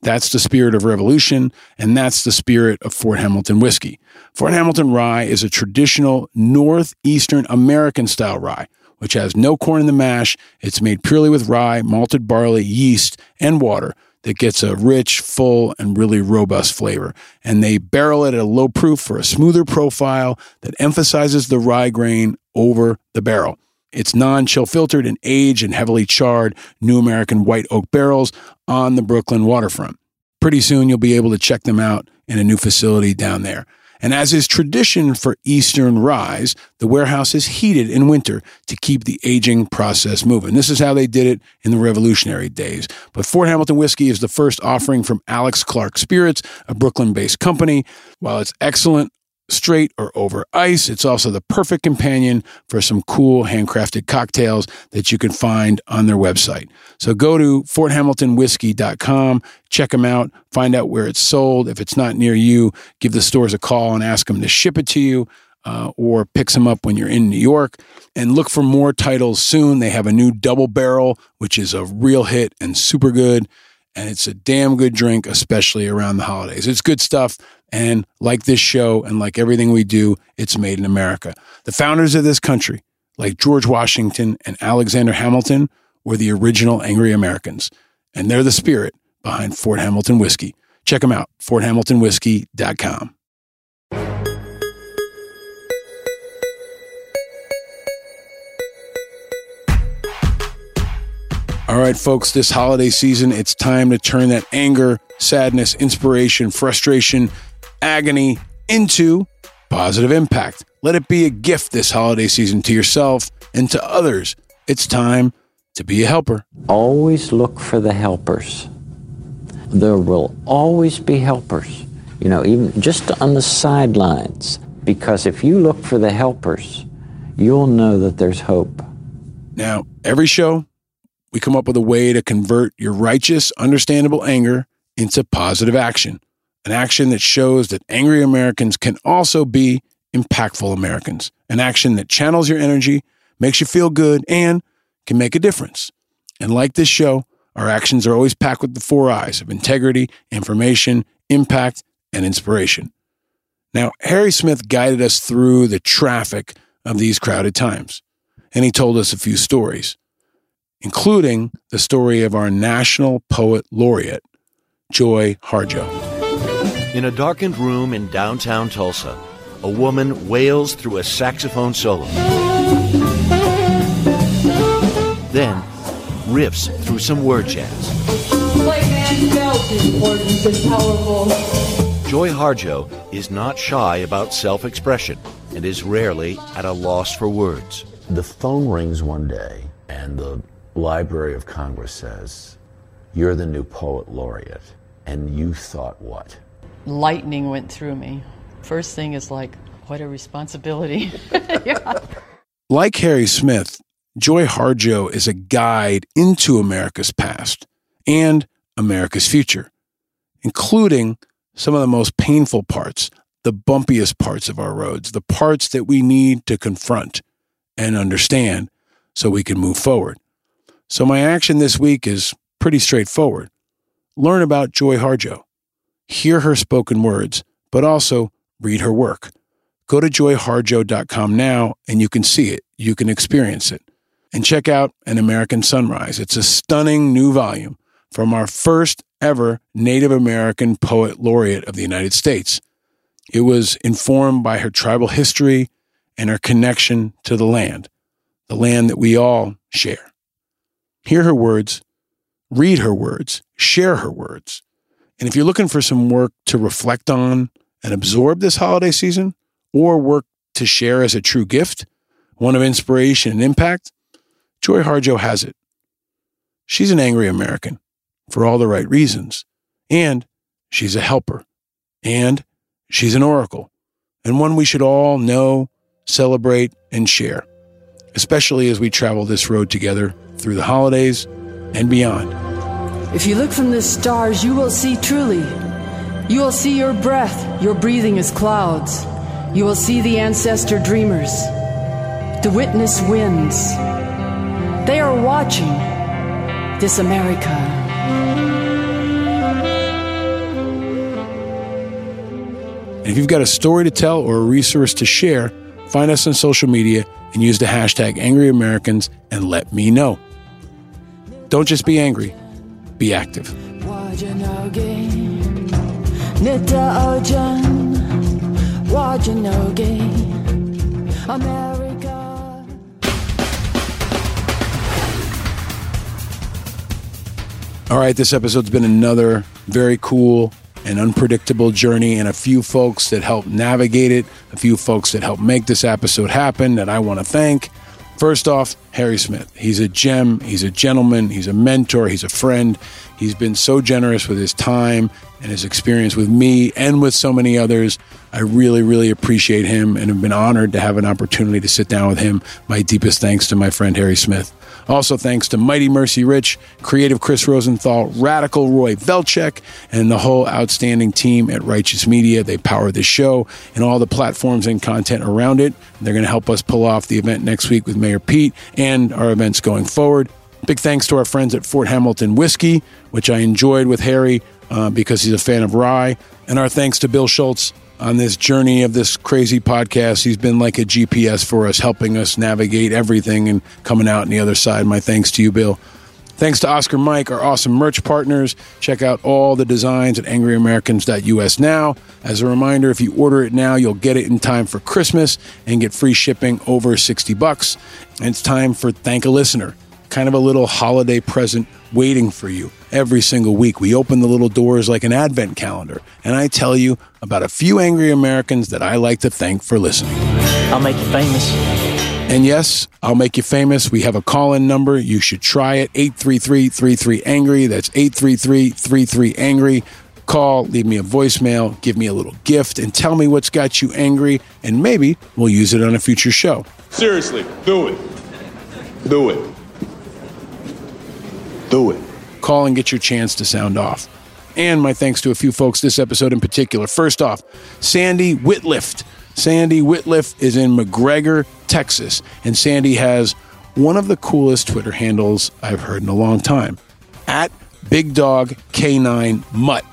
That's the spirit of revolution, and that's the spirit of Fort Hamilton whiskey. Fort Hamilton rye is a traditional northeastern American style rye, which has no corn in the mash. It's made purely with rye, malted barley, yeast, and water that gets a rich, full, and really robust flavor. And they barrel it at a low proof for a smoother profile that emphasizes the rye grain over the barrel. It's non chill filtered and aged in heavily charred New American white oak barrels on the Brooklyn waterfront. Pretty soon you'll be able to check them out in a new facility down there. And as is tradition for Eastern ryes, the warehouse is heated in winter to keep the aging process moving. This is how they did it in the Revolutionary days. But Fort Hamilton Whiskey is the first offering from Alex Clark Spirits, a Brooklyn based company. While it's excellent straight or over ice. It's also the perfect companion for some cool handcrafted cocktails that you can find on their website. So go to forthamiltonwhiskey.com, check them out, find out where it's sold. If it's not near you, give the stores a call and ask them to ship it to you. Uh, or pick some up when you're in New York and look for more titles soon. They have a new double barrel, which is a real hit and super good. And it's a damn good drink, especially around the holidays. It's good stuff. And like this show and like everything we do, it's made in America. The founders of this country, like George Washington and Alexander Hamilton, were the original angry Americans. And they're the spirit behind Fort Hamilton Whiskey. Check them out, forthamiltonwhiskey.com. All right, folks, this holiday season, it's time to turn that anger, sadness, inspiration, frustration, agony into positive impact. Let it be a gift this holiday season to yourself and to others. It's time to be a helper. Always look for the helpers. There will always be helpers, you know, even just on the sidelines. Because if you look for the helpers, you'll know that there's hope. Now, every show, we come up with a way to convert your righteous, understandable anger into positive action, an action that shows that angry Americans can also be impactful Americans, an action that channels your energy, makes you feel good, and can make a difference. And like this show, our actions are always packed with the four eyes of integrity, information, impact, and inspiration. Now, Harry Smith guided us through the traffic of these crowded times, and he told us a few stories, including the story of our National Poet Laureate, Joy Harjo. In a darkened room in downtown Tulsa, a woman wails through a saxophone solo. Then riffs through some word jazz. Like man felt important and powerful. Joy Harjo is not shy about self expression and is rarely at a loss for words. The phone rings one day, and the Library of Congress says, You're the new poet laureate. And you thought what? Lightning went through me. First thing is like, what a responsibility. [laughs] Like Harry Smith, Joy Harjo is a guide into America's past and America's future, including some of the most painful parts, the bumpiest parts of our roads, the parts that we need to confront and understand so we can move forward. So, my action this week is pretty straightforward. Learn about Joy Harjo, hear her spoken words, but also read her work. Go to joyharjo.com now and you can see it, you can experience it. And check out An American Sunrise. It's a stunning new volume from our first ever Native American Poet Laureate of the United States. It was informed by her tribal history and her connection to the land, the land that we all share. Hear her words, read her words, share her words. And if you're looking for some work to reflect on and absorb this holiday season, or work to share as a true gift, one of inspiration and impact, Joy Harjo has it. She's an angry American for all the right reasons, and she's a helper, and she's an oracle, and one we should all know, celebrate, and share, especially as we travel this road together through the holidays and beyond. If you look from the stars, you will see truly. You will see your breath, your breathing is clouds. You will see the ancestor dreamers, the witness winds. They are watching this America. If you've got a story to tell or a resource to share, find us on social media and use the hashtag Angry Americans and let me know. Don't just be angry, be active. All right, this episode's been another very cool and unpredictable journey, and a few folks that helped navigate it, a few folks that helped make this episode happen that I want to thank. First off, Harry Smith. He's a gem, he's a gentleman, he's a mentor, he's a friend. He's been so generous with his time and his experience with me and with so many others. I really, really appreciate him and have been honored to have an opportunity to sit down with him. My deepest thanks to my friend Harry Smith. Also, thanks to Mighty Mercy Rich, Creative Chris Rosenthal, Radical Roy Velchek, and the whole outstanding team at Righteous Media. They power this show and all the platforms and content around it. They're going to help us pull off the event next week with Mayor Pete and our events going forward. Big thanks to our friends at Fort Hamilton Whiskey, which I enjoyed with Harry uh, because he's a fan of rye. And our thanks to Bill Schultz on this journey of this crazy podcast. He's been like a GPS for us, helping us navigate everything and coming out on the other side. My thanks to you, Bill. Thanks to Oscar Mike, our awesome merch partners. Check out all the designs at angryamericans.us now. As a reminder, if you order it now, you'll get it in time for Christmas and get free shipping over 60 bucks. And it's time for Thank a Listener, kind of a little holiday present waiting for you every single week. We open the little doors like an advent calendar, and I tell you about a few angry Americans that I like to thank for listening. I'll make you famous. And yes, I'll make you famous. We have a call in number. You should try it 833 33 Angry. That's 833 33 Angry. Call, leave me a voicemail, give me a little gift, and tell me what's got you angry, and maybe we'll use it on a future show. Seriously, do it. Do it. Do it. Call and get your chance to sound off. And my thanks to a few folks this episode in particular. First off, Sandy Whitlift. Sandy Whitliff is in McGregor, Texas, and Sandy has one of the coolest Twitter handles I've heard in a long time at Big Dog K9 Mutt.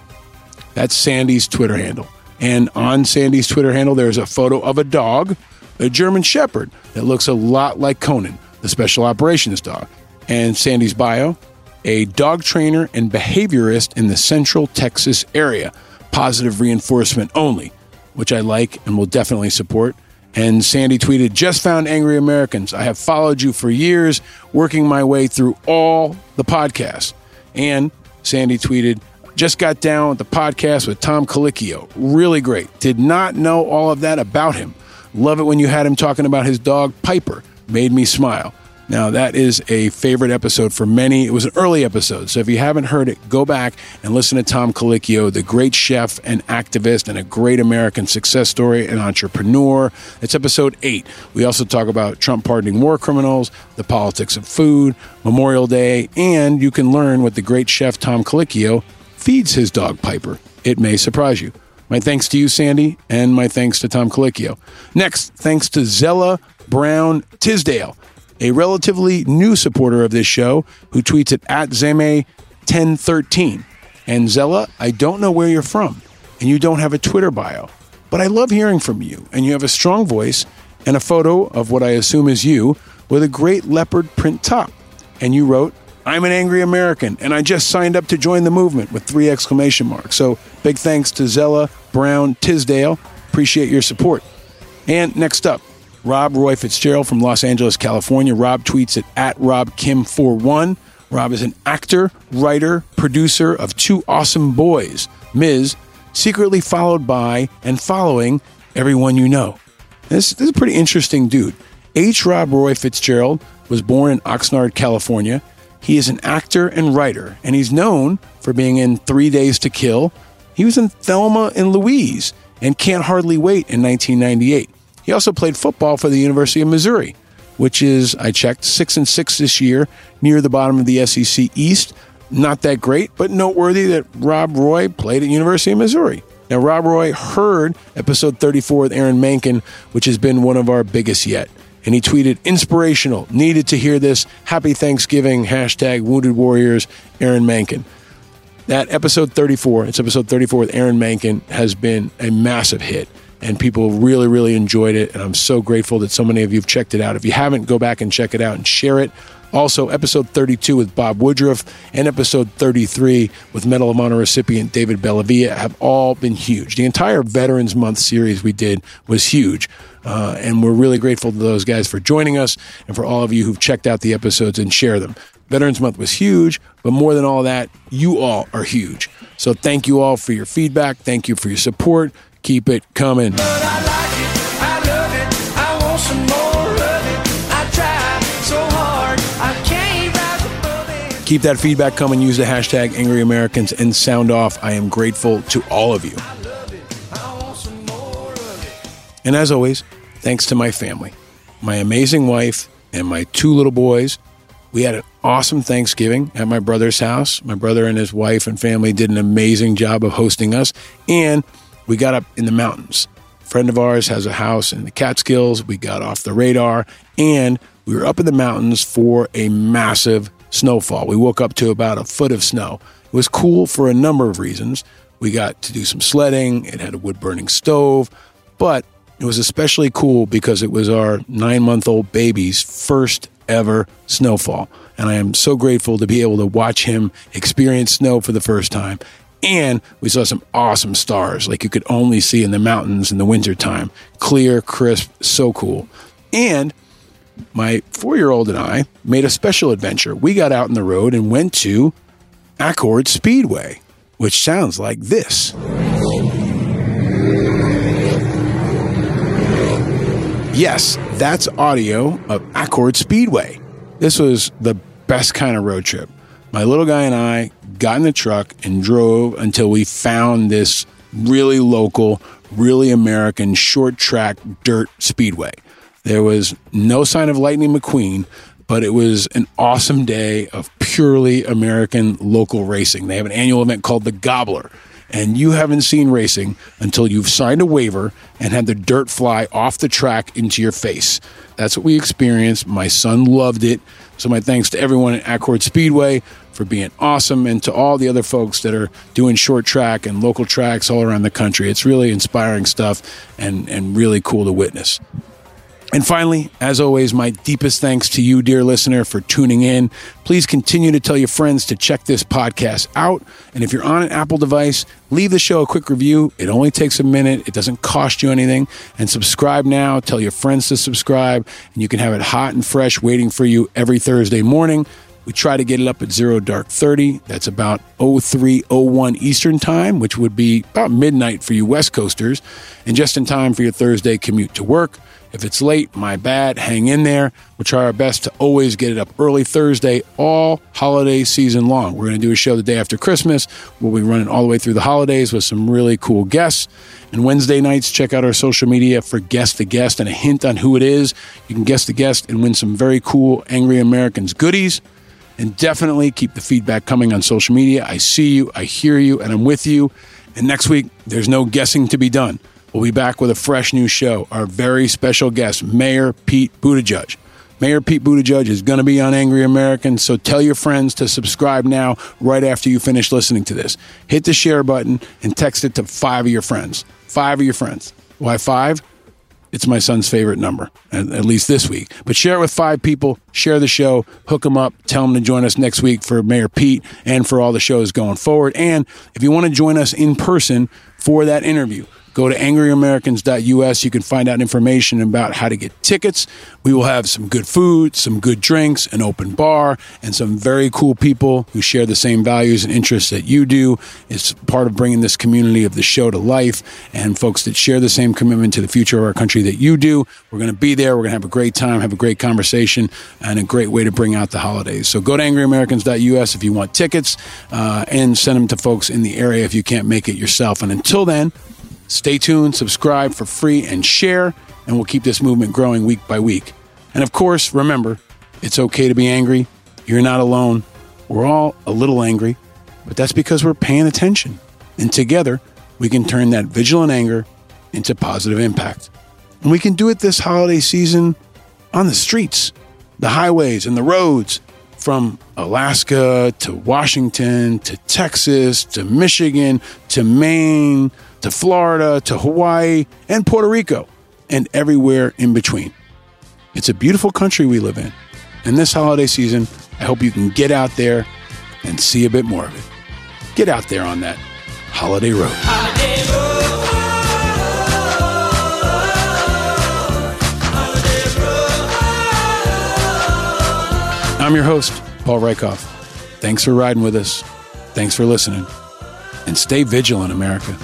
That's Sandy's Twitter handle. And on Sandy's Twitter handle, there's a photo of a dog, a German Shepherd, that looks a lot like Conan, the special operations dog. And Sandy's bio, a dog trainer and behaviorist in the central Texas area. Positive reinforcement only, which I like and will definitely support. And Sandy tweeted, Just found Angry Americans. I have followed you for years, working my way through all the podcasts. And Sandy tweeted, Just got down with the podcast with Tom Colicchio. Really great. Did not know all of that about him. Love it when you had him talking about his dog, Piper. Made me smile. Now, that is a favorite episode for many. It was an early episode, so if you haven't heard it, go back and listen to Tom Colicchio, the great chef and activist and a great American success story and entrepreneur. It's episode eight. We also talk about Trump pardoning war criminals, the politics of food, Memorial Day, and you can learn what the great chef Tom Colicchio feeds his dog Piper. It may surprise you. My thanks to you, Sandy, and my thanks to Tom Colicchio. Next, thanks to Zella Brown Tisdale a relatively new supporter of this show who tweets it at Zeme1013. And Zella, I don't know where you're from, and you don't have a Twitter bio, but I love hearing from you, and you have a strong voice and a photo of what I assume is you with a great leopard print top. And you wrote, I'm an angry American, and I just signed up to join the movement with three exclamation marks. So big thanks to Zella Brown Tisdale. Appreciate your support. And next up, Rob Roy Fitzgerald from Los Angeles, California. Rob tweets at, at RobKim41. Rob is an actor, writer, producer of Two Awesome Boys, Ms., secretly followed by and following everyone you know. This, this is a pretty interesting dude. H. Rob Roy Fitzgerald was born in Oxnard, California. He is an actor and writer, and he's known for being in Three Days to Kill. He was in Thelma and Louise and Can't Hardly Wait in 1998. He also played football for the University of Missouri, which is, I checked, six and six this year, near the bottom of the SEC East. Not that great, but noteworthy that Rob Roy played at University of Missouri. Now, Rob Roy heard episode 34 with Aaron Mankin, which has been one of our biggest yet. And he tweeted, inspirational, needed to hear this. Happy Thanksgiving, hashtag Wounded Warriors, Aaron Mankin. That episode 34, it's episode 34 with Aaron Mankin, has been a massive hit and people really, really enjoyed it. And I'm so grateful that so many of you have checked it out. If you haven't, go back and check it out and share it. Also, episode 32 with Bob Woodruff and episode 33 with Medal of Honor recipient David Bellavia have all been huge. The entire Veterans Month series we did was huge. Uh, and we're really grateful to those guys for joining us and for all of you who've checked out the episodes and share them. Veterans Month was huge, but more than all that, you all are huge. So thank you all for your feedback. Thank you for your support. Keep it coming. Keep that feedback coming. Use the hashtag Angry Americans and sound off. I am grateful to all of you. And as always, thanks to my family, my amazing wife, and my two little boys. We had an awesome Thanksgiving at my brother's house. My brother and his wife and family did an amazing job of hosting us. And we got up in the mountains. A friend of ours has a house in the Catskills. We got off the radar and we were up in the mountains for a massive snowfall. We woke up to about a foot of snow. It was cool for a number of reasons. We got to do some sledding, it had a wood burning stove, but it was especially cool because it was our nine month old baby's first ever snowfall. And I am so grateful to be able to watch him experience snow for the first time. And we saw some awesome stars like you could only see in the mountains in the wintertime. Clear, crisp, so cool. And my four year old and I made a special adventure. We got out in the road and went to Accord Speedway, which sounds like this. Yes, that's audio of Accord Speedway. This was the best kind of road trip. My little guy and I got in the truck and drove until we found this really local, really American short track dirt speedway. There was no sign of Lightning McQueen, but it was an awesome day of purely American local racing. They have an annual event called the Gobbler. And you haven't seen racing until you've signed a waiver and had the dirt fly off the track into your face. That's what we experienced. My son loved it. So, my thanks to everyone at Accord Speedway for being awesome and to all the other folks that are doing short track and local tracks all around the country. It's really inspiring stuff and, and really cool to witness. And finally, as always, my deepest thanks to you, dear listener, for tuning in. Please continue to tell your friends to check this podcast out. And if you're on an Apple device, leave the show a quick review. It only takes a minute, it doesn't cost you anything. And subscribe now. Tell your friends to subscribe, and you can have it hot and fresh waiting for you every Thursday morning. We try to get it up at zero dark 30. That's about 0301 Eastern time, which would be about midnight for you West Coasters, and just in time for your Thursday commute to work. If it's late, my bad. Hang in there. We'll try our best to always get it up early Thursday, all holiday season long. We're going to do a show the day after Christmas. We'll be running all the way through the holidays with some really cool guests. And Wednesday nights, check out our social media for guest the guest and a hint on who it is. You can guess the guest and win some very cool Angry Americans goodies. And definitely keep the feedback coming on social media. I see you, I hear you, and I'm with you. And next week, there's no guessing to be done. We'll be back with a fresh new show. Our very special guest, Mayor Pete Buttigieg. Mayor Pete Buttigieg is going to be on Angry Americans, so tell your friends to subscribe now, right after you finish listening to this. Hit the share button and text it to five of your friends. Five of your friends. Why five? It's my son's favorite number, at, at least this week. But share it with five people, share the show, hook them up, tell them to join us next week for Mayor Pete and for all the shows going forward. And if you want to join us in person for that interview, Go to angryamericans.us. You can find out information about how to get tickets. We will have some good food, some good drinks, an open bar, and some very cool people who share the same values and interests that you do. It's part of bringing this community of the show to life and folks that share the same commitment to the future of our country that you do. We're going to be there. We're going to have a great time, have a great conversation, and a great way to bring out the holidays. So go to angryamericans.us if you want tickets uh, and send them to folks in the area if you can't make it yourself. And until then, Stay tuned, subscribe for free, and share, and we'll keep this movement growing week by week. And of course, remember, it's okay to be angry. You're not alone. We're all a little angry, but that's because we're paying attention. And together, we can turn that vigilant anger into positive impact. And we can do it this holiday season on the streets, the highways, and the roads from Alaska to Washington to Texas to Michigan to Maine to Florida to Hawaii and Puerto Rico and everywhere in between. It's a beautiful country we live in. And this holiday season, I hope you can get out there and see a bit more of it. Get out there on that holiday road. I'm your host, Paul Rieckhoff. Thanks for riding with us. Thanks for listening. And stay vigilant, America.